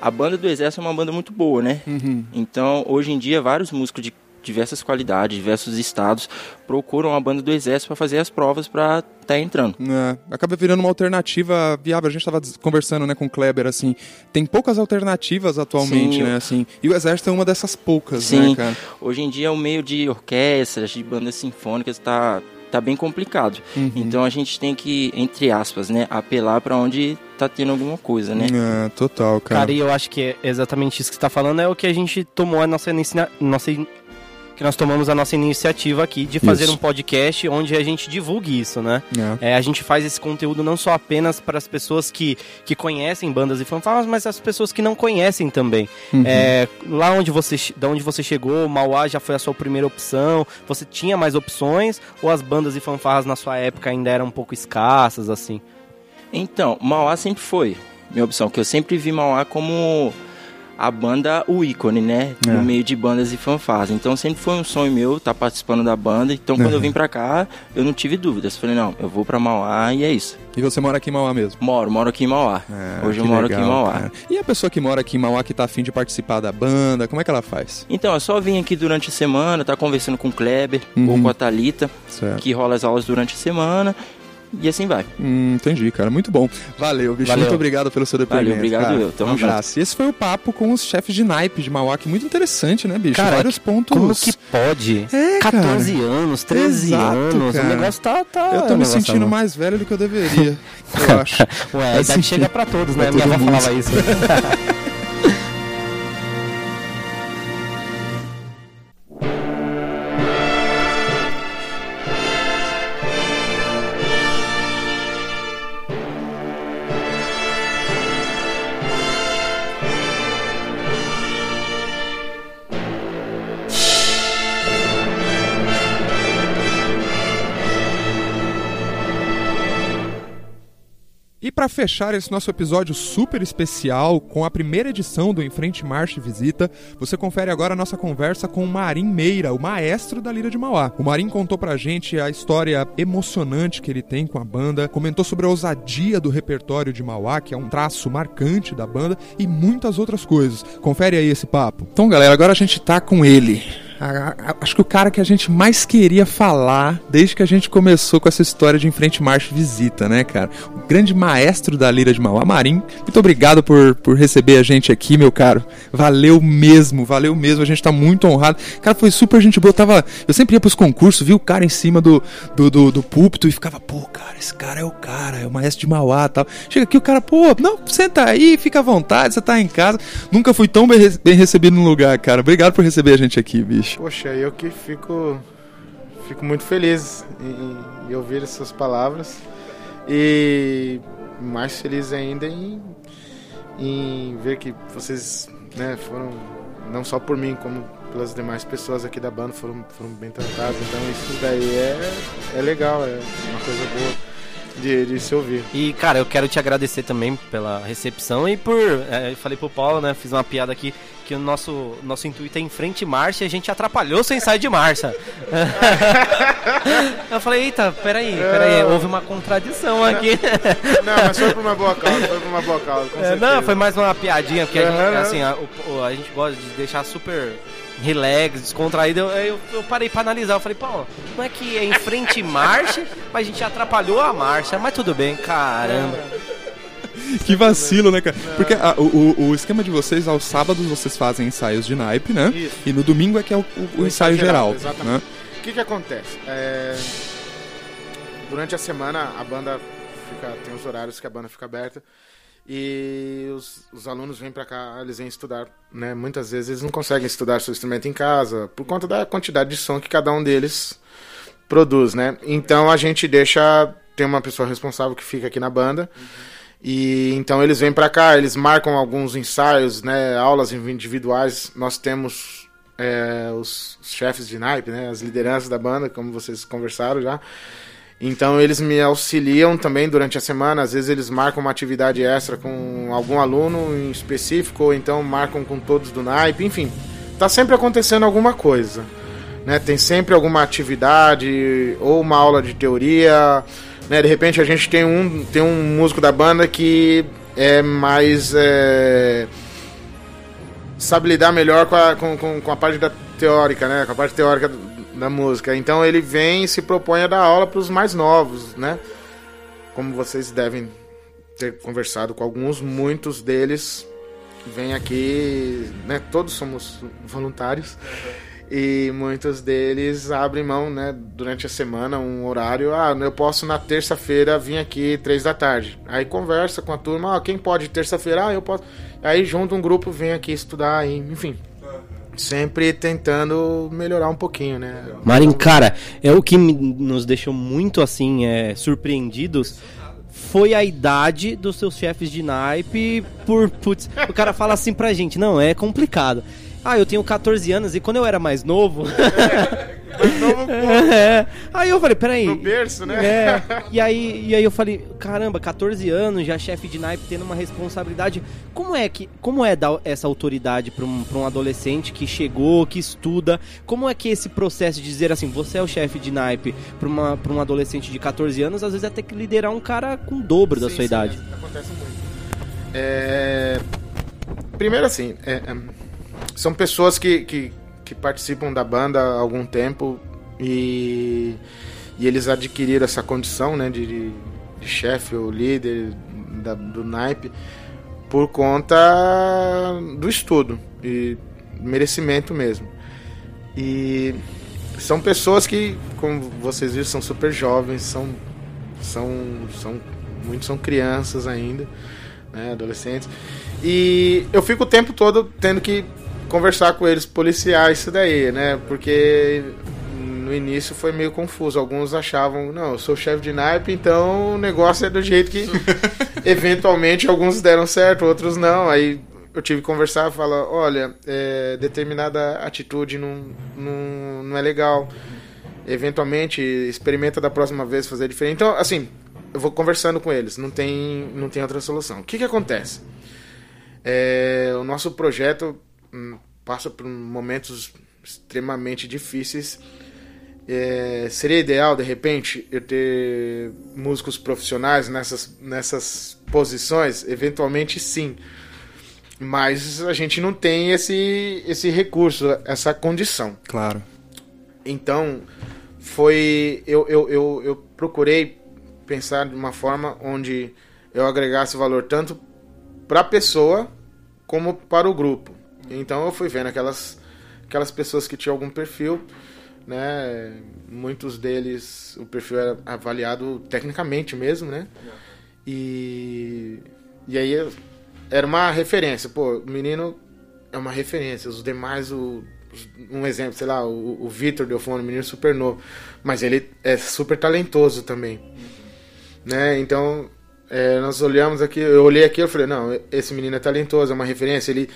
A banda do Exército é uma banda muito boa, né? Uhum. Então, hoje em dia, vários músicos de diversas qualidades, diversos estados, procuram a banda do Exército para fazer as provas para estar tá entrando. É, acaba virando uma alternativa viável. A gente estava conversando né, com o Kleber, assim, tem poucas alternativas atualmente, Sim, né, assim, e o Exército é uma dessas poucas, Sim, né, cara? hoje em dia o meio de orquestras, de bandas sinfônicas está tá bem complicado. Uhum. Então a gente tem que, entre aspas, né, apelar para onde tá tendo alguma coisa, né? É, total, cara. Cara, e eu acho que é exatamente isso que você tá falando é o que a gente tomou a nossa, nossa que nós tomamos a nossa iniciativa aqui de fazer Isso. um podcast onde a gente divulgue isso, né? É. É, a gente faz esse conteúdo não só apenas para as pessoas que, que conhecem bandas e fanfarras, mas as pessoas que não conhecem também. Uhum. É, lá onde você, da onde você chegou, Mauá já foi a sua primeira opção? Você tinha mais opções? Ou as bandas e fanfarras na sua época ainda eram um pouco escassas, assim? Então, Mauá sempre foi minha opção, que eu sempre vi Mauá como a banda, o ícone, né? É. No meio de bandas e fanfarras. Então sempre foi um sonho meu estar participando da banda. Então quando Uhum. eu vim pra cá, eu não tive dúvidas. Falei, não, eu vou pra Mauá e é isso. E você mora aqui em Mauá mesmo? Moro, moro aqui em Mauá. É, Hoje eu moro legal, aqui em Mauá. cara. E a pessoa que mora aqui em Mauá, que tá afim de participar da banda, como é que ela faz? Então, eu só vim aqui durante a semana, tá conversando com o Kleber Uhum. ou com a Thalita, Certo. que rola as aulas durante a semana. E assim vai. Hum, entendi, cara. Muito bom. Valeu, bicho. Valeu. Muito obrigado pelo seu depoimento. Valeu, obrigado cara. eu. Tamo um abraço. Junto. Esse foi o papo com os chefes de naipe de Mauá, que muito interessante, né, bicho? Cara, Vários pontos. Como que pode? É, 14 cara. anos, 13 Exato, anos. Cara. O negócio tá. tá eu tô me sentindo tá mais velho do que eu deveria. eu acho. Ué, a idade chega pra todos, né? Minha avó falava isso. para fechar esse nosso episódio super especial com a primeira edição do Enfrente Marcha Visita, você confere agora a nossa conversa com o Marim Meira, o maestro da Lira de Mauá. O Marim contou pra gente a história emocionante que ele tem com a banda, comentou sobre a ousadia do repertório de Mauá, que é um traço marcante da banda, e muitas outras coisas. Confere aí esse papo. Então, galera, agora a gente tá com ele acho que o cara que a gente mais queria falar desde que a gente começou com essa história de Enfrente Marcha Visita, né, cara? O grande maestro da Lira de Mauá, Marim. Muito obrigado por, por receber a gente aqui, meu caro. Valeu mesmo, valeu mesmo. A gente tá muito honrado. Cara, foi super gente boa. Eu, tava, eu sempre ia pros concursos, vi o cara em cima do, do, do, do púlpito e ficava, pô, cara, esse cara é o cara, é o maestro de Mauá tal. Chega aqui o cara, pô, não, senta aí, fica à vontade, você tá em casa. Nunca fui tão bem, bem recebido no lugar, cara. Obrigado por receber a gente aqui, bicho. Poxa, eu que fico, fico muito feliz em, em ouvir essas palavras. E mais feliz ainda em, em ver que vocês né, foram, não só por mim, como pelas demais pessoas aqui da banda, foram, foram bem tratadas. Então isso daí é, é legal, é uma coisa boa de, de se ouvir. E, cara, eu quero te agradecer também pela recepção e por. É, eu falei pro Paulo, né? Fiz uma piada aqui que o nosso, nosso intuito é em frente marcha e a gente atrapalhou seu ensaio de marcha. eu falei, eita, peraí, peraí, é. houve uma contradição aqui. não, mas foi por uma boa causa, foi por uma boa causa. É, não, foi mais uma piadinha, porque a gente, assim, a, a, a gente gosta de deixar super relax, descontraído, eu, eu, eu parei pra analisar. Eu falei, pô, não é que é em frente marcha, mas a gente atrapalhou a marcha, mas tudo bem, caramba. que vacilo, né, cara? Porque a, o, o esquema de vocês, aos sábados vocês fazem ensaios de naipe, né? Isso. E no domingo é que é o, o, o ensaio, ensaio, geral. geral exatamente. Né? O que que acontece? É... Durante a semana a banda fica, tem os horários que a banda fica aberta e os, os alunos vêm para cá, eles vêm estudar, né? Muitas vezes eles não conseguem estudar seu instrumento em casa por conta da quantidade de som que cada um deles produz, né? Então a gente deixa tem uma pessoa responsável que fica aqui na banda. Uhum. E então eles vêm para cá, eles marcam alguns ensaios, né, aulas individuais. Nós temos é, os chefes de naipe, né, as lideranças da banda, como vocês conversaram já. Então eles me auxiliam também durante a semana. Às vezes eles marcam uma atividade extra com algum aluno em específico, ou então marcam com todos do naipe. Enfim, tá sempre acontecendo alguma coisa. Né? Tem sempre alguma atividade ou uma aula de teoria. Né? De repente a gente tem um, tem um músico da banda que é mais. É, sabe lidar melhor com a, com, com, com a parte da teórica, né? Com a parte teórica da música. Então ele vem e se propõe a dar aula para os mais novos, né? Como vocês devem ter conversado com alguns, muitos deles vêm aqui, né? Todos somos voluntários. E muitos deles abrem mão, né, durante a semana, um horário. Ah, eu posso na terça-feira vir aqui três da tarde. Aí conversa com a turma, ah, quem pode terça-feira? Ah, eu posso. Aí junto um grupo vem aqui estudar, enfim sempre tentando melhorar um pouquinho, né? Marin, cara, é o que nos deixou muito assim é, surpreendidos foi a idade dos seus chefes de naipe por putz, o cara fala assim pra gente, não, é complicado. Ah, eu tenho 14 anos e quando eu era mais novo, é. Aí eu falei, peraí. No berço, né? É. E aí, e aí eu falei, caramba, 14 anos, já chefe de naipe tendo uma responsabilidade. Como é que como é dar essa autoridade para um, pra um adolescente que chegou, que estuda? Como é que esse processo de dizer assim, você é o chefe de naipe para uma pra um adolescente de 14 anos, às vezes é ter que liderar um cara com o dobro sim, da sua sim, idade. É, acontece muito. É... Primeiro assim, é, é, são pessoas que, que que participam da banda há algum tempo e e eles adquiriram essa condição né, de, de, chefe ou líder da, do naipe por conta do estudo e merecimento mesmo. E são pessoas que, como vocês viram, são super jovens, são, são, são muitos são crianças ainda, né, adolescentes. E eu fico o tempo todo tendo que conversar com eles, policiar isso daí, né? Porque no início foi meio confuso. Alguns achavam, não, eu sou chefe de naipe, então o negócio é do jeito que eventualmente alguns deram certo, outros não. Aí eu tive que conversar e falar, olha, é, determinada atitude não, não, não é legal. Eventualmente, experimenta da próxima vez fazer diferente. Então, assim, eu vou conversando com eles, não tem, não tem outra solução. O que, que acontece? É, o nosso projeto passa por momentos extremamente difíceis. É, seria ideal, de repente, eu ter músicos profissionais nessas, nessas posições? Eventualmente, sim. Mas a gente não tem esse, esse recurso, essa condição. Claro. Então, foi. Eu, eu, eu, eu procurei pensar de uma forma onde eu agregasse valor tanto para a pessoa como para o grupo. Então eu fui vendo aquelas, aquelas pessoas que tinham algum perfil, né? Muitos deles o perfil era avaliado tecnicamente mesmo, né? E, e aí era uma referência. Pô, o menino é uma referência. Os demais, o, um exemplo, sei lá, o, o Vitor Delfone, um menino super novo. Mas ele é super talentoso também. Né? Então, é, nós olhamos aqui, eu olhei aqui e falei, não, esse menino é talentoso, é uma referência, ele,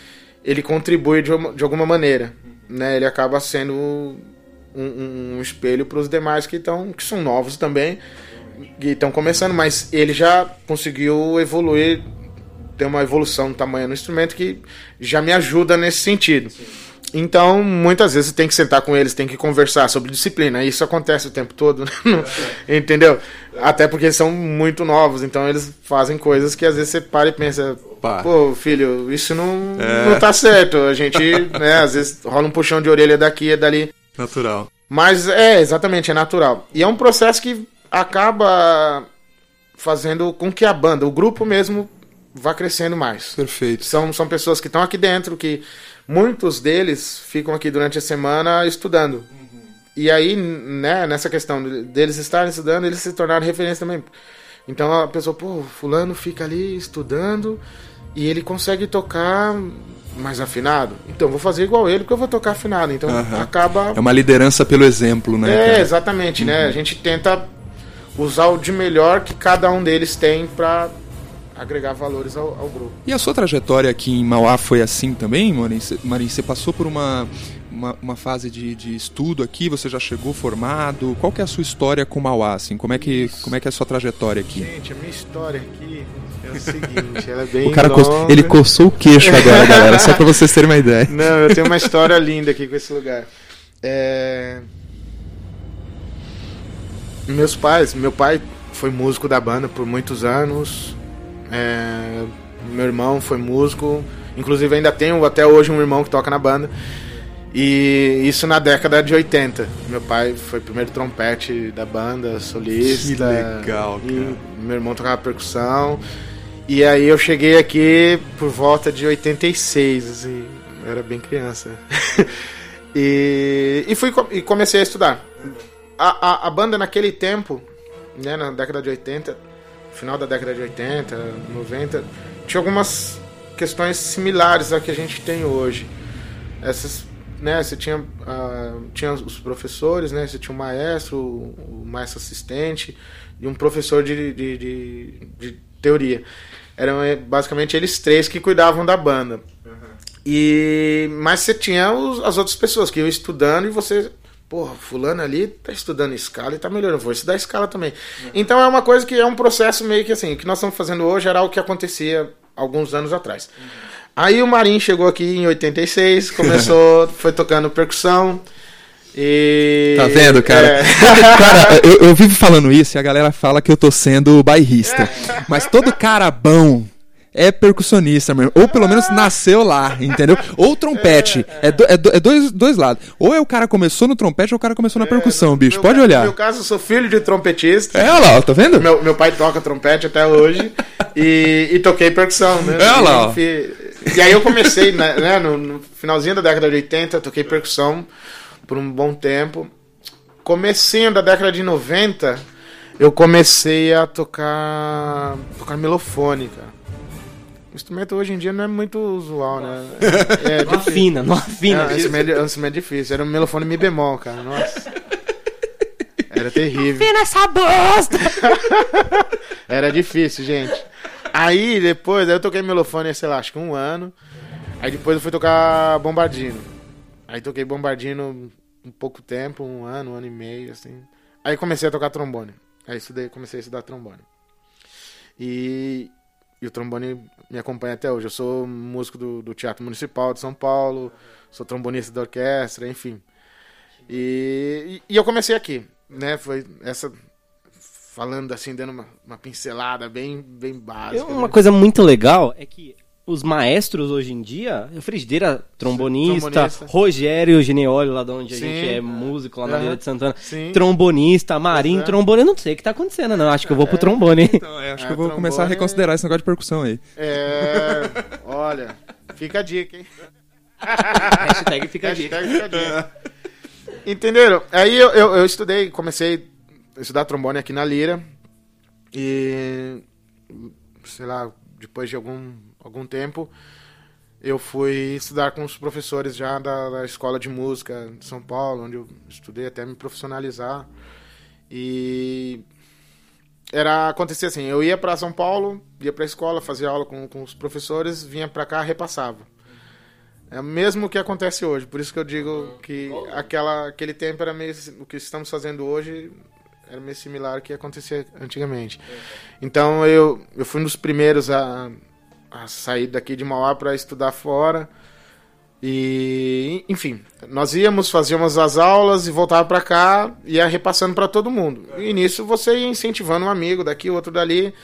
ele contribui de, de alguma maneira. Né? Ele acaba sendo um, um, espelho para os demais que, tão, que são novos também, que estão começando, mas ele já conseguiu evoluir tem uma evolução no tamanho do instrumento que já me ajuda nesse sentido. Então, muitas vezes tem que sentar com eles, tem que conversar sobre disciplina. Isso acontece o tempo todo, né? entendeu? Até porque eles são muito novos, então eles fazem coisas que às vezes você para e pensa, pô, filho, isso não, é. não tá certo. A gente, né, às vezes rola um puxão de orelha daqui e dali. Natural. Mas é, exatamente, é natural. E é um processo que acaba fazendo com que a banda, o grupo mesmo, vá crescendo mais. Perfeito. São, são pessoas que estão aqui dentro, que muitos deles ficam aqui durante a semana estudando. Uhum. E aí, né, nessa questão deles estarem estudando, eles se tornaram referência também. Então a pessoa, pô, fulano fica ali estudando e ele consegue tocar mais afinado. Então vou fazer igual ele porque eu vou tocar afinado. Então uhum. acaba. É uma liderança pelo exemplo, né? É, cara? exatamente, uhum. né? A gente tenta usar o de melhor que cada um deles tem para agregar valores ao, ao, grupo. E a sua trajetória aqui em Mauá foi assim também, Marinho? Marinho, você passou por uma, uma, uma, fase de, de estudo aqui, você já chegou formado? Qual que é a sua história com Mauá, assim? Como é que, como é, que é a sua trajetória aqui? Gente, a minha história aqui é o seguinte, ela é bem O cara longa. ele coçou o queixo agora, galera, só pra vocês terem uma ideia. Não, eu tenho uma história linda aqui com esse lugar. É... Meus pais, meu pai foi músico da banda por muitos anos, é, meu irmão foi músico, inclusive ainda tenho até hoje um irmão que toca na banda. E isso na década de 80. Meu pai foi o primeiro trompete da banda, solista. Que legal, cara. meu irmão tocava percussão. E aí eu cheguei aqui por volta de 86, assim, eu era bem criança. e, e fui e comecei a estudar. A, a, a banda naquele tempo, né, na década de 80, final da década de 80, 90, tinha algumas questões similares a que a gente tem hoje. Essas, né, você tinha, uh, tinha os professores, né, você tinha o maestro, o, maestro assistente e um professor de, de, de, de teoria. Eram eh, basicamente eles três que cuidavam da banda. Uhum. E, mas você tinha os, as outras pessoas que iam estudando e você Porra, fulano ali tá estudando escala e tá melhorando. Vou estudar escala também. Uhum. Então é uma coisa que é um processo meio que assim, o que nós estamos fazendo hoje era o que acontecia alguns anos atrás. Uhum. Aí o Marinho chegou aqui em 86, começou, foi tocando percussão. E... Tá vendo, cara? É. cara, eu, eu, vivo falando isso e a galera fala que eu tô sendo bairrista. Mas todo cara bom é percussionista, meu. Ou pelo menos nasceu lá, entendeu? Ou trompete. É, do, é, do, é, dois, dois lados. Ou é o cara começou no trompete ou o cara começou na é, percussão, bicho. Pode olhar. No meu caso, eu sou filho de trompetista. É, olha lá, tá vendo? Meu, meu pai toca trompete até hoje. e, e toquei percussão, né? É, olha lá. E, e aí eu comecei, né, né, no, no finalzinho da década de 80, toquei percussão por um bom tempo. Comecinho da década de 90, eu comecei a tocar tocar melofone, cara. O instrumento hoje em dia não é muito usual, né? É, é não afina, não afina. É, um instrumento, é um instrumento difícil. Era um melofone mi bemol, cara. Nossa. Era terrível. Afina essa bosta! Era difícil, gente. Aí depois, aí eu toquei melofone, sei lá, acho que um ano. Aí depois eu fui tocar bombardino. Aí toquei bombardino um pouco tempo, um ano, um ano e meio, assim. Aí comecei a tocar trombone. Aí estudei, comecei a estudar trombone. E, e o trombone me acompanha até hoje. Eu sou músico do, do Teatro Municipal de São Paulo, sou trombonista da orquestra, enfim. E, e, e eu comecei aqui, né? Foi essa falando assim, dando uma, uma pincelada bem, bem básica. Uma né? coisa muito legal é que os maestros hoje em dia, Frigideira, trombonista, trombonista. Rogério Gineoli, lá de onde Sim. a gente é músico, lá na uhum. de Santana, Sim. trombonista, Marinho, é. trombone, eu não sei o que tá acontecendo, não. Acho que eu vou é. pro trombone. Então, é, acho que eu vou trombone... começar a reconsiderar esse negócio de percussão aí. É, olha, fica a dica, hein? Hashtag fica a dica. Hashtag fica a dica. Entenderam? Aí eu, eu, eu estudei, comecei a estudar trombone aqui na Lira e, sei lá, depois de algum algum tempo, eu fui estudar com os professores já da, da, escola de música de São Paulo, onde eu estudei até me profissionalizar. E era acontecer assim, eu ia para São Paulo, ia para a escola, fazia aula com, com os professores, vinha para cá, repassava. É o mesmo que acontece hoje, por isso que eu digo que aquela, aquele tempo era meio o que estamos fazendo hoje era meio similar ao que acontecia antigamente. Então eu, eu fui um dos primeiros a a sair daqui de Mauá para estudar fora. E, enfim, nós íamos, fazíamos as aulas e voltava para cá, ia repassando para todo mundo. E nisso você ia incentivando um amigo daqui, outro dali.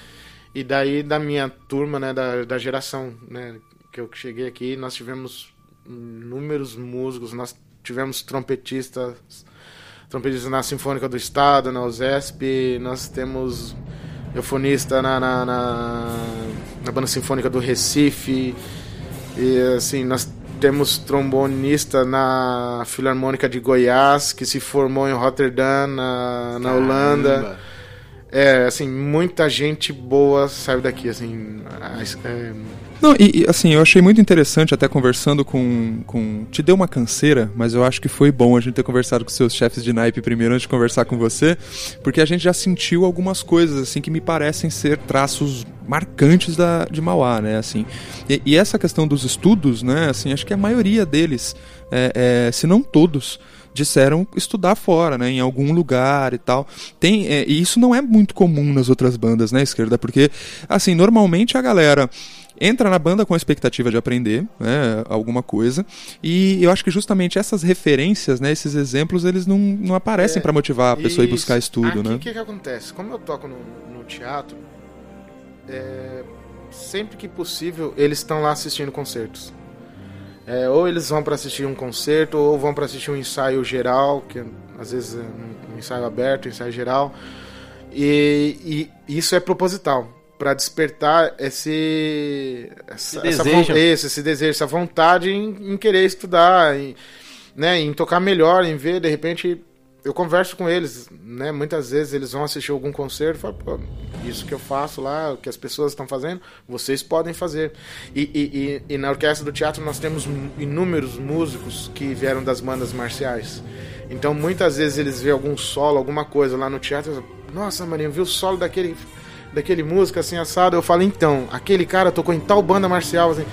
E daí da minha turma, né, da, da geração, né, que eu cheguei aqui, nós tivemos inúmeros músicos, nós tivemos trompetistas, trompetistas na Sinfônica do Estado, na USESP, nós temos eufonista na, na, na, na Banda Sinfônica do Recife. E assim, nós temos trombonista na Filarmônica de Goiás, que se formou em Rotterdam, na, na Holanda. É, assim, muita gente boa saiu daqui, assim. É, não, e, e, assim, eu achei muito interessante até conversando com, com. Te deu uma canseira, mas eu acho que foi bom a gente ter conversado com seus chefes de naipe primeiro antes de conversar com você, porque a gente já sentiu algumas coisas, assim, que me parecem ser traços marcantes da, de Mauá, né, assim. E, e essa questão dos estudos, né, assim, acho que a maioria deles, é, é, se não todos, disseram estudar fora, né, em algum lugar e tal. Tem, é, e isso não é muito comum nas outras bandas, né, esquerda, porque assim, normalmente a galera entra na banda com a expectativa de aprender né, alguma coisa e eu acho que justamente essas referências, né, esses exemplos, eles não, não aparecem é, para motivar a pessoa a ir buscar estudo, né? O que, que acontece? Como eu toco no, no teatro, é, sempre que possível eles estão lá assistindo concertos. É, ou eles vão para assistir um concerto ou vão para assistir um ensaio geral, que às vezes é um ensaio aberto, um ensaio geral. E, e isso é proposital para despertar esse, essa, esse, desejo. Essa, esse desejo, essa vontade em, em, querer estudar, em, né, em tocar melhor, em ver, de repente eu converso com eles, né? Muitas vezes eles vão assistir algum concerto e falam, Pô, isso que eu faço lá, o que as pessoas estão fazendo, vocês podem fazer. E, e, e, e, na orquestra do teatro nós temos inúmeros músicos que vieram das bandas marciais. Então muitas vezes eles vêem algum solo, alguma coisa lá no teatro e falam, nossa, Marinho, viu o solo daquele daquele músico assim assado, eu falo, então, aquele cara tocou em tal banda marcial, assim.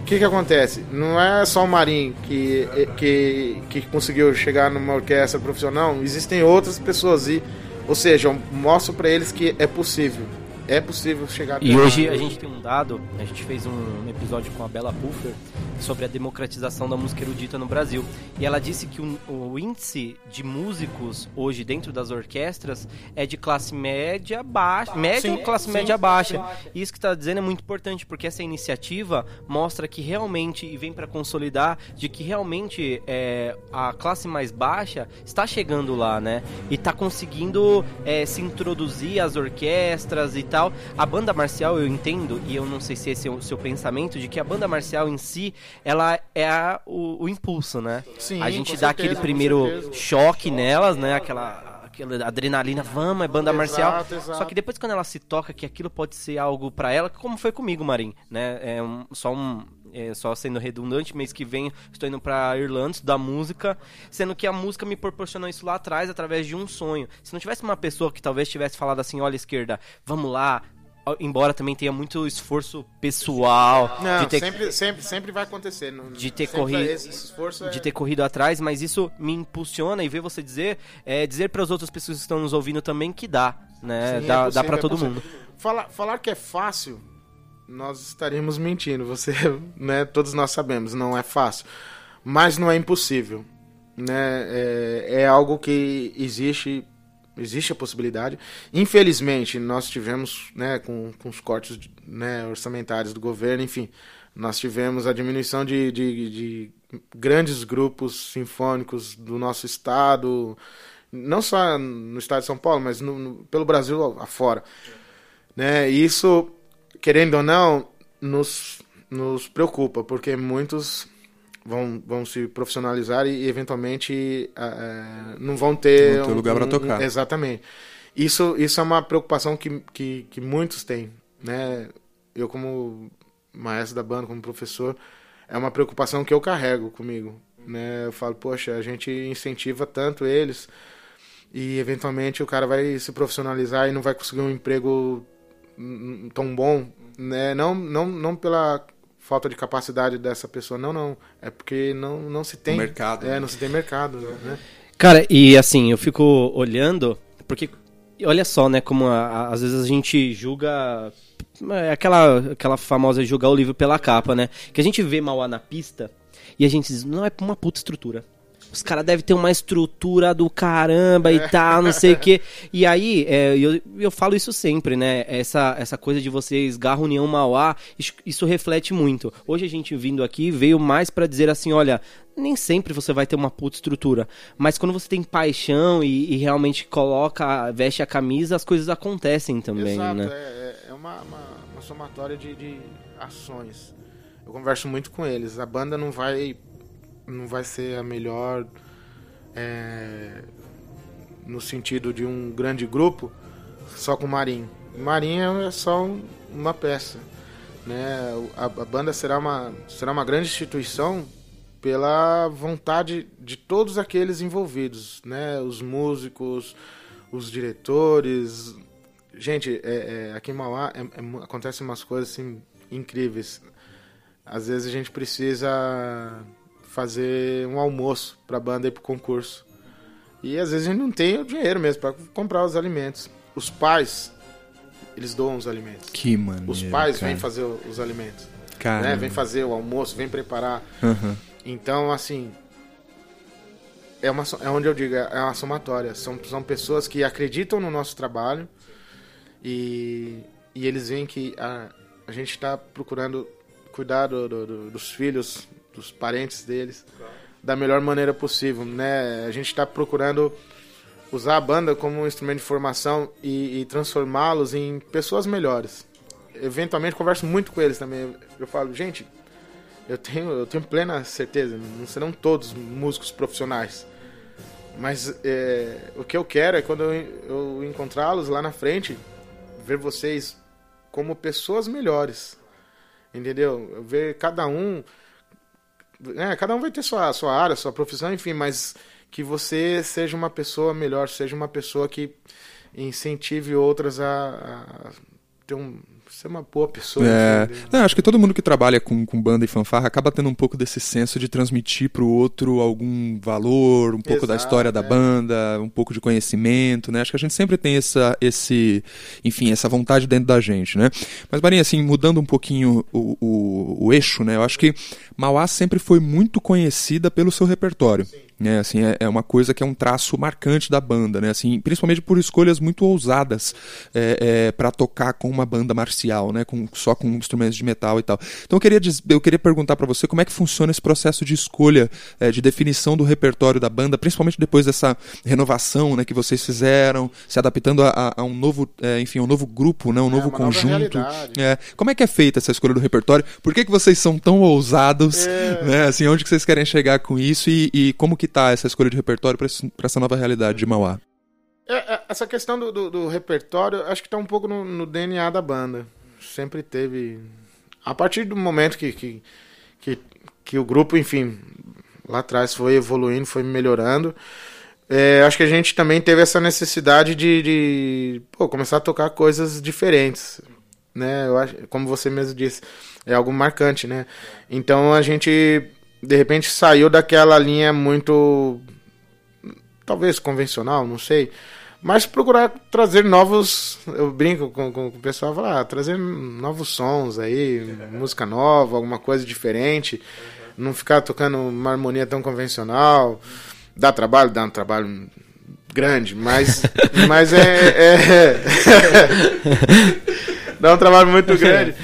O que que acontece? Não é só o Marim que, que, que conseguiu chegar numa orquestra profissional, existem outras pessoas e, ou seja, eu mostro para eles que é possível. É possível chegar E hoje a gente tem um dado, a gente fez um episódio com a Bela Puffer, sobre a democratização da música erudita no Brasil. E ela disse que o, o índice de músicos hoje dentro das orquestras é de classe média baixa, média ou classe sim, média sim, baixa. Sim. E isso que está dizendo é muito importante, porque essa iniciativa mostra que realmente, e vem para consolidar, de que realmente é, a classe mais baixa está chegando lá, né? E está conseguindo é, se introduzir às orquestras e tal. A banda marcial, eu entendo, e eu não sei se esse é o seu pensamento, de que a banda marcial em si, ela é a, o, o, impulso, né? Sim, a gente dá certeza, aquele primeiro choque nelas, né? Aquela, aquela adrenalina, vamos, é banda exato, marcial. Exato. Só que depois quando ela se toca que aquilo pode ser algo para ela, como foi comigo, Marim, né? É um, só um é, só sendo redundante, mês que vem estou indo para Irlanda estudar música, sendo que a música me proporcionou isso lá atrás através de um sonho. Se não tivesse uma pessoa que talvez tivesse falado assim, olha esquerda, vamos lá, embora também tenha muito esforço pessoal não, de ter sempre, sempre, sempre vai acontecer não, de ter corrido de é... ter corrido atrás mas isso me impulsiona e ver você dizer é dizer para as outras pessoas que estão nos ouvindo também que dá né? Sim, dá, é dá para todo mundo. Falar falar que é fácil nós estaríamos mentindo. Você, né, todos nós sabemos, não é fácil, mas não é impossível, né? É, é algo que existe, existe a possibilidade. Infelizmente, nós tivemos, né, com, com os cortes, né, orçamentários do governo, enfim, nós tivemos a diminuição de, de, de grandes grupos sinfônicos do nosso estado, não só no estado de São Paulo, mas no, no, pelo Brasil afora. Né? Isso querendo ou não, nos, nos preocupa, porque muitos vão, vão se profissionalizar e, e eventualmente uh, não vão ter, não ter lugar um, para tocar. Um, exatamente. Isso, isso é uma preocupação que, que, que muitos têm. Né? Eu, como maestro da banda, como professor, é uma preocupação que eu carrego comigo. Né? Eu falo, poxa, a gente incentiva tanto eles e eventualmente o cara vai se profissionalizar e não vai conseguir um emprego tão bom, né? Não, não, não pela falta de capacidade dessa pessoa, não, não. É porque não, não se tem mercado. É, né? não se tem mercado, né? Cara, e assim, eu fico olhando, porque olha só, né, como a, a, às vezes a gente julga é aquela aquela famosa julgar o livro pela capa, né? Que a gente vê Mauá na pista e a gente diz, não é uma puta estrutura. Os caras devem ter uma estrutura do caramba e é. tal, não sei o quê. E aí, é, eu, eu falo isso sempre, né? Essa, essa coisa de vocês, Garra União Mauá, isso, isso reflete muito. Hoje a gente vindo aqui veio mais para dizer assim: olha, nem sempre você vai ter uma puta estrutura. Mas quando você tem paixão e, e, realmente coloca, veste a camisa, as coisas acontecem também, Exato, né? É, é uma, uma, uma somatória de, de ações. Eu converso muito com eles. A banda não vai não vai ser a melhor é, no sentido de um grande grupo só com Marinho. Marinho é só uma peça. Né? A, a, banda será uma, será uma grande instituição pela vontade de todos aqueles envolvidos, né? os músicos, os diretores. Gente, é, é, aqui em Mauá é, é acontecem umas coisas assim, incríveis. Às vezes a gente precisa fazer um almoço para a banda ir pro concurso. E às vezes a gente não tem o dinheiro mesmo para comprar os alimentos. Os pais, eles doam os alimentos. Que mano. Os pais cara. vêm fazer os alimentos. Cara. Né? Vêm fazer o almoço, vêm preparar. Uhum. Então, assim, é, uma, é onde eu digo, é uma somatória. São, são pessoas que acreditam no nosso trabalho e, e eles veem que a, a gente está procurando cuidar do, do, do, dos filhos dos parentes deles da melhor maneira possível, né? A gente está procurando usar a banda como um instrumento de formação e, e transformá-los em pessoas melhores. Eventualmente converso muito com eles também. Eu falo, gente, eu tenho, eu tenho plena certeza, não serão todos músicos profissionais. Mas é, o que eu quero é quando eu, eu encontrá-los lá na frente, ver vocês como pessoas melhores. Entendeu? Ver cada um é, cada um vai ter sua, sua área, sua profissão, enfim, mas que você seja uma pessoa melhor, seja uma pessoa que incentive outras a, a ter um ser uma boa pessoa. É. Não, acho que todo mundo que trabalha com, com banda e fanfarra acaba tendo um pouco desse senso de transmitir para o outro algum valor, um pouco Exato, da história é. da banda, um pouco de conhecimento, né? Acho que a gente sempre tem essa, esse, enfim, essa vontade dentro da gente, né? Mas, Marinha, assim, mudando um pouquinho o, o, o eixo, né? Eu acho que Mauá sempre foi muito conhecida pelo seu repertório. Sim. Né, assim, é, é, uma coisa que é um traço marcante da banda, né, assim, principalmente por escolhas muito ousadas é, é, para tocar com uma banda marcial, né, com, só com instrumentos de metal e tal. Então eu queria, eu queria perguntar para você como é que funciona esse processo de escolha, é, de definição do repertório da banda, principalmente depois dessa renovação né, que vocês fizeram, se adaptando a, a um novo, é, enfim, um novo grupo, né, um novo conjunto. como é que é feita essa escolha do repertório? Por que, que vocês são tão ousados? Né, assim, onde que vocês querem chegar com isso e, e como que tá essa escolha de repertório para essa nova realidade de Mauá? É, é, essa questão do, do, do, repertório, acho que está um pouco no, no, DNA da banda. Sempre teve. A partir do momento que, que, que, que o grupo, enfim, lá atrás foi evoluindo, foi melhorando. É, acho que a gente também teve essa necessidade de, de pô, começar a tocar coisas diferentes. Né? Eu acho, como você mesmo disse, é algo marcante, né? Então a gente de repente saiu daquela linha muito talvez convencional, não sei, mas procurar trazer novos, eu brinco com, com, o pessoal, falar, ah, trazer novos sons aí, música nova, alguma coisa diferente, não ficar tocando uma harmonia tão convencional, dá trabalho, dá um trabalho grande, mas mas é, é. Dá um trabalho muito grande,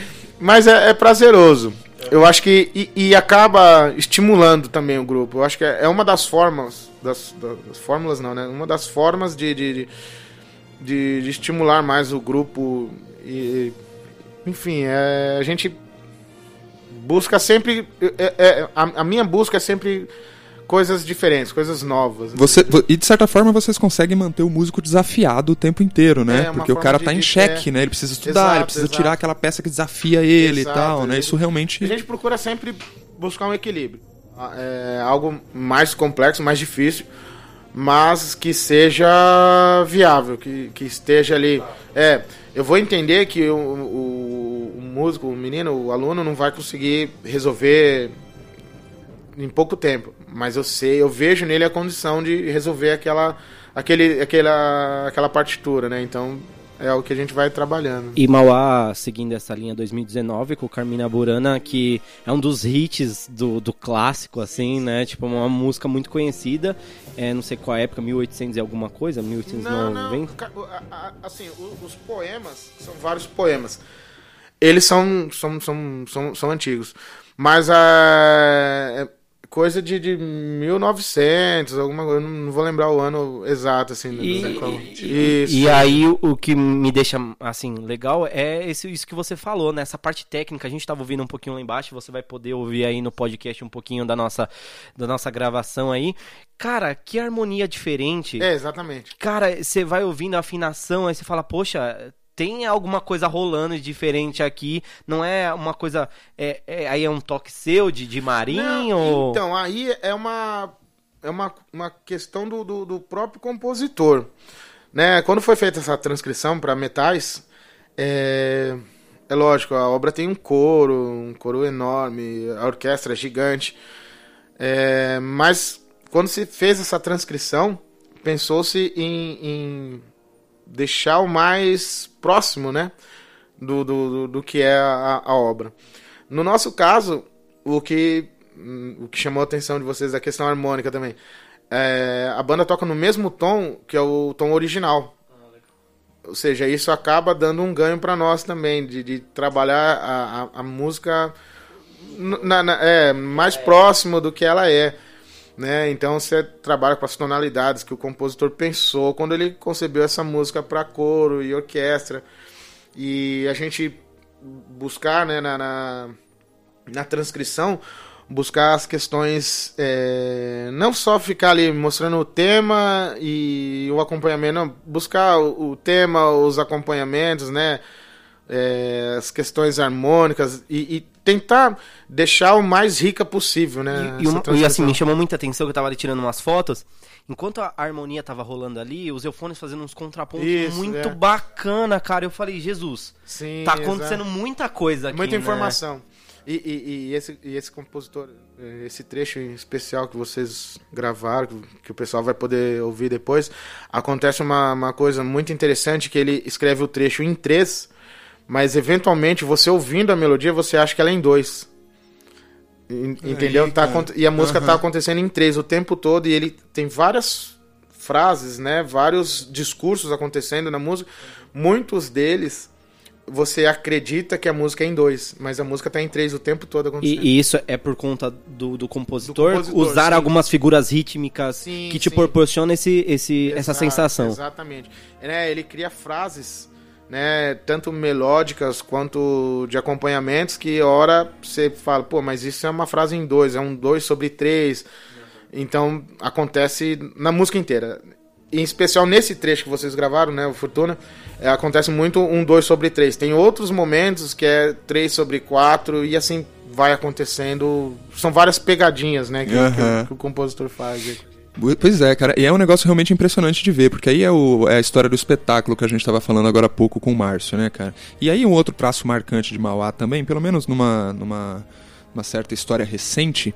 mas é, é prazeroso. Eu acho que. E, e, acaba estimulando também o grupo. Eu acho que é, é uma das formas. Das, das fórmulas não, né? Uma das formas de, de, de, de estimular mais o grupo. E, enfim, é, a gente busca sempre. É, é, a, a minha busca é sempre coisas diferentes, coisas novas. Você, e de certa forma vocês conseguem manter o músico desafiado o tempo inteiro, né? É, Porque o cara tá em xeque, é... né? Ele precisa estudar, exato, ele precisa exato. tirar aquela peça que desafia ele exato, e tal, né? Isso realmente. A gente procura sempre buscar um equilíbrio. Ah, é algo mais complexo, mais difícil, mas que seja viável, que, que esteja ali. É, eu vou entender que o, o, o músico, o menino, o aluno não vai conseguir resolver em pouco tempo. Mas eu sei, eu vejo nele a condição de resolver aquela, aquele, aquela, aquela partitura, né? Então é o que a gente vai trabalhando. E Mauá, seguindo essa linha 2019 com Carmina Burana, que é um dos hits do, do clássico, assim, né? Tipo, uma música muito conhecida. É, não sei qual época, 1800 e alguma coisa? 1890? Não, não. Assim, os poemas, são vários poemas. Eles são, são, são, são, são antigos. Mas a coisa de, de 1900, alguma coisa, não vou lembrar o ano exato, assim. E, isso. e aí o que me deixa, assim, legal é esse, isso que você falou, né? Essa parte técnica, a gente estava ouvindo um pouquinho lá embaixo, você vai poder ouvir aí no podcast um pouquinho da nossa, da nossa gravação aí. Cara, que harmonia diferente. É, exatamente. Cara, você vai ouvindo a afinação, aí você fala, poxa, tem alguma coisa rolando diferente aqui. Não é uma coisa. É, é aí é um toque seu de, de marinho? Não, então, aí é uma. É uma, uma questão do, do, do próprio compositor. Né? Quando foi feita essa transcrição para metais, é, é lógico, a obra tem um coro, um coro enorme, a orquestra é gigante. É, mas quando se fez essa transcrição, pensou-se em, em deixar o mais próximo, né? Do, do, do que é a, a obra. No nosso caso, o que, o que chamou a atenção de vocês é a questão harmônica também. É, a banda toca no mesmo tom que é o tom original. Ou seja, isso acaba dando um ganho para nós também, de, de trabalhar a, a, a música na, na, é, mais próximo do que ela é né? Então você trabalha com as tonalidades que o compositor pensou quando ele concebeu essa música para coro e orquestra. E a gente buscar, né, na, na, na transcrição, buscar as questões, é, não só ficar ali mostrando o tema e o acompanhamento, não, buscar o, o tema, os acompanhamentos, né? é, as questões harmônicas e, e, tentar deixar o mais rica possível, né? E, e, e, assim, me chamou muita atenção que eu tava ali tirando umas fotos. Enquanto a harmonia tava rolando ali, os eufones fazendo uns contrapontos Isso, muito é. bacana, cara. Eu falei, Jesus, Sim, tá acontecendo exato. muita coisa aqui. Muita né? informação. E, e, e, esse, e esse compositor, esse trecho em especial que vocês gravaram, que, o pessoal vai poder ouvir depois, acontece uma, uma coisa muito interessante que ele escreve o trecho em três, mas eventualmente você ouvindo a melodia, você acha que ela é em dois. Entendeu? Aí, tá, e a música uhum. tá acontecendo em três o tempo todo e ele tem várias frases, né? Vários discursos acontecendo na música. Muitos deles você acredita que a música é em dois, mas a música tá em três o tempo todo acontecendo. E, e isso é por conta do, do, compositor, do compositor, usar sim. algumas figuras rítmicas sim, que te sim. proporcionam esse, esse, Exato, essa sensação. Exatamente. É, ele cria frases, né, tanto melódicas quanto de acompanhamentos, que hora você fala, pô, mas isso é uma frase em dois, é um dois sobre três. Então acontece na música inteira. Em especial nesse trecho que vocês gravaram, né, o Fortuna é, acontece muito um 2 sobre 3. Tem outros momentos que é 3 sobre 4 e assim vai acontecendo. São várias pegadinhas, né, que, uhum. que, que o compositor faz. Pois é, cara, e é um negócio realmente impressionante de ver, porque aí é, o, é a história do espetáculo que a gente estava falando agora há pouco com o Márcio, né, cara? E aí um outro traço marcante de Mauá também, pelo menos numa, numa uma certa história recente,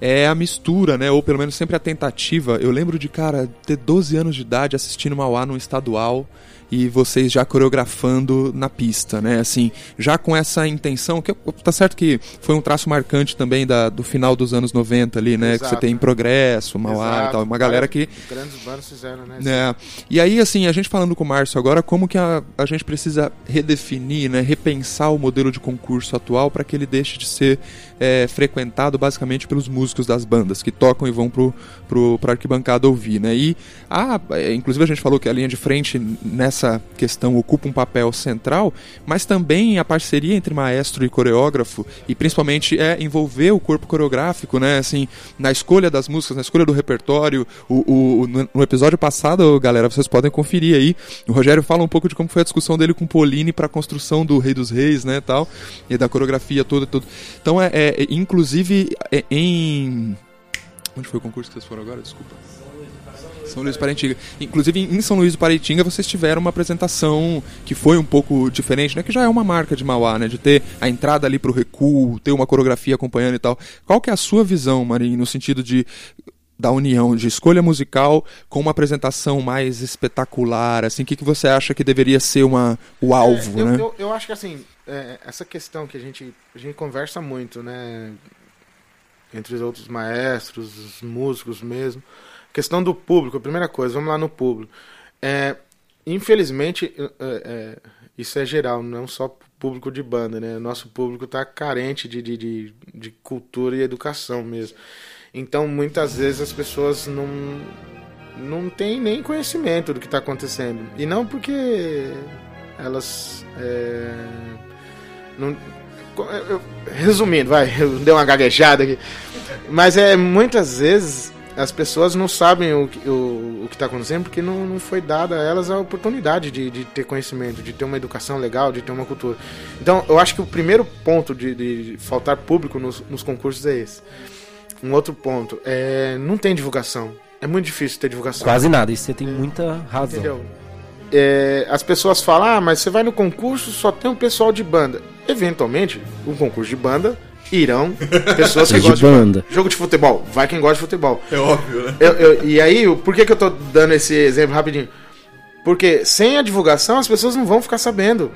é a mistura, né? Ou pelo menos sempre a tentativa. Eu lembro de, cara, ter 12 anos de idade assistindo Mauá num estadual e vocês já coreografando na pista, né? Assim, já com essa intenção, que tá certo que foi um traço marcante também da, do final dos anos 90 ali, né? Exato. Que você tem Progresso, Mauá Exato. e tal, uma galera que... Grandes bandas fizeram, né? É. E aí, assim, a gente falando com o Márcio agora, como que a, a gente precisa redefinir, né? Repensar o modelo de concurso atual para que ele deixe de ser é, frequentado basicamente pelos músicos das bandas, que tocam e vão pro, pro, pra arquibancada ouvir, né? E, a, é, inclusive a gente falou que a linha de frente nessa essa questão ocupa um papel central, mas também a parceria entre maestro e coreógrafo, e principalmente é envolver o corpo coreográfico, né? Assim, na escolha das músicas, na escolha do repertório. O, o, no episódio passado, galera, vocês podem conferir aí. O Rogério fala um pouco de como foi a discussão dele com Pauline para a construção do Rei dos Reis, né? Tal, e da coreografia toda. tudo. Então, é, é inclusive, é, em. Onde foi o concurso que vocês foram agora? Desculpa. São Luís do Paraitinga. Inclusive, em São Luís do Paraitinga, vocês tiveram uma apresentação que foi um pouco diferente, né? Que já é uma marca de Mauá, né? De ter a entrada ali pro recuo, ter uma coreografia acompanhando e tal. Qual que é a sua visão, Marinho, no sentido de da união de escolha musical com uma apresentação mais espetacular, assim, o que, que você acha que deveria ser uma, o alvo, é, eu, né? Eu, eu, acho que, assim, é, essa questão que a gente, a gente conversa muito, né, entre os outros maestros, os músicos mesmo, Questão do público, primeira coisa, vamos lá no público. É, infelizmente, é, é, isso é geral, não só público de banda, né? Nosso público está carente de, de, de, de, cultura e educação mesmo. Então, muitas vezes as pessoas não, não têm nem conhecimento do que está acontecendo. E não porque elas. É, não, eu, resumindo, vai, eu dei uma gaguejada aqui. Mas é muitas vezes as pessoas não sabem o, o, o que está acontecendo porque não, não foi dada a elas a oportunidade de, de ter conhecimento, de ter uma educação legal, de ter uma cultura. Então, eu acho que o primeiro ponto de, de faltar público nos, nos concursos é esse. Um outro ponto é não tem divulgação. É muito difícil ter divulgação. Quase nada, isso você tem muita razão. Entendeu? É, as pessoas falam, ah, mas você vai no concurso, só tem um pessoal de banda. Eventualmente, um concurso de banda irão pessoas que gostam de banda. De jogo de futebol. Vai quem gosta de futebol. É óbvio, né? Eu, eu, e aí, por que, que eu tô dando esse exemplo rapidinho? Porque sem a divulgação as pessoas não vão ficar sabendo.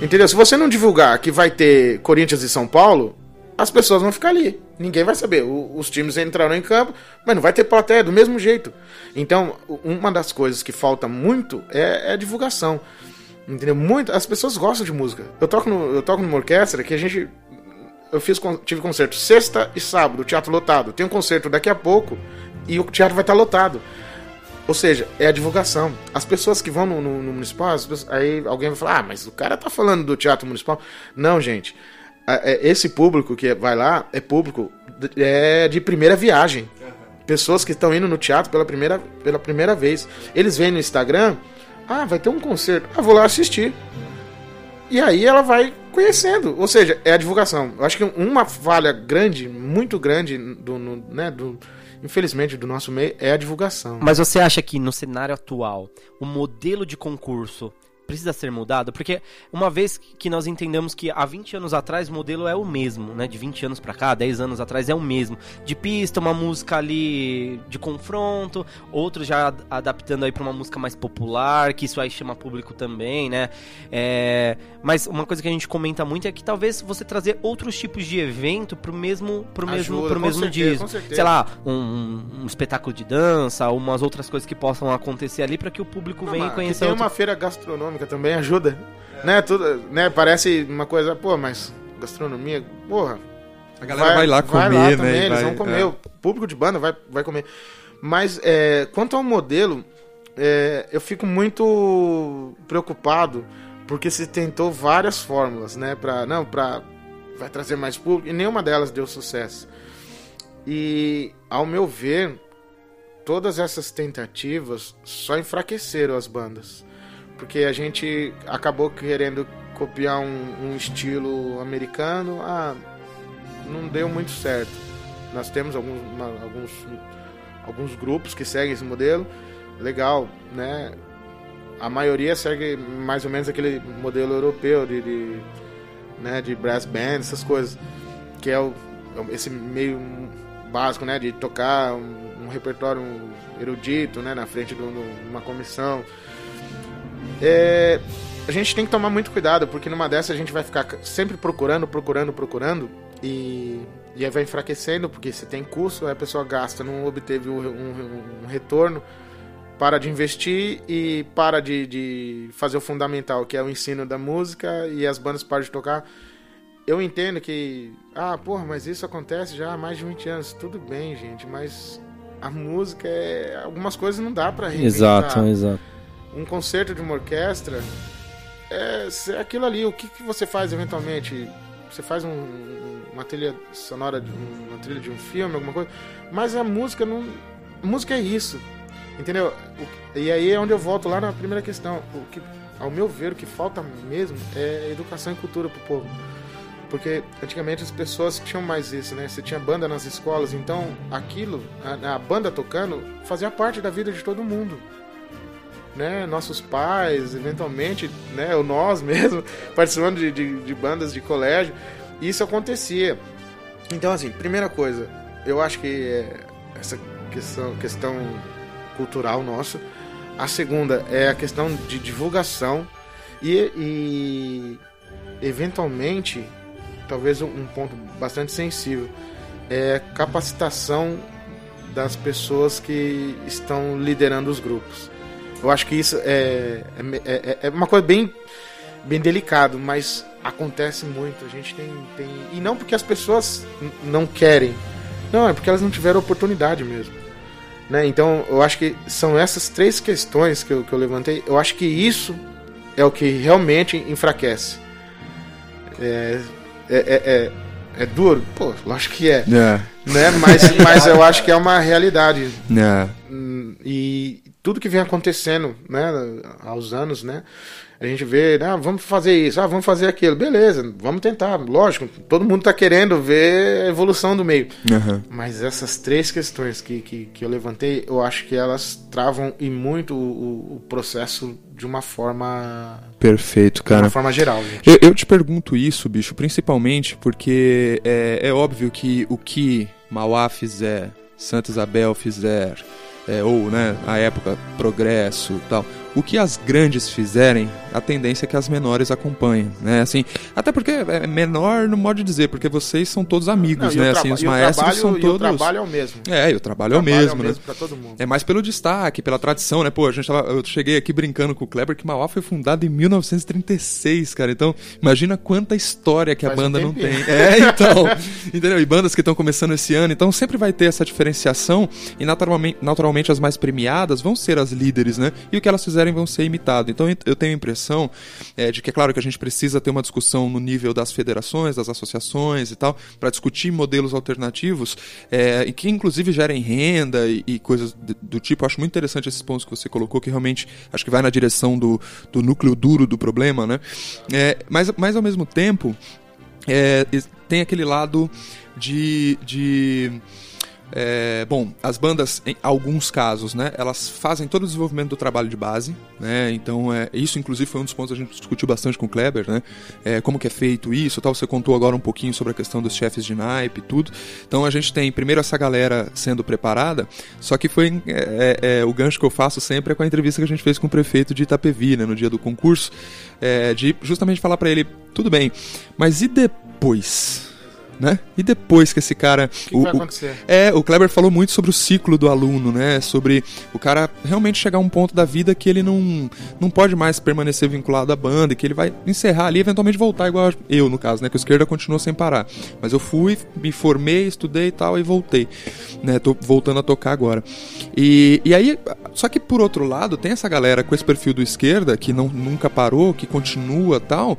Entendeu? Se você não divulgar que vai ter Corinthians e São Paulo, as pessoas vão ficar ali. Ninguém vai saber. O, os times entraram em campo, mas não vai ter plateia do mesmo jeito. Então, uma das coisas que falta muito é, é a divulgação. Entendeu? Muito, as pessoas gostam de música. Eu toco, no, eu toco numa orquestra que a gente eu fiz, tive concerto sexta e sábado, teatro lotado. Tem um concerto daqui a pouco e o teatro vai estar lotado. Ou seja, é a divulgação. As pessoas que vão no, no, no municipal, pessoas, aí alguém vai falar: ah, mas o cara tá falando do teatro municipal. Não, gente. É, esse público que vai lá é público é de primeira viagem. Pessoas que estão indo no teatro pela primeira, pela primeira vez. Eles veem no Instagram: ah, vai ter um concerto. Ah, vou lá assistir. E aí ela vai conhecendo. Ou seja, é a divulgação. Eu acho que uma falha grande, muito grande, do, no, né, do, infelizmente, do nosso meio é a divulgação. Mas você acha que no cenário atual, o modelo de concurso precisa ser mudado, porque uma vez que nós entendemos que há 20 anos atrás o modelo é o mesmo, né? De 20 anos para cá, 10 anos atrás é o mesmo. De pista, uma música ali de confronto, outros já adaptando aí para uma música mais popular, que isso aí chama público também, né? É... Mas uma coisa que a gente comenta muito é que talvez você trazer outros tipos de evento pro mesmo pro Ajuda, mesmo pro mesmo certeza, dia, sei lá, um, um, espetáculo de dança, umas outras coisas que possam acontecer ali para que o público Não, venha conhecer. Tem outro... uma feira gastronômica gastronômica também ajuda. É. Né? Tudo, né? Parece uma coisa, pô, mas gastronomia, porra. A galera vai, vai lá comer, vai lá né? Também, eles vai, vão comer, é. o público de banda vai, vai comer. Mas é, quanto ao modelo, é, eu fico muito preocupado porque se tentou várias fórmulas, né? Pra, não, pra. Vai trazer mais público e nenhuma delas deu sucesso. E, ao meu ver, todas essas tentativas só enfraqueceram as bandas porque a gente acabou querendo copiar um, um estilo americano, ah, não deu muito certo. Nós temos alguns, uma, alguns, alguns grupos que seguem esse modelo, legal, né? A maioria segue mais ou menos aquele modelo europeu de, de, né, de brass band, essas coisas, que é o, esse meio básico, né, de tocar um, um repertório erudito, né, na frente de uma comissão. É, a gente tem que tomar muito cuidado, porque numa dessa a gente vai ficar sempre procurando, procurando, procurando, e, e aí vai enfraquecendo, porque você tem custo, a pessoa gasta, não obteve um, um, um retorno, para de investir e para de, de, fazer o fundamental, que é o ensino da música, e as bandas param de tocar. Eu entendo que, ah, porra, mas isso acontece já há mais de 20 anos. Tudo bem, gente, mas a música é. Algumas coisas não dá pra reinventar. Exato, exato um concerto de uma orquestra é, é aquilo ali. O que, que você faz eventualmente? Você faz um, uma trilha sonora, de, uma trilha de um filme, alguma coisa. Mas a música não. A música é isso. Entendeu? O, e aí é onde eu volto lá na primeira questão. O que, ao meu ver, o que falta mesmo é educação e cultura pro povo. Porque antigamente as pessoas tinham mais isso, né? Você tinha banda nas escolas, então aquilo, a, a banda tocando, fazia parte da vida de todo mundo né, nossos pais, eventualmente, né, ou nós mesmo, participando de, de, de bandas de colégio, isso acontecia. Então, assim, primeira coisa, eu acho que é essa questão, questão cultural nossa. A segunda é a questão de divulgação e, e eventualmente, talvez um ponto bastante sensível, é capacitação das pessoas que estão liderando os grupos. Eu acho que isso é, é, é, é uma coisa bem, bem delicado, mas acontece muito. A gente tem, tem. E não porque as pessoas não querem. Não, é porque elas não tiveram oportunidade mesmo. Né? Então, eu acho que são essas três questões que eu, que eu levantei. Eu acho que isso é o que realmente enfraquece. É, é, é, é, é duro? Pô, lógico que é. é. Né? Mas, mas eu acho que é uma realidade. É. Hum, e, tudo que vem acontecendo, né, aos anos, né, a gente vê, ah, vamos fazer isso, ah, vamos fazer aquilo, beleza, vamos tentar, lógico, todo mundo está querendo ver a evolução do meio. Uhum. Mas essas três questões que, que, que, eu levantei, eu acho que elas travam e muito o, o processo de uma forma. Perfeito, cara. De uma forma geral. Eu, eu te pergunto isso, bicho, principalmente porque é, é óbvio que o que Mauá fizer, Santa Isabel fizer, é, ou né, a época progresso tal o que as grandes fizerem, a tendência é que as menores acompanhem, né? Assim, até porque é menor no modo de dizer, porque vocês são todos amigos, Não, né? Assim, os maestros trabalho, são todos. o trabalho é o mesmo. É, e o trabalho, o trabalho é o mesmo, é o mesmo né? todo mundo. É mais pelo destaque, pela tradição, né? Pô, a gente tava, eu cheguei aqui brincando com o Kleber que Mauá foi fundado em 1936, cara. Então, imagina quanta história que Faz a banda um não tem. É, então. entendeu? E bandas que estão começando esse ano, então sempre vai ter essa diferenciação e naturalmente, naturalmente as mais premiadas vão ser as líderes, né? E o que elas fizeram fizerem vão ser imitados. Então eu tenho a impressão é, de que é claro que a gente precisa ter uma discussão no nível das federações, das associações e tal, para discutir modelos alternativos é, e que inclusive gerem renda e, e coisas do tipo. Eu acho muito interessante esses pontos que você colocou, que realmente acho que vai na direção do, do núcleo duro do problema, né? É, mas, mas ao mesmo tempo é, tem aquele lado de, de é, bom, as bandas, em alguns casos, né, elas fazem todo o desenvolvimento do trabalho de base, né, então é, isso inclusive foi um dos pontos que a gente discutiu bastante com o Kleber, né, é, como que é feito isso, tal, você contou agora um pouquinho sobre a questão dos chefes de naipe e tudo, então a gente tem primeiro essa galera sendo preparada, só que foi é, é, é, o gancho que eu faço sempre é com a entrevista que a gente fez com o prefeito de Itapevi, né, no dia do concurso, de justamente falar para ele, tudo bem, mas e depois? Né? E depois que esse cara. O que, o, vai acontecer? É, o Kleber falou muito sobre o ciclo do aluno, né? Sobre o cara realmente chegar a um ponto da vida que ele não, não pode mais permanecer vinculado à banda e que ele vai encerrar ali e eventualmente voltar igual eu, no caso, né? Que o esquerda continua sem parar. Mas eu fui, me formei, estudei e tal e voltei. Né? Tô voltando a tocar agora. E, e aí, só que por outro lado, tem essa galera com esse perfil do esquerda que não, nunca parou, que continua tal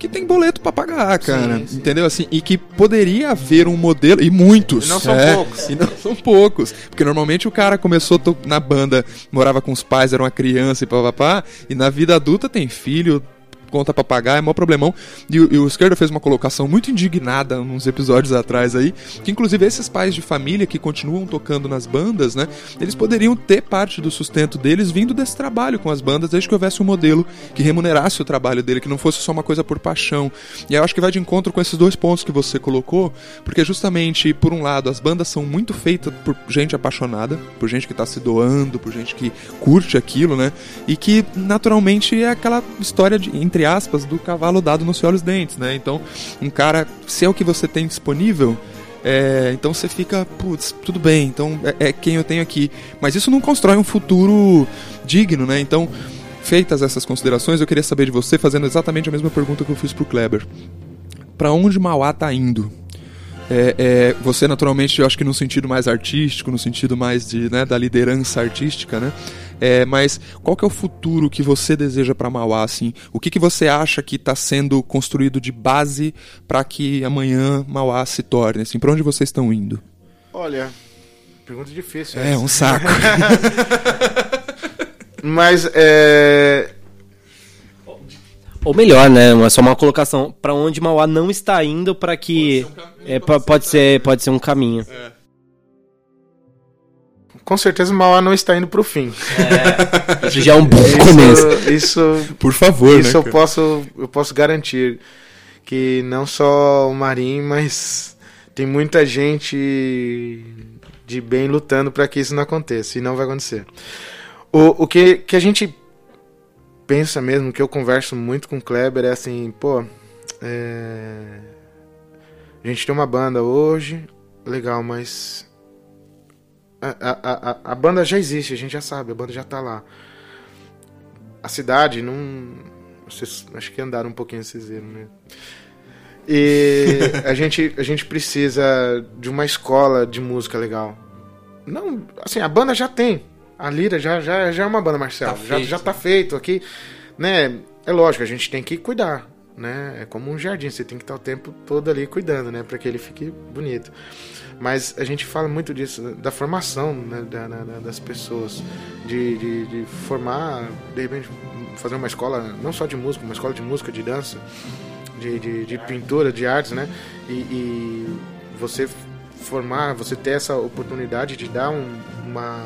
que tem boleto para pagar, cara. Sim, sim. Entendeu? Assim, e que poderia haver um modelo, e muitos. E não são é, poucos. E não são poucos. Porque normalmente o cara começou na banda, morava com os pais, era uma criança e papapá, e na vida adulta tem filho, conta pra pagar, é mó problemão. E, e o Esquerda fez uma colocação muito indignada uns episódios atrás aí, que inclusive esses pais de família que continuam tocando nas bandas, né, eles poderiam ter parte do sustento deles vindo desse trabalho com as bandas, desde que houvesse um modelo que remunerasse o trabalho dele, que não fosse só uma coisa por paixão. E eu acho que vai de encontro com esses dois pontos que você colocou, porque justamente, por um lado, as bandas são muito feitas por gente apaixonada, por gente que tá se doando, por gente que curte aquilo, né, e que naturalmente é aquela história de entre entre aspas, do cavalo dado nos olhos dentes, né? Então, um cara, se é o que você tem disponível, é, então você fica, putz, tudo bem, então é, é, quem eu tenho aqui. Mas isso não constrói um futuro digno, né? Então, feitas essas considerações, eu queria saber de você, fazendo exatamente a mesma pergunta que eu fiz pro Kleber. Para onde Mauá tá indo? É, é, você naturalmente, eu acho que no sentido mais artístico, no sentido mais de, né, da liderança artística, né? É, mas qual que é o futuro que você deseja para Mauá, assim? O que, que você acha que está sendo construído de base para que amanhã Mauá se torne? Assim, para onde vocês estão indo? Olha, pergunta difícil. É, essa. um saco. mas é... Ou melhor, né? É só uma colocação para onde Mauá não está indo para que pode ser, um é, pode, ser, pode ser um caminho. É com certeza o Mauá não está indo para o fim. É, isso já é um bom começo. Isso, por favor, isso né, eu posso eu posso garantir que não só o Marim, mas tem muita gente de bem lutando para que isso não aconteça e não vai acontecer. O, o que, que a gente pensa mesmo, que eu converso muito com o Kleber, é assim, pô, é... a gente tem uma banda hoje, legal, mas a, a, a, banda já existe, a gente já sabe, a banda já tá lá. A cidade não. Vocês acho que andaram um pouquinho, vocês viram, né? E a gente, a gente precisa de uma escola de música legal. Não, assim, a banda já tem. A Lira já, já, já é uma banda, Marcelo. Tá já, já tá feito aqui. Né? É lógico, a gente tem que cuidar. Né? É como um jardim, você tem que estar o tempo todo ali cuidando, né? Para que ele fique bonito. Mas a gente fala muito disso, da formação né, da, da, das pessoas, de, de, de, formar, de repente, fazer uma escola, não só de música, uma escola de música, de dança, de, de, de pintura, de artes, né? E, e, você formar, você ter essa oportunidade de dar um, uma,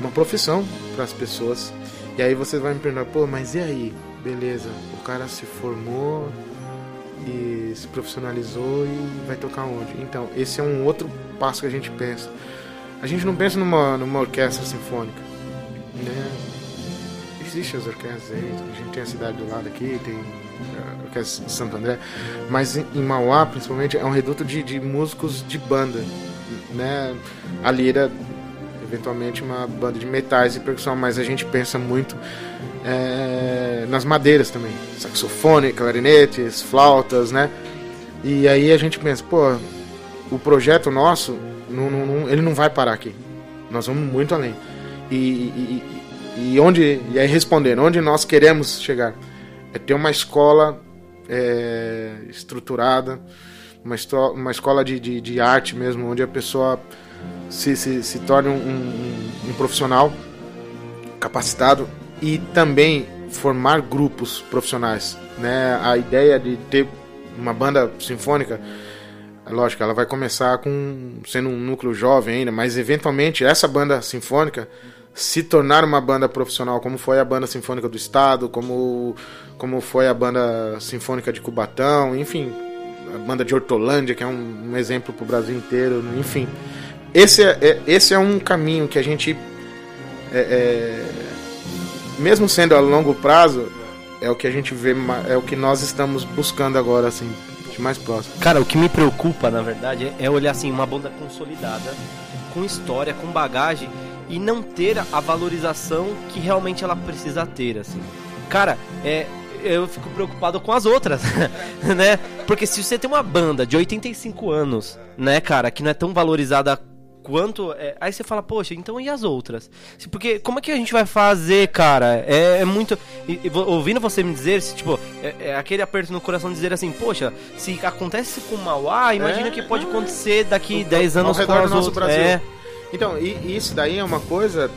uma profissão para as pessoas. E aí você vai me perguntar, pô, mas e aí? Beleza, o cara se formou, e se profissionalizou e vai tocar onde. Então, esse é um outro passo que a gente pensa. A gente não pensa numa, numa orquestra sinfônica. Né? Existem as orquestras aí, a gente tem a cidade do lado aqui, tem a orquestra de Santo André, mas em, Mauá, principalmente, é um reduto de, de músicos de banda. Né? A Lira, eventualmente, uma banda de metais e percussão, mas a gente pensa muito é, nas madeiras também, saxofone, clarinetes, flautas, né? E aí a gente pensa, pô, o projeto nosso, não, não, ele não vai parar aqui. Nós vamos muito além. E, e, e, e onde e aí respondendo, onde nós queremos chegar é ter uma escola é, estruturada, uma, uma escola de, de, de, arte mesmo, onde a pessoa se, se, se torne um, um, um profissional capacitado e também formar grupos profissionais. Né? A ideia de ter uma banda sinfônica, é lógico, ela vai começar com sendo um núcleo jovem ainda, mas eventualmente essa banda sinfônica se tornar uma banda profissional, como foi a banda sinfônica do estado, como como foi a banda sinfônica de Cubatão, enfim, a banda de Hortolândia, que é um, um exemplo para o Brasil inteiro, enfim. Esse é, é, esse é um caminho que a gente, é, é, mesmo sendo a longo prazo, é o que a gente vê, é o que nós estamos buscando agora, assim, de mais próximo. Cara, o que me preocupa, na verdade, é olhar assim, uma banda consolidada, com história, com bagagem, e não ter a valorização que realmente ela precisa ter, assim. Cara, é, eu fico preocupado com as outras, né? Porque se você tem uma banda de 85 anos, né, cara, que não é tão valorizada quanto. É, aí você fala, poxa, então e as outras? Porque como é que a gente vai fazer, cara? É, é muito. E, e, ouvindo você me dizer, se, tipo, é, é, aquele aperto no coração de dizer assim, poxa, se acontece com o Mauá, imagina o é, que pode acontecer daqui 10 anos com as outras. Brasil. É. Então, e, e isso daí é uma coisa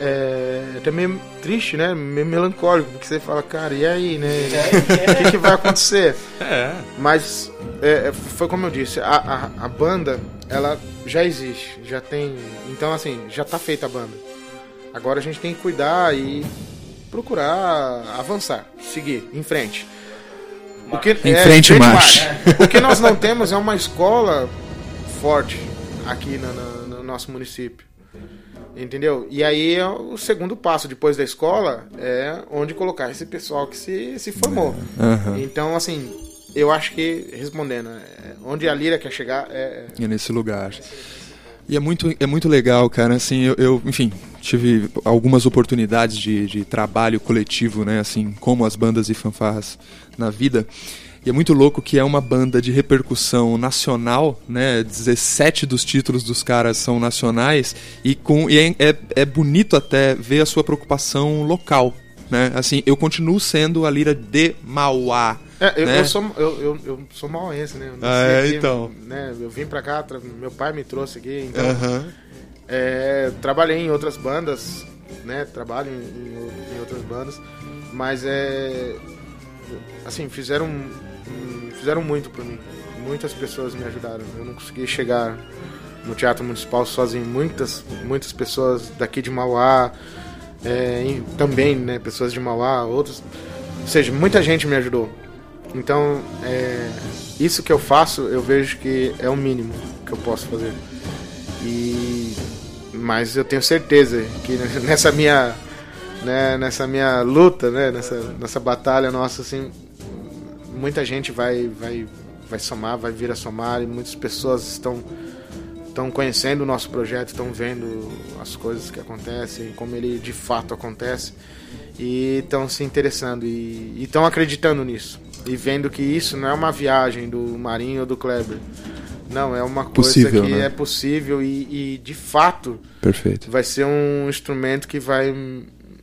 é, até meio triste, né? Meio melancólico, porque você fala, cara, e aí, né? O que, que, vai acontecer? É. Mas é, é, foi como eu disse, a, a, a, banda, ela já existe, já tem. Então, assim, já tá feita a banda. Agora a gente tem que cuidar e procurar avançar, seguir em frente. O que, em é, frente, frente marcha. O que nós não temos é uma escola forte aqui no, no, no nosso município. Entendeu? E aí é o segundo passo depois da escola é onde colocar esse pessoal que se, se formou. Uhum. Então, assim, eu acho que, respondendo, é, onde a Lira quer chegar é. É nesse lugar. E é muito, é muito legal, cara. Assim, eu, eu enfim, tive algumas oportunidades de, de trabalho coletivo, né? Assim, como as bandas e fanfarras na vida. E é muito louco que é uma banda de repercussão nacional, né? 17 dos títulos dos caras são nacionais e com e é, é, é bonito até ver a sua preocupação local, né? Assim, eu continuo sendo a lira de Mauá. É, eu, né? eu, sou, eu, eu, eu sou mauense, né? Ah, é, aqui, então. Né? Eu vim pra cá, meu pai me trouxe aqui, então. Uhum. É, trabalhei em outras bandas, né? Trabalho em, em, outras bandas, mas é. Assim, fizeram fizeram muito por mim. Muitas pessoas me ajudaram. Eu não consegui chegar no Teatro Municipal sozinho. Muitas, muitas pessoas daqui de Mauá, é, também, né, pessoas de Mauá, outros. Ou seja, muita gente me ajudou. Então, é, isso que eu faço, eu vejo que é o mínimo que eu posso fazer. E mas eu tenho certeza que nessa minha né, nessa minha luta, né, nessa, nessa batalha nossa assim, muita gente vai, vai, vai somar, vai vir a somar e muitas pessoas estão estão conhecendo o nosso projeto, estão vendo as coisas que acontecem, como ele de fato acontece e estão se interessando e estão acreditando nisso e vendo que isso não é uma viagem do Marinho ou do Kleber. Não, é uma coisa possível, que né? é possível e, e, de fato Perfeito. vai ser um instrumento que vai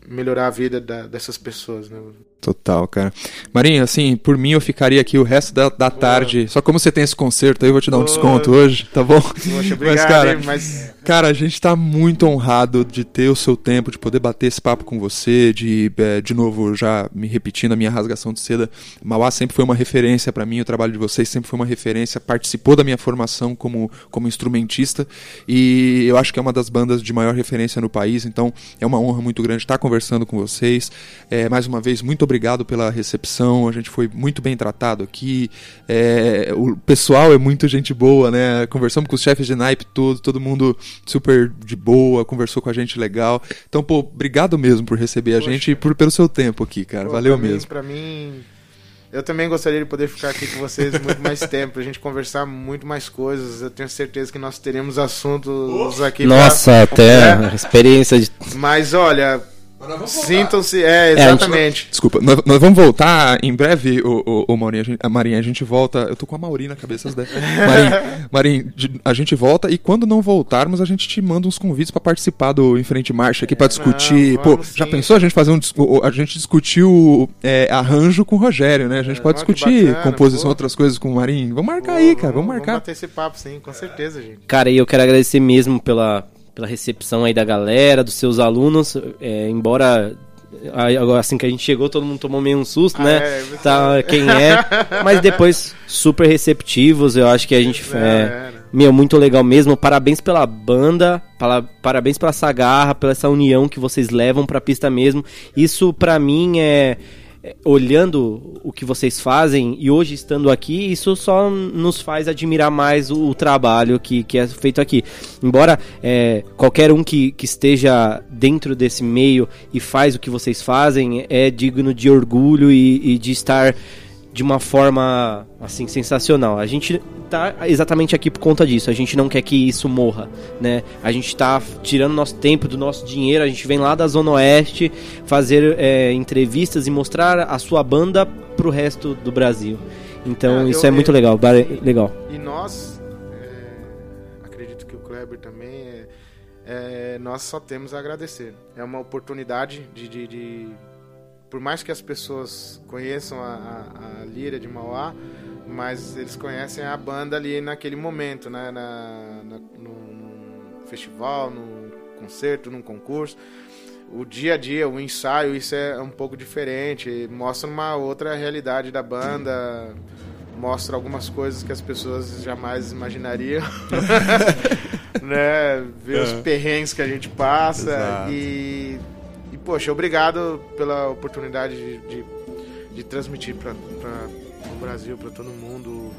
melhorar a vida da, dessas pessoas. Né? Total, cara. Marinho, assim, por mim eu ficaria aqui o resto da, da tarde. Só como você tem esse concerto aí, eu vou te dar um desconto hoje, tá bom? Poxa, obrigado, mas, cara, mas... cara, a gente tá muito honrado de ter o seu tempo, de poder bater esse papo com você, de, é, de novo, já me repetindo a minha rasgação de seda. Mauá sempre foi uma referência para mim, o trabalho de vocês sempre foi uma referência, participou da minha formação como, como instrumentista e eu acho que é uma das bandas de maior referência no país, então é uma honra muito grande estar conversando com vocês. É, mais uma vez, muito obrigado pela recepção. A gente foi muito bem tratado aqui. É, o pessoal é muito gente boa, né? Conversamos com os chefes de naipe todo, todo mundo super de boa, conversou com a gente legal. Então, pô, obrigado mesmo por receber Poxa. a gente e por, pelo seu tempo aqui, cara. Pô, Valeu pra mesmo. Mim, pra mim, eu também gostaria de poder ficar aqui com vocês muito mais tempo, a gente conversar muito mais coisas. Eu tenho certeza que nós teremos assuntos aqui. Nossa, pra... até é. experiência de. Mas olha, Sintam-se, é, exatamente. É, gente, desculpa, nós, nós, vamos voltar em breve, o, o, o Maurinho, a, gente, a Marinha, a gente volta. Eu tô com a Mauri na cabeça Marinho, Marinho, a gente volta e quando não voltarmos, a gente te manda uns convites para participar do Em Frente Marcha aqui para discutir. Não, Pô, já pensou a gente fazer um. A gente discutiu é, arranjo com o Rogério, né? A gente é, pode discutir bacana, composição, pô. outras coisas com o Marinho. Vamos marcar pô, aí, cara, vamos, vamos marcar. Vamos bater esse papo, sim, com certeza, gente. Cara, e eu quero agradecer mesmo pela, pela recepção aí da galera, dos seus alunos. É, embora assim que a gente chegou, todo mundo tomou meio um susto, ah, né? É, tá, quem é. Mas depois, super receptivos, eu acho que a gente. É, é, meu, muito legal mesmo. Parabéns pela banda, para, parabéns pela essa garra, pela essa união que vocês levam pra pista mesmo. Isso, pra mim, é olhando o que vocês fazem e hoje estando aqui, isso só nos faz admirar mais o, o trabalho que, que é feito aqui. Embora é, qualquer um que, que esteja dentro desse meio e faz o que vocês fazem é digno de orgulho e, e de estar de uma forma assim sensacional. A gente tá exatamente aqui por conta disso. A gente não quer que isso morra, né? A gente tá tirando nosso tempo, do nosso dinheiro. A gente vem lá da Zona Oeste fazer é, entrevistas e mostrar a sua banda pro resto do Brasil. Então é, isso eu, é muito eu, legal, legal. E nós, é, acredito que o Kleber também, é, é, nós só temos a agradecer. É uma oportunidade de, de, de por mais que as pessoas conheçam a, a, a, Lira de Mauá, mas eles conhecem a banda ali naquele momento, né? Na, na, num festival, num concerto, num concurso. O dia a dia, o ensaio, isso é um pouco diferente. Mostra uma outra realidade da banda, mostra algumas coisas que as pessoas jamais imaginariam. né? Ver os é. perrengues que a gente passa Exato. e poxa, obrigado pela oportunidade de, de, de transmitir para o Brasil, para todo mundo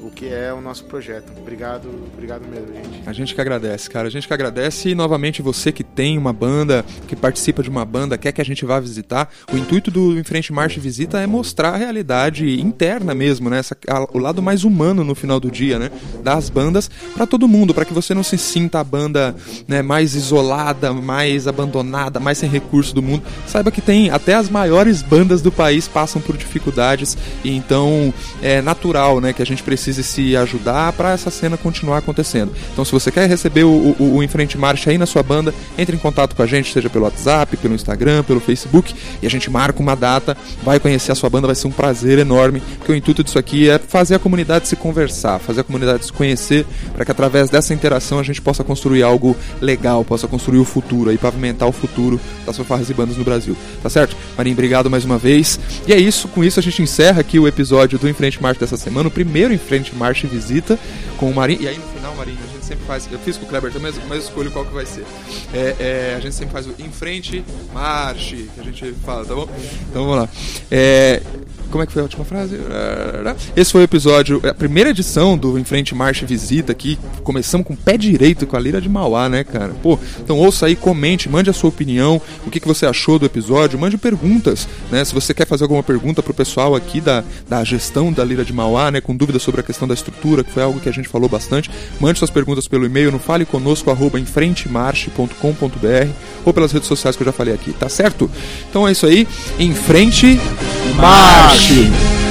o que é o nosso projeto. Obrigado, obrigado mesmo, gente. A gente que agradece, cara. A gente que agradece e novamente você que tem uma banda, que participa de uma banda, quer que a gente vá visitar. O intuito do Em Frente Marcha Visita é mostrar a realidade interna mesmo, né? Essa, a, o lado mais humano no final do dia, né? Das bandas para todo mundo, para que você não se sinta a banda né, mais isolada, mais abandonada, mais sem recurso do mundo. Saiba que tem até as maiores bandas do país passam por dificuldades e então é natural, né, que a gente precisa precise se ajudar para essa cena continuar acontecendo. Então, se você quer receber o, o, o Enfrente Marcha aí na sua banda, entre em contato com a gente, seja pelo WhatsApp, pelo Instagram, pelo Facebook, e a gente marca uma data, vai conhecer a sua banda, vai ser um prazer enorme, porque o intuito disso aqui é fazer a comunidade se conversar, fazer a comunidade se conhecer, para que através dessa interação a gente possa construir algo legal, possa construir o futuro, aí pavimentar o futuro das fanfarras e bandas no Brasil. Tá certo? Marinho, obrigado mais uma vez. E é isso, com isso a gente encerra aqui o episódio do Enfrente Marcha dessa semana, o primeiro Enfrente frente, marcha e visita com o Marinho. E aí no final, Marinho, a gente sempre faz. Eu fiz com o Kleber também, mas escolho qual que vai ser. É, é, a gente sempre faz o em frente, marche, que a gente fala, tá bom? Então vamos lá. É, como é que foi a última frase? Esse foi o episódio, a primeira edição do Em Frente Marcha Visita aqui. Começamos com o pé direito com a Lira de Mauá, né, cara? Pô, então ouça aí, comente, mande a sua opinião, o que, que você achou do episódio, mande perguntas, né? Se você quer fazer alguma pergunta pro pessoal aqui da, da gestão da Lira de Mauá, né, com dúvidas sobre a questão da estrutura, que foi algo que a gente falou bastante, mande suas perguntas pelo e-mail no faleconosco@enfrentemarche.com.br ou pelas redes sociais que eu já falei aqui, tá certo? Então é isso aí, em frente marche. 是。你